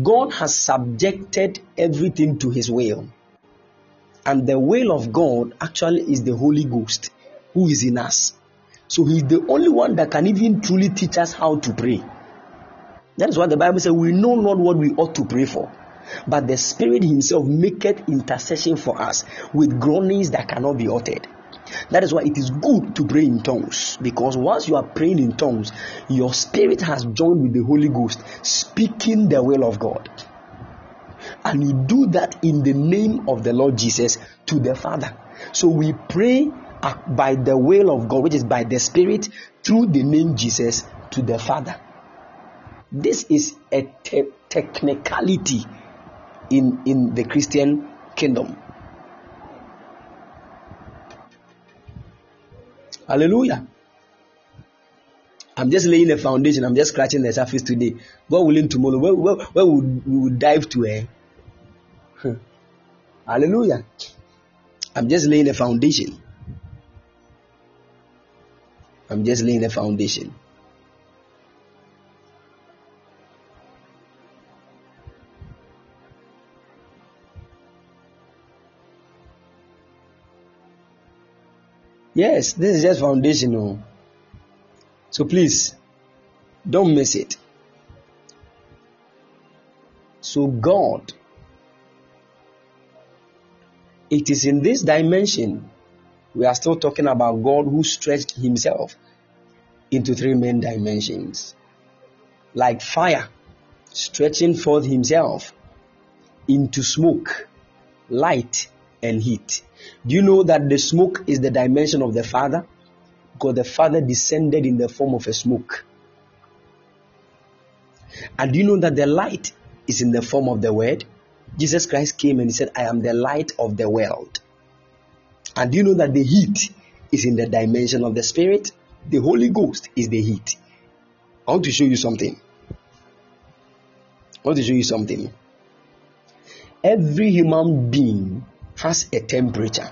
God has subjected everything to His will. And the will of God actually is the Holy Ghost who is in us. So He's the only one that can even truly teach us how to pray. That is what the Bible says we know not what we ought to pray for. But the Spirit Himself maketh intercession for us with groanings that cannot be uttered. That is why it is good to pray in tongues because once you are praying in tongues, your spirit has joined with the Holy Ghost, speaking the will of God. And you do that in the name of the Lord Jesus to the Father. So we pray by the will of God, which is by the Spirit, through the name Jesus to the Father. This is a te- technicality in, in the Christian kingdom. Hallelujah. I'm just laying a foundation. I'm just scratching the surface today. God willing, tomorrow, where, where, where we, we will dive to. Eh? Hallelujah. I'm just laying a foundation. I'm just laying a foundation. Yes, this is just foundational. Oh. So please, don't miss it. So, God, it is in this dimension we are still talking about God who stretched Himself into three main dimensions. Like fire, stretching forth Himself into smoke, light, and heat. Do you know that the smoke is the dimension of the Father? Because the Father descended in the form of a smoke. And do you know that the light is in the form of the Word? Jesus Christ came and he said, I am the light of the world. And you know that the heat is in the dimension of the Spirit? The Holy Ghost is the heat. I want to show you something. I want to show you something. Every human being has a temperature.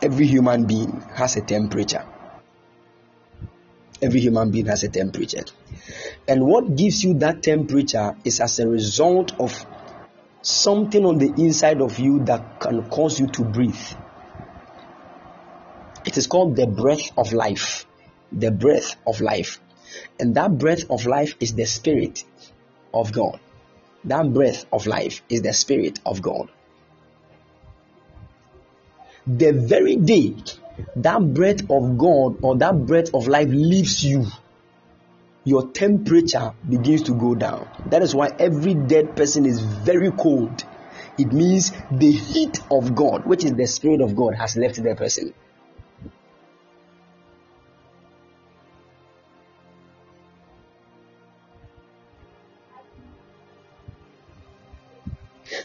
Every human being has a temperature. Every human being has a temperature. And what gives you that temperature is as a result of something on the inside of you that can cause you to breathe. It is called the breath of life. The breath of life. And that breath of life is the spirit of God. That breath of life is the spirit of God. The very day that breath of God or that breath of life leaves you, your temperature begins to go down. That is why every dead person is very cold. It means the heat of God, which is the Spirit of God, has left the person.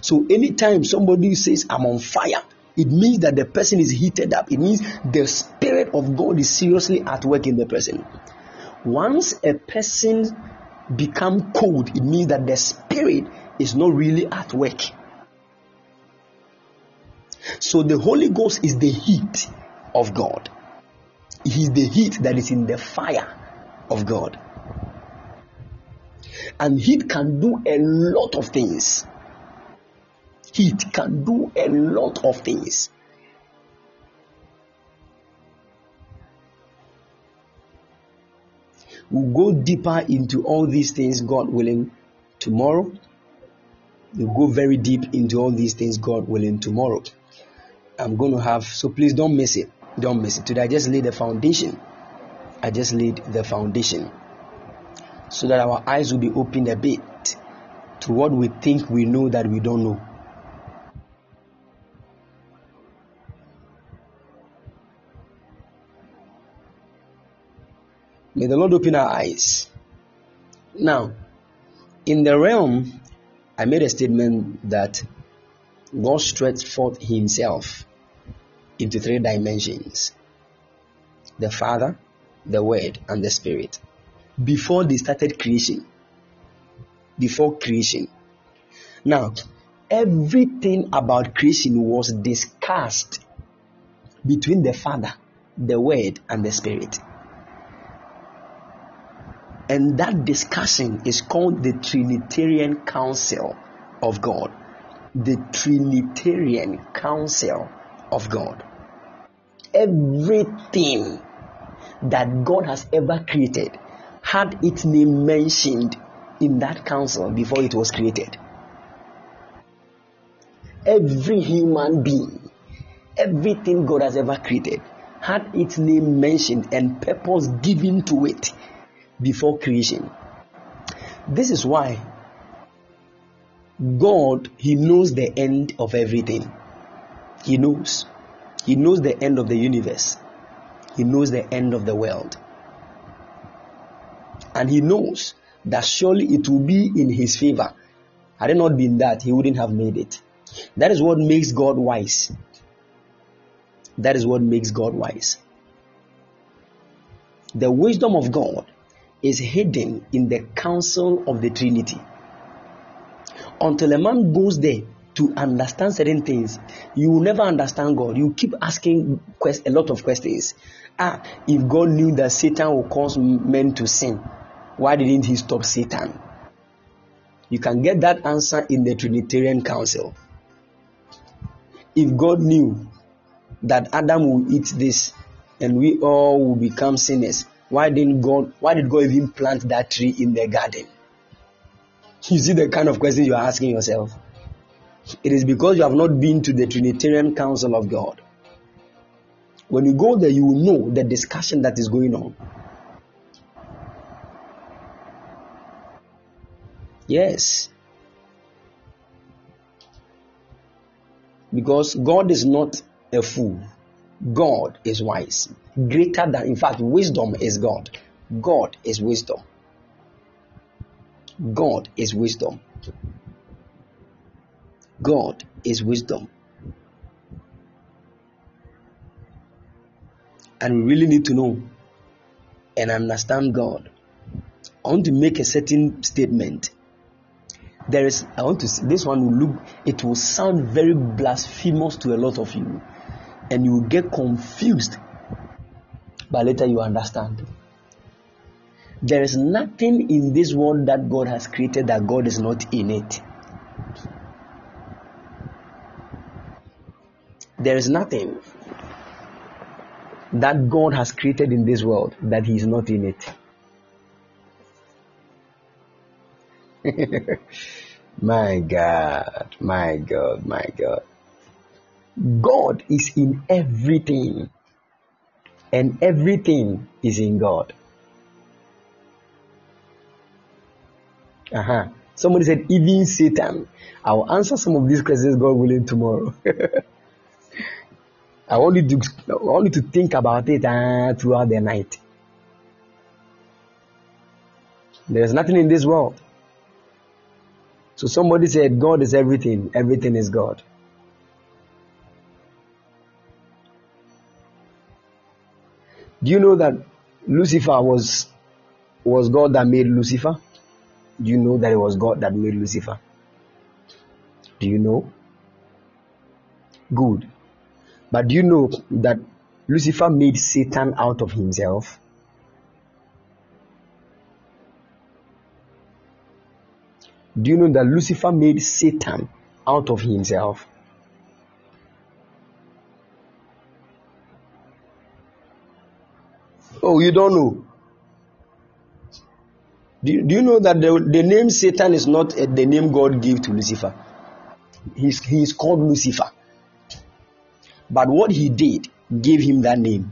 So anytime somebody says, I'm on fire, it means that the person is heated up. It means the Spirit of God is seriously at work in the person. Once a person become cold, it means that the Spirit is not really at work. So the Holy Ghost is the heat of God. He is the heat that is in the fire of God. And heat can do a lot of things heat can do a lot of things. We'll go deeper into all these things, God willing, tomorrow. We'll go very deep into all these things, God willing, tomorrow. I'm going to have, so please don't miss it. Don't miss it. Today I just laid the foundation. I just laid the foundation so that our eyes will be opened a bit to what we think we know that we don't know. May the Lord open our eyes. Now, in the realm, I made a statement that God stretched forth Himself into three dimensions the Father, the Word, and the Spirit before they started creation. Before creation. Now, everything about creation was discussed between the Father, the Word, and the Spirit. And that discussion is called the Trinitarian Council of God. The Trinitarian Council of God. Everything that God has ever created had its name mentioned in that council before it was created. Every human being, everything God has ever created, had its name mentioned and purpose given to it before creation. This is why God, He knows the end of everything. He knows. He knows the end of the universe. He knows the end of the world. And He knows that surely it will be in His favor. Had it not been that, He wouldn't have made it. That is what makes God wise. That is what makes God wise. The wisdom of God is hidden in the council of the Trinity. Until a man goes there to understand certain things, you will never understand God. You keep asking quest- a lot of questions. Ah, if God knew that Satan will cause men to sin, why didn't he stop Satan? You can get that answer in the Trinitarian Council. If God knew that Adam will eat this and we all will become sinners, why didn't God why did God even plant that tree in the garden? You see the kind of question you are asking yourself. It is because you have not been to the Trinitarian Council of God. When you go there, you will know the discussion that is going on. Yes. Because God is not a fool. God is wise. Greater than, in fact, wisdom is God. God is wisdom. God is wisdom. God is wisdom. And we really need to know and understand God. I want to make a certain statement. There is, I want to this one will look, it will sound very blasphemous to a lot of you. And you get confused. But later you understand. There is nothing in this world that God has created that God is not in it. There is nothing that God has created in this world that He is not in it. my God, my God, my God. God is in everything, and everything is in God. Uh-huh. Somebody said, even Satan. I will answer some of these questions, God willing, tomorrow. I want you to, I want you to think about it uh, throughout the night. There's nothing in this world. So somebody said, God is everything. Everything is God. Do you know that Lucifer was was God that made Lucifer? Do you know that it was God that made Lucifer? Do you know? Good. But do you know that Lucifer made Satan out of himself? Do you know that Lucifer made Satan out of himself? Oh, you don't know. Do, do you know that the, the name Satan is not uh, the name God gave to Lucifer? He's, he is called Lucifer. But what he did gave him that name.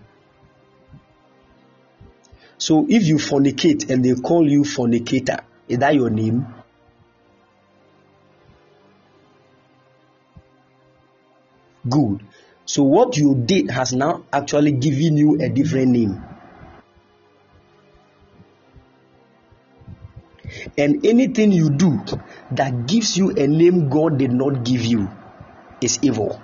So if you fornicate and they call you fornicator, is that your name? Good. So what you did has now actually given you a different name. And anything you do that gives you a name God did not give you is evil.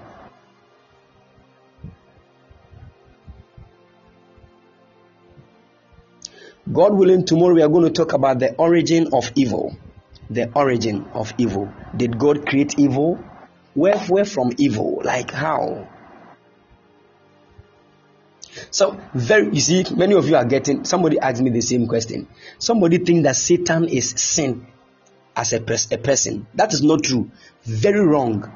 God willing, tomorrow we are going to talk about the origin of evil. The origin of evil. Did God create evil? Where, where from evil? Like how? So very you see, many of you are getting somebody asked me the same question. Somebody think that Satan is sin as a, pers- a person. That is not true. Very wrong.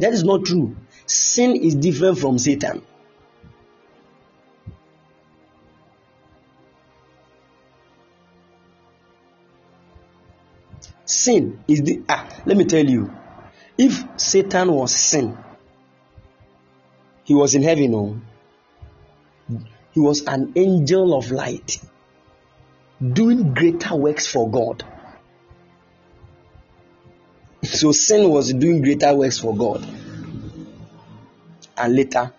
That is not true. Sin is different from Satan. Sin is the ah, let me tell you. If Satan was sin, he was in heaven, oh. He was an angel of light, doing greater works for God. So sin was doing greater works for God. And later,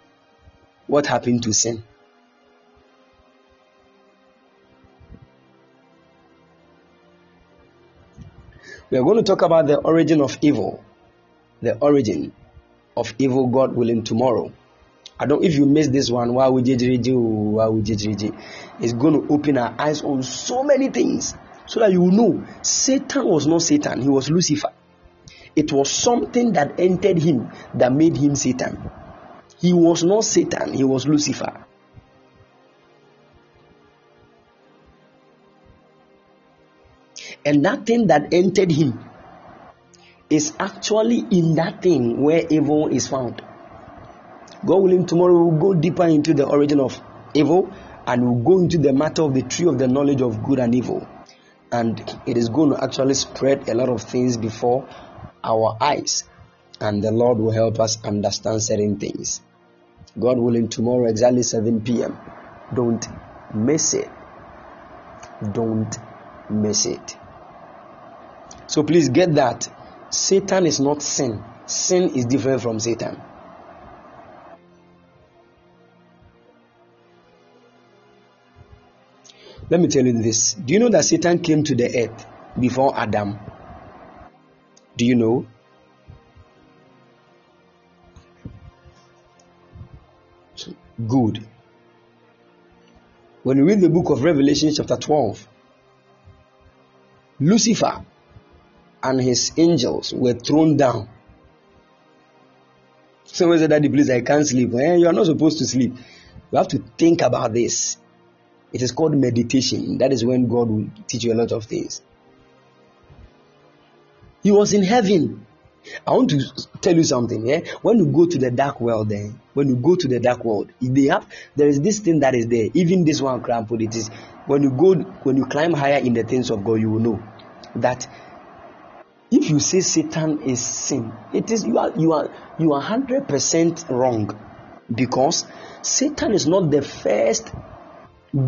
what happened to sin? We are going to talk about the origin of evil. The origin of evil, God willing, tomorrow. I don't if you miss this one, why would you why would you It's going to open our eyes on so many things so that you will know Satan was not Satan, he was Lucifer. It was something that entered him that made him Satan. He was not Satan, he was Lucifer. And that thing that entered him is actually in that thing where evil is found. God willing, tomorrow we'll go deeper into the origin of evil and we'll go into the matter of the tree of the knowledge of good and evil. And it is going to actually spread a lot of things before our eyes. And the Lord will help us understand certain things. God willing, tomorrow exactly 7 p.m. Don't miss it. Don't miss it. So please get that. Satan is not sin. Sin is different from Satan. Let me tell you this. Do you know that Satan came to the earth before Adam? Do you know? Good. When you read the book of Revelation, chapter 12, Lucifer and his angels were thrown down. Someone said, Daddy, please, I can't sleep. Eh, you are not supposed to sleep. You have to think about this. It is called meditation. That is when God will teach you a lot of things. He was in heaven. I want to tell you something. Yeah? When you go to the dark world, then eh, when you go to the dark world, they have there is this thing that is there. Even this one cramp it is when you go when you climb higher in the things of God, you will know that if you say Satan is sin, it is you are you are you are hundred percent wrong because Satan is not the first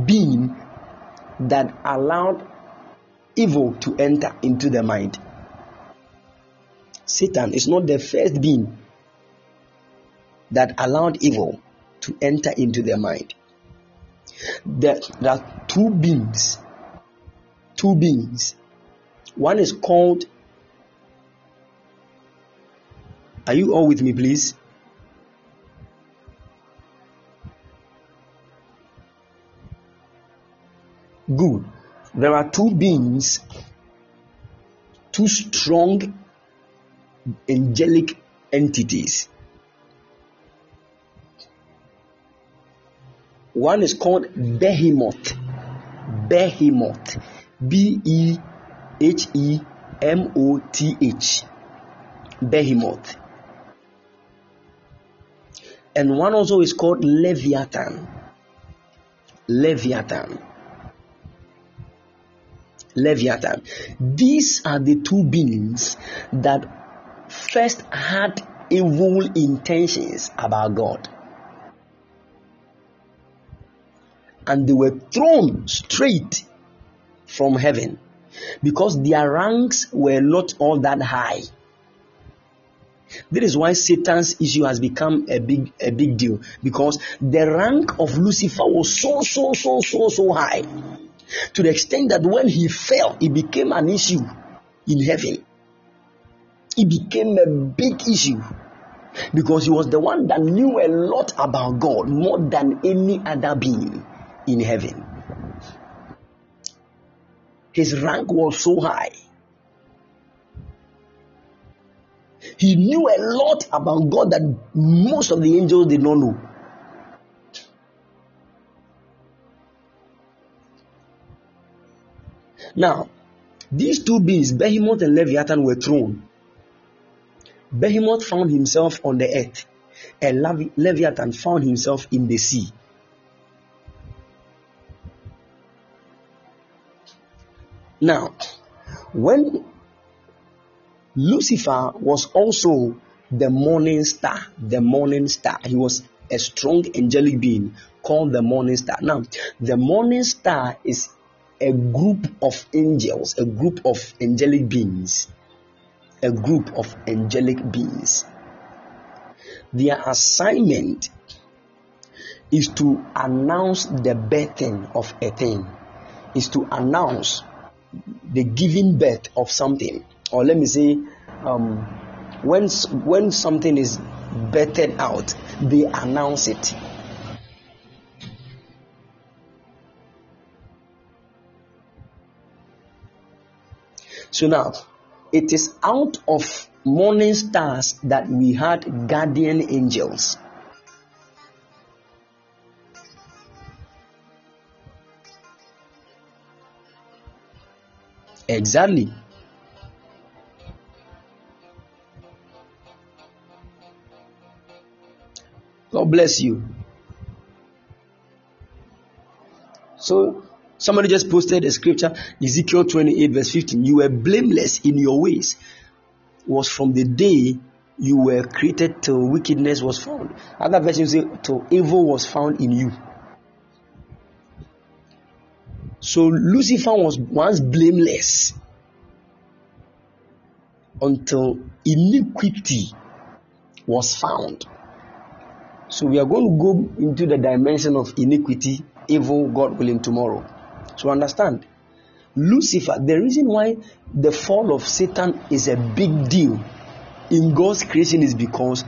being that allowed evil to enter into the mind. Satan is not the first being that allowed evil to enter into their mind. There, there are two beings. Two beings. One is called. Are you all with me, please? Good. There are two beings, two strong angelic entities. One is called Behemoth. Behemoth. B E H E M O T H. Behemoth. And one also is called Leviathan. Leviathan. Leviathan. These are the two beings that first had evil intentions about God. And they were thrown straight from heaven because their ranks were not all that high. That is why Satan's issue has become a big a big deal because the rank of Lucifer was so so so so so high to the extent that when he fell, it became an issue in heaven it became a big issue because he was the one that knew a lot about God more than any other being in heaven. His rank was so high. He knew a lot about God that most of the angels did not know. Now, these two beings, Behemoth and Leviathan, were thrown Behemoth found himself on the earth, and Leviathan found himself in the sea. Now, when Lucifer was also the morning star, the morning star, he was a strong angelic being called the morning star. Now, the morning star is a group of angels, a group of angelic beings a group of angelic beings. Their assignment is to announce the birthing of a thing, is to announce the giving birth of something. Or let me say, um, when, when something is birthed out, they announce it. So now, it is out of morning stars that we had guardian angels. Exactly. God bless you. So Somebody just posted a scripture, Ezekiel 28, verse 15. You were blameless in your ways. was from the day you were created till wickedness was found. Other versions say till evil was found in you. So Lucifer was once blameless until iniquity was found. So we are going to go into the dimension of iniquity, evil, God willing, tomorrow. So understand, Lucifer, the reason why the fall of Satan is a big deal in God's creation is because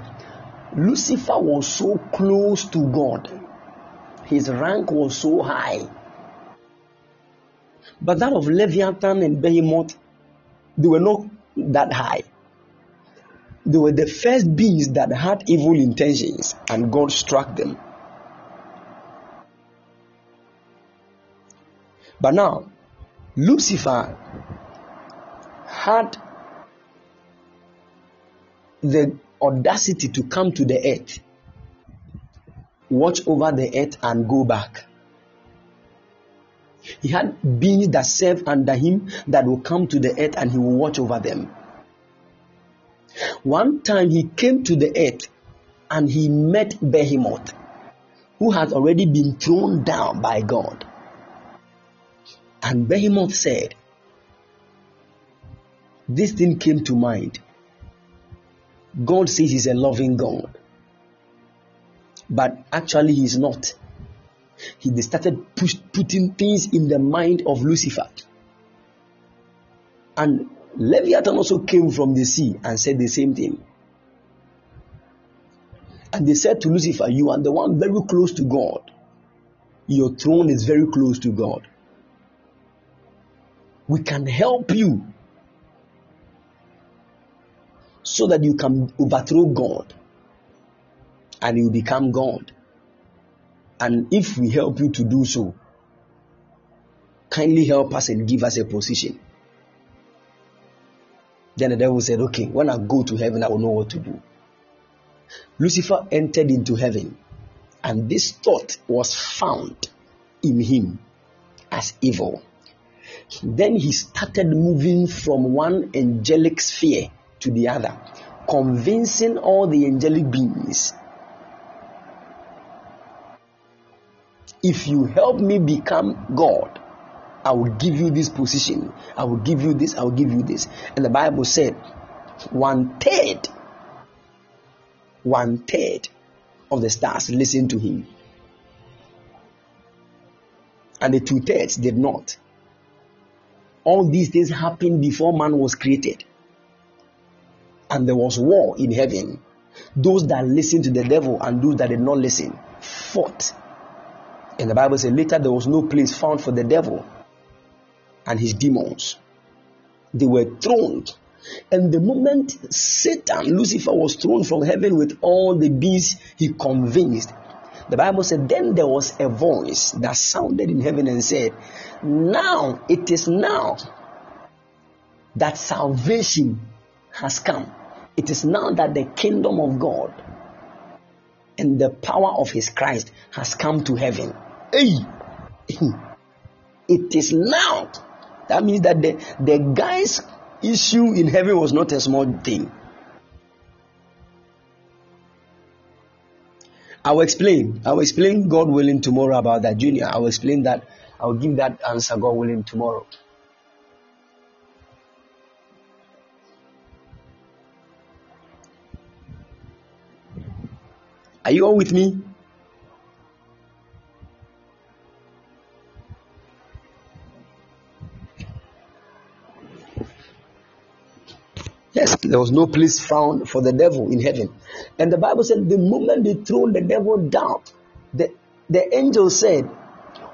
Lucifer was so close to God. his rank was so high. But that of Leviathan and Behemoth, they were not that high. They were the first beings that had evil intentions, and God struck them. But now, Lucifer had the audacity to come to the earth, watch over the earth, and go back. He had beings that serve under him that will come to the earth and he will watch over them. One time he came to the earth and he met Behemoth, who had already been thrown down by God. And Behemoth said, This thing came to mind. God says he's a loving God. But actually, he's not. He started push, putting things in the mind of Lucifer. And Leviathan also came from the sea and said the same thing. And they said to Lucifer, You are the one very close to God. Your throne is very close to God. We can help you so that you can overthrow God and you become God. And if we help you to do so, kindly help us and give us a position. Then the devil said, Okay, when I go to heaven, I will know what to do. Lucifer entered into heaven, and this thought was found in him as evil. Then he started moving from one angelic sphere to the other, convincing all the angelic beings if you help me become God, I will give you this position. I will give you this. I will give you this. And the Bible said, one third, one third of the stars listened to him. And the two thirds did not. All these things happened before man was created. And there was war in heaven. Those that listened to the devil and those that did not listen fought. And the Bible says later there was no place found for the devil and his demons. They were thrown. And the moment Satan, Lucifer, was thrown from heaven with all the beasts he convinced, the Bible said, Then there was a voice that sounded in heaven and said, Now, it is now that salvation has come. It is now that the kingdom of God and the power of his Christ has come to heaven. Hey! It is now that means that the, the guy's issue in heaven was not a small thing. I will explain. I will explain, God willing, tomorrow about that, Junior. I will explain that. I will give that answer, God willing, tomorrow. Are you all with me? There was no place found for the devil in heaven. And the Bible said, the moment they threw the devil down, the, the angel said,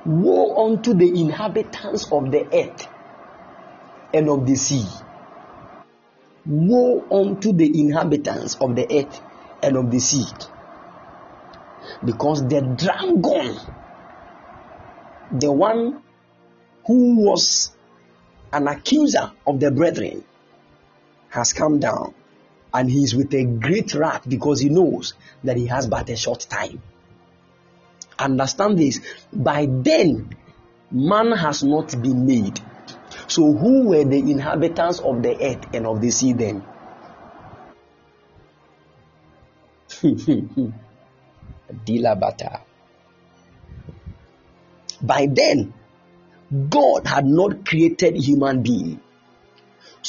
Woe unto the inhabitants of the earth and of the sea. Woe unto the inhabitants of the earth and of the sea. Because the dragon, the one who was an accuser of the brethren, has come down and he is with a great wrath because he knows that he has but a short time. Understand this. By then, man has not been made. So, who were the inhabitants of the earth and of the sea then? Dilabata. By then, God had not created human being.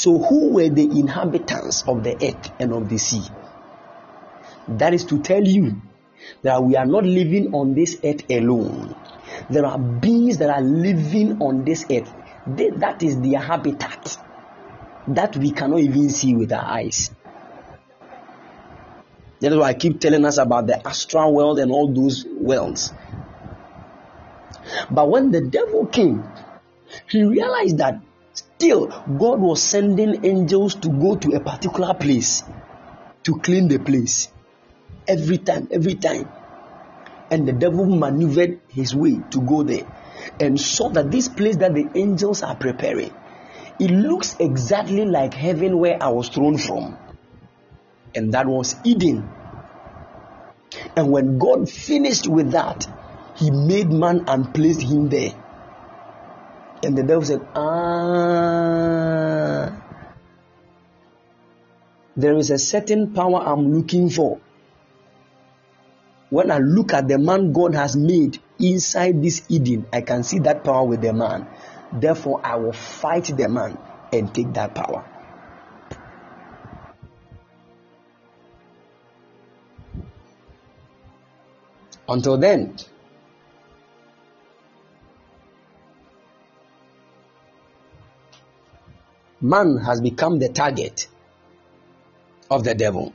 So, who were the inhabitants of the earth and of the sea? That is to tell you that we are not living on this earth alone. There are beings that are living on this earth. They, that is their habitat that we cannot even see with our eyes. That is why I keep telling us about the astral world and all those worlds. But when the devil came, he realized that still God was sending angels to go to a particular place to clean the place. Every time, every time. And the devil maneuvered his way to go there and saw that this place that the angels are preparing it looks exactly like heaven where I was thrown from. And that was Eden. And when God finished with that, He made man and placed him there. And the devil said, Ah, there is a certain power I'm looking for. When I look at the man God has made inside this Eden, I can see that power with the man. Therefore, I will fight the man and take that power. Until then, man has become the target of the devil.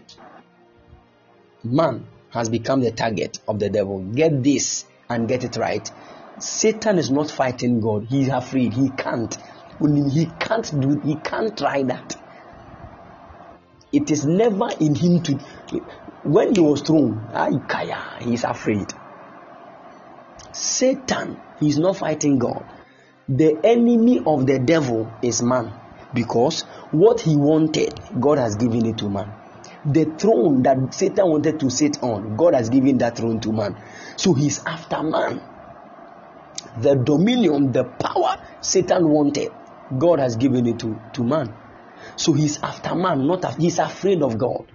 Man has become the target of the devil. Get this and get it right. Satan is not fighting God. He's afraid. He can't. He can't do. He can't try that. It is never in him to. When he was thrown, Kaya, he's afraid. Satan, he's not fighting God. The enemy of the devil is man because what he wanted, God has given it to man. The throne that Satan wanted to sit on, God has given that throne to man. So he's after man. The dominion, the power Satan wanted, God has given it to, to man. So he's after man, not after, he's afraid of God.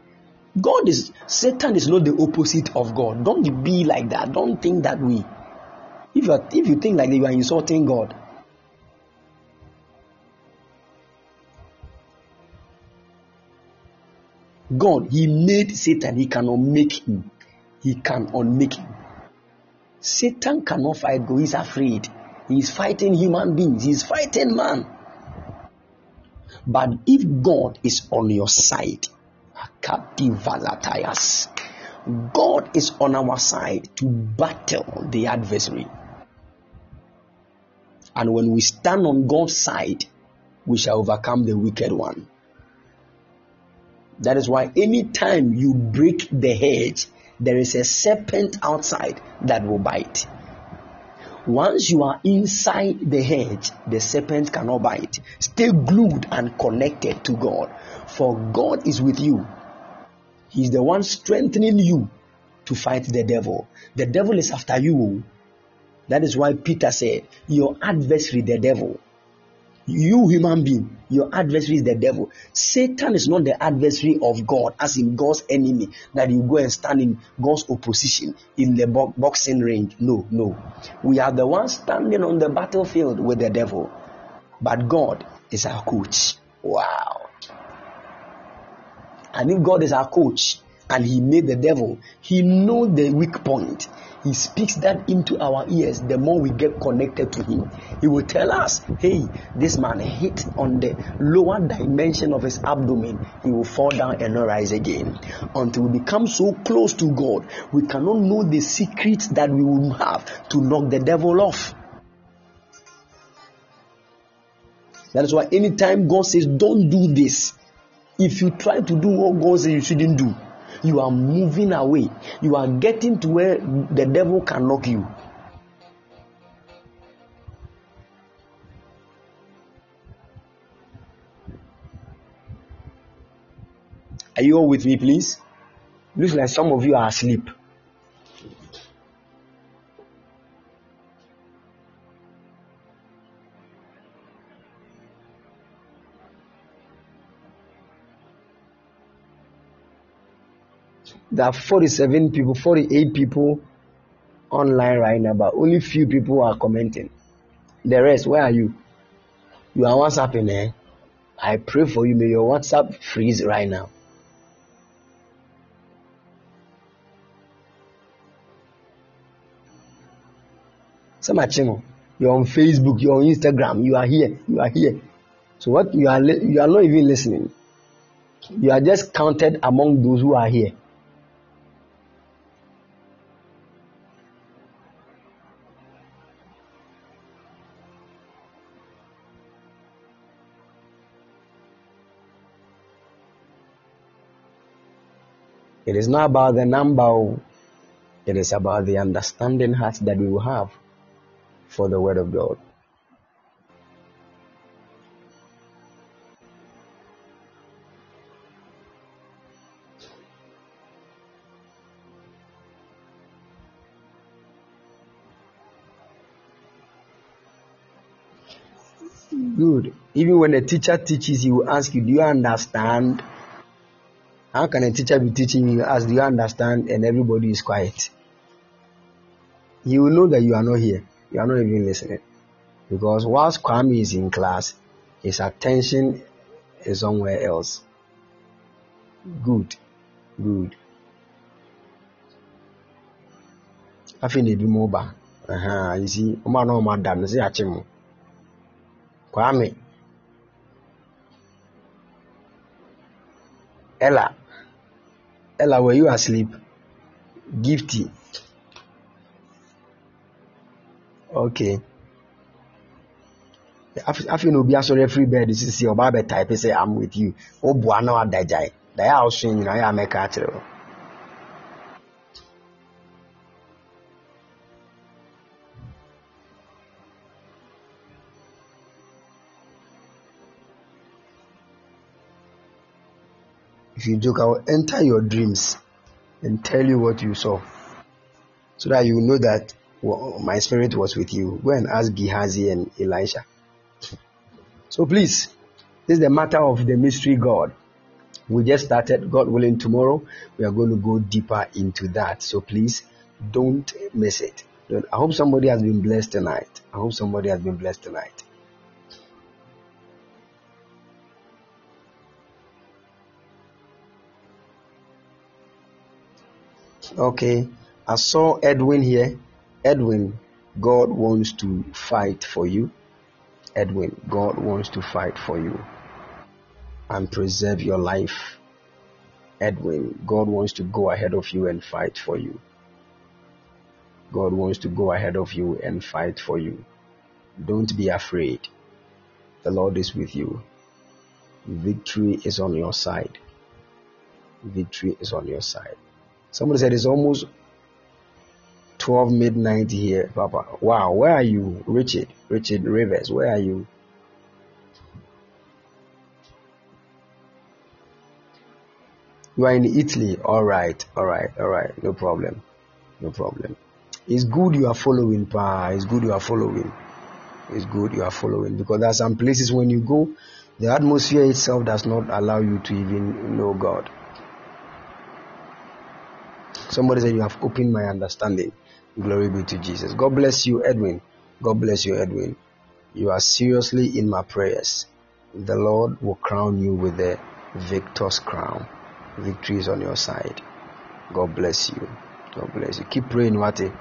God is Satan is not the opposite of God. Don't be like that. Don't think that way. If you, if you think like that, you are insulting God. God, He made Satan, He cannot make him. He can unmake him. Satan cannot fight God, he's afraid. He's fighting human beings, he's fighting man. But if God is on your side, God is on our side to battle the adversary. And when we stand on God's side, we shall overcome the wicked one. That is why anytime you break the hedge, there is a serpent outside that will bite. Once you are inside the hedge, the serpent cannot bite. Stay glued and connected to God, for God is with you. He's the one strengthening you to fight the devil. The devil is after you. That is why Peter said, Your adversary, the devil, you human being, your adversary is the devil. Satan is not the adversary of God, as in God's enemy, that you go and stand in God's opposition in the bo- boxing ring No, no. We are the ones standing on the battlefield with the devil. But God is our coach. Wow. And if God is our coach and He made the devil, He knows the weak point he speaks that into our ears, the more we get connected to Him. He will tell us, hey, this man hit on the lower dimension of his abdomen. He will fall down and not rise again. Until we become so close to God, we cannot know the secrets that we will have to knock the devil off. That is why anytime God says, don't do this, if you try to do what God says you shouldn't do, you are moving away. You are getting to where the devil can knock you. Are you all with me, please? Looks like some of you are asleep. There are 47 people, 48 people online right now, but only few people are commenting. The rest, where are you? You are WhatsApping, eh? I pray for you. May your WhatsApp freeze right now. Samachimo, you're on Facebook, you're on Instagram, you are here, you are here. So what you are you are not even listening. You are just counted among those who are here. It is not about the number, oh. it is about the understanding heart that we will have for the Word of God. Good. Even when a teacher teaches, he will ask you, Do you understand? How can a teacher be teaching you as you understand and everybody is quiet? He will know that you are not here. You are not even listening. Because whilst Kwame is in class, his attention is somewhere else. Good. Good. afei na ebi mu ba aha you see ọmọ anọ ọmọ ada no sẹ akyi mu kwame ella ella were you asleep gifty okay Af- afei na obi asọrọ free bed sisi ọba abẹ type sẹ i'm with you. O bu ana ada gyae da ya a ọsọ nyina ya amẹka akyerɛ o. If you joke, I will enter your dreams and tell you what you saw. So that you know that well, my spirit was with you. Go and ask Gehazi and Elisha. So please, this is the matter of the mystery God. We just started. God willing, tomorrow we are going to go deeper into that. So please don't miss it. I hope somebody has been blessed tonight. I hope somebody has been blessed tonight. Okay, I saw Edwin here. Edwin, God wants to fight for you. Edwin, God wants to fight for you and preserve your life. Edwin, God wants to go ahead of you and fight for you. God wants to go ahead of you and fight for you. Don't be afraid. The Lord is with you. Victory is on your side. Victory is on your side. Somebody said it's almost 12 midnight here, Papa. Wow, where are you, Richard? Richard Rivers, where are you? You are in Italy. All right, all right, all right. No problem. No problem. It's good you are following, Pa. It's good you are following. It's good you are following because there are some places when you go, the atmosphere itself does not allow you to even know God. Somebody said you have opened my understanding. Glory be to Jesus. God bless you, Edwin. God bless you, Edwin. You are seriously in my prayers. The Lord will crown you with the victor's crown. Victory is on your side. God bless you. God bless you. Keep praying, Wate.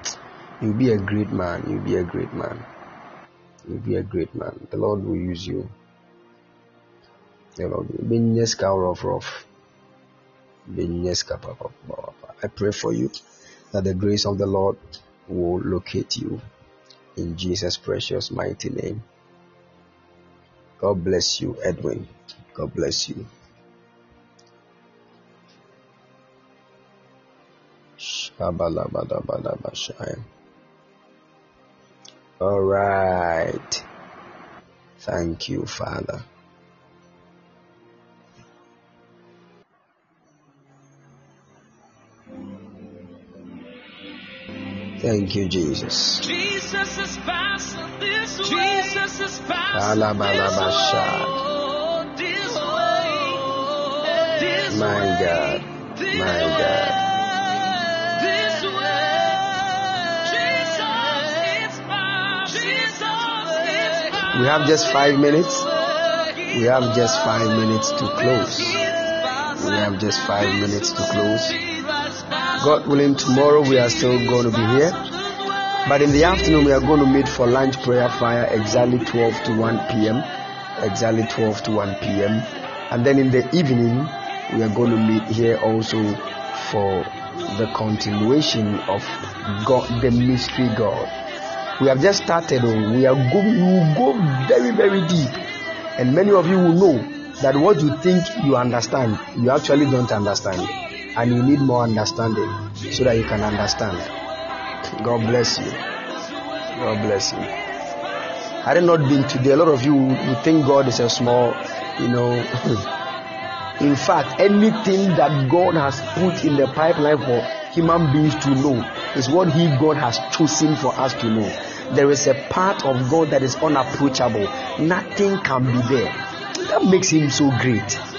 You'll be a great man. You'll be a great man. You'll be a great man. The Lord will use you. The Lord will. Rough rough. Papa papa. I pray for you that the grace of the Lord will locate you in Jesus' precious mighty name. God bless you, Edwin. God bless you. All right. Thank you, Father. Thank you, Jesus. Jesus is passing this way. Jesus is passing Alabalabasha. this way. This My. God. This My. God. This way. Jesus is passing. Jesus is We have just five minutes. We have just five minutes to close. We have just five minutes to close. God willing, tomorrow we are still going to be here. But in the afternoon, we are going to meet for lunch prayer fire exactly 12 to 1 p.m. Exactly 12 to 1 p.m. And then in the evening, we are going to meet here also for the continuation of God, the mystery God. We have just started. oh, We are going. We will go very, very deep, and many of you will know that what you think you understand, you actually don't understand. And you need more understanding so that you can understand. God bless you. God bless you. Had it not been today, a lot of you would think God is a small, you know. in fact, anything that God has put in the pipeline for human beings to know is what He, God, has chosen for us to know. There is a part of God that is unapproachable. Nothing can be there. That makes Him so great.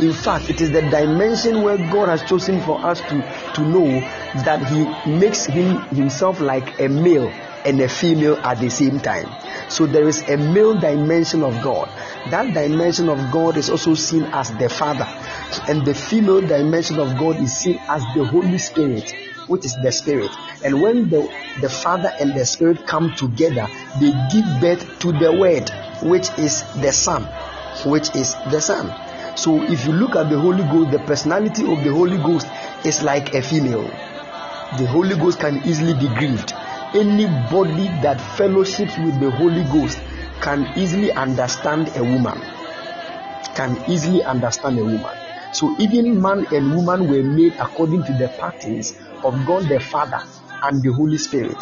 In fact, it is the dimension where God has chosen for us to, to know that He makes Him Himself like a male and a female at the same time. So there is a male dimension of God. That dimension of God is also seen as the Father. And the female dimension of God is seen as the Holy Spirit, which is the Spirit. And when the, the Father and the Spirit come together, they give birth to the Word, which is the Son. Which is the Son. So if you look at the Holy Ghost, the personality of the Holy Ghost is like a female. The Holy Ghost can easily be grieved. Anybody that fellowships with the Holy Ghost can easily understand a woman. Can easily understand a woman. So even man and woman were made according to the patterns of God the Father and the Holy Spirit.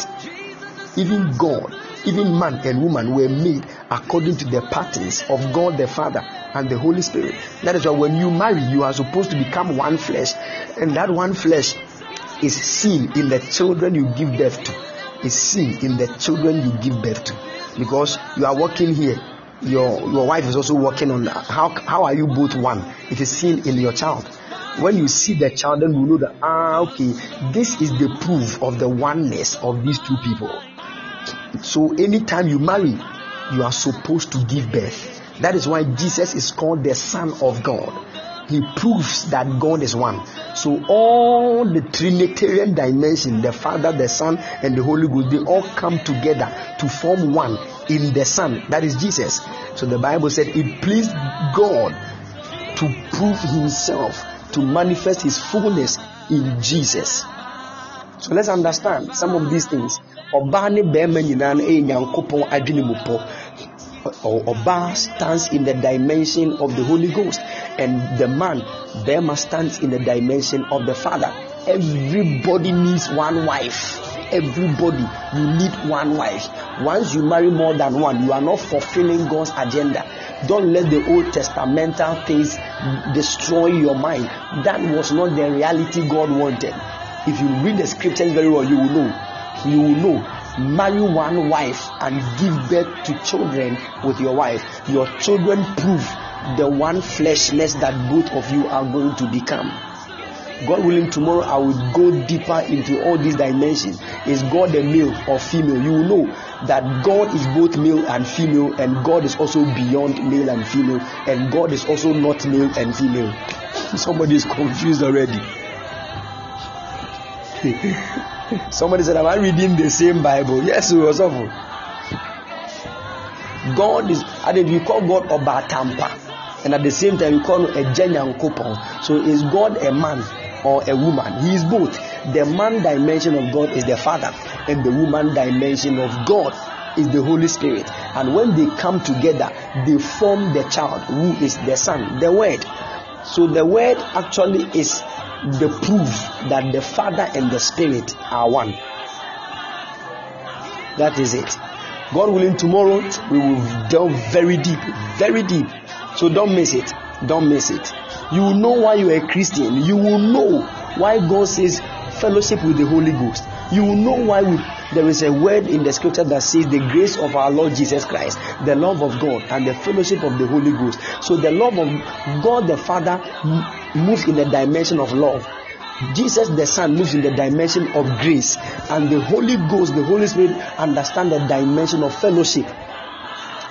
Even God, even man and woman were made according to the patterns of God the Father and the Holy Spirit. That is why when you marry, you are supposed to become one flesh, and that one flesh is seen in the children you give birth to. Is seen in the children you give birth to, because you are working here. Your your wife is also working on. How how are you both one? It is seen in your child. When you see the child, then you know that ah okay, this is the proof of the oneness of these two people. So anytime you marry, you are supposed to give birth. That is why Jesus is called the Son of God. He proves that God is one. So all the Trinitarian dimension, the Father, the Son, and the Holy Ghost, they all come together to form one in the Son. That is Jesus. So the Bible said it pleased God to prove Himself, to manifest His fullness in Jesus. So let's understand some of these things. Ɔbaa ne bɛrima nyinaa no ɛyɛ nyankopɔn adwene mu pɔ. Ɔbaa stands in the dimension of the Holy Ghost, and the man, bɛrima stands in the dimension of the Father. Everybody needs one wife. Everybody, you need one wife. Once you marry more than one, you are not fulfilling God's agenda. Don't let the Old Testamental things destroy your mind. That was not the reality God wanted. If you read the scriptures very well, you will know. You will know. Marry one wife and give birth to children with your wife. Your children prove the one fleshness that both of you are going to become. God willing, tomorrow I will go deeper into all these dimensions. Is God a male or female? You will know that God is both male and female, and God is also beyond male and female, and God is also not male and female. Somebody is confused already. Somebody said, Am I reading the same Bible? Yes, it was awful. God is, and if you call God Obatampa, and at the same time you call him a Jenyankopon. So is God a man or a woman? He is both. The man dimension of God is the Father, and the woman dimension of God is the Holy Spirit. And when they come together, they form the child who is the Son, the Word. So the Word actually is the proof that the Father and the Spirit are one. That is it. God willing, tomorrow we will delve very deep, very deep. So don't miss it. Don't miss it. You will know why you are a Christian. You will know why God says fellowship with the Holy Ghost. You will know why we, there is a word in the scripture that says the grace of our Lord Jesus Christ, the love of God, and the fellowship of the Holy Ghost. So the love of God the Father moves in the dimension of love. Jesus the Son moves in the dimension of grace, and the Holy Ghost, the Holy Spirit, understand the dimension of fellowship.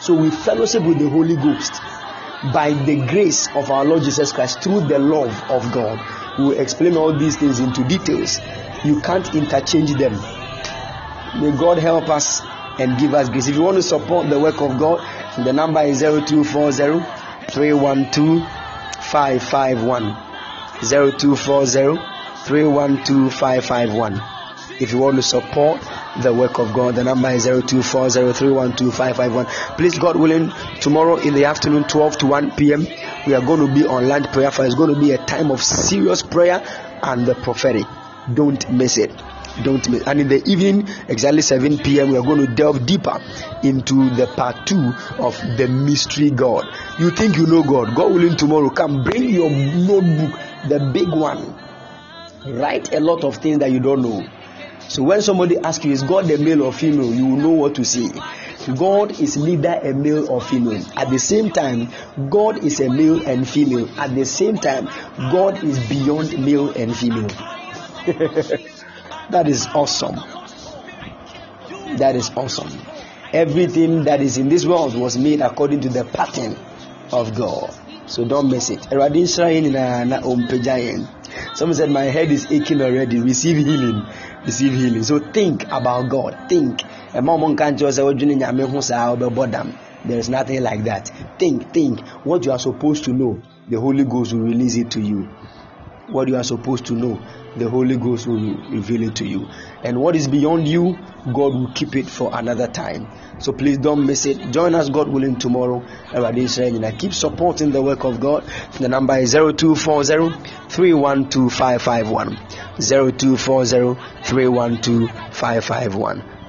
So we fellowship with the Holy Ghost by the grace of our Lord Jesus Christ through the love of God. We will explain all these things into details. You can't interchange them. May God help us and give us grace. If you want to support the work of God, the number is 0240 312 551. 0240 312 551. If you want to support the work of God, the number is 0240 312 551. Please, God willing, tomorrow in the afternoon, 12 to 1 p.m., we are going to be on lunch prayer fire. It's going to be a time of serious prayer and the prophetic. Don't miss it. Don't miss. And in the evening, exactly 7 p.m., we are going to delve deeper into the part two of the mystery God. You think you know God? God willing, tomorrow come bring your notebook, the big one. Write a lot of things that you don't know. So when somebody asks you, is God the male or female? You will know what to say. God is neither a male or female. At the same time, God is a male and female. At the same time, God is beyond male and female. that is awesome. That is awesome. Everything that is in this world was made according to the pattern of God. So don't miss it. Someone said, My head is aching already. Receive healing. Receive healing. So think about God. Think. There is nothing like that. Think, think. What you are supposed to know, the Holy Ghost will release it to you. What you are supposed to know, the Holy Ghost will reveal it to you. And what is beyond you, God will keep it for another time. So please don't miss it. Join us, God willing, tomorrow. And I keep supporting the work of God. The number is 0240 312551. 0240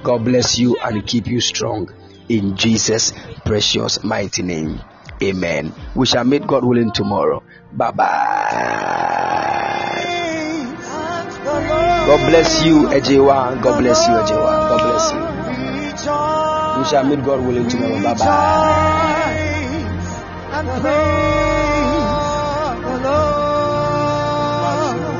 God bless you and keep you strong in Jesus' precious mighty name. Amen. We shall meet God willing tomorrow. Bye bye. God bless you, Ejewa. God bless you, Ejewa. God bless you. We shall meet God willing tomorrow. Bye bye.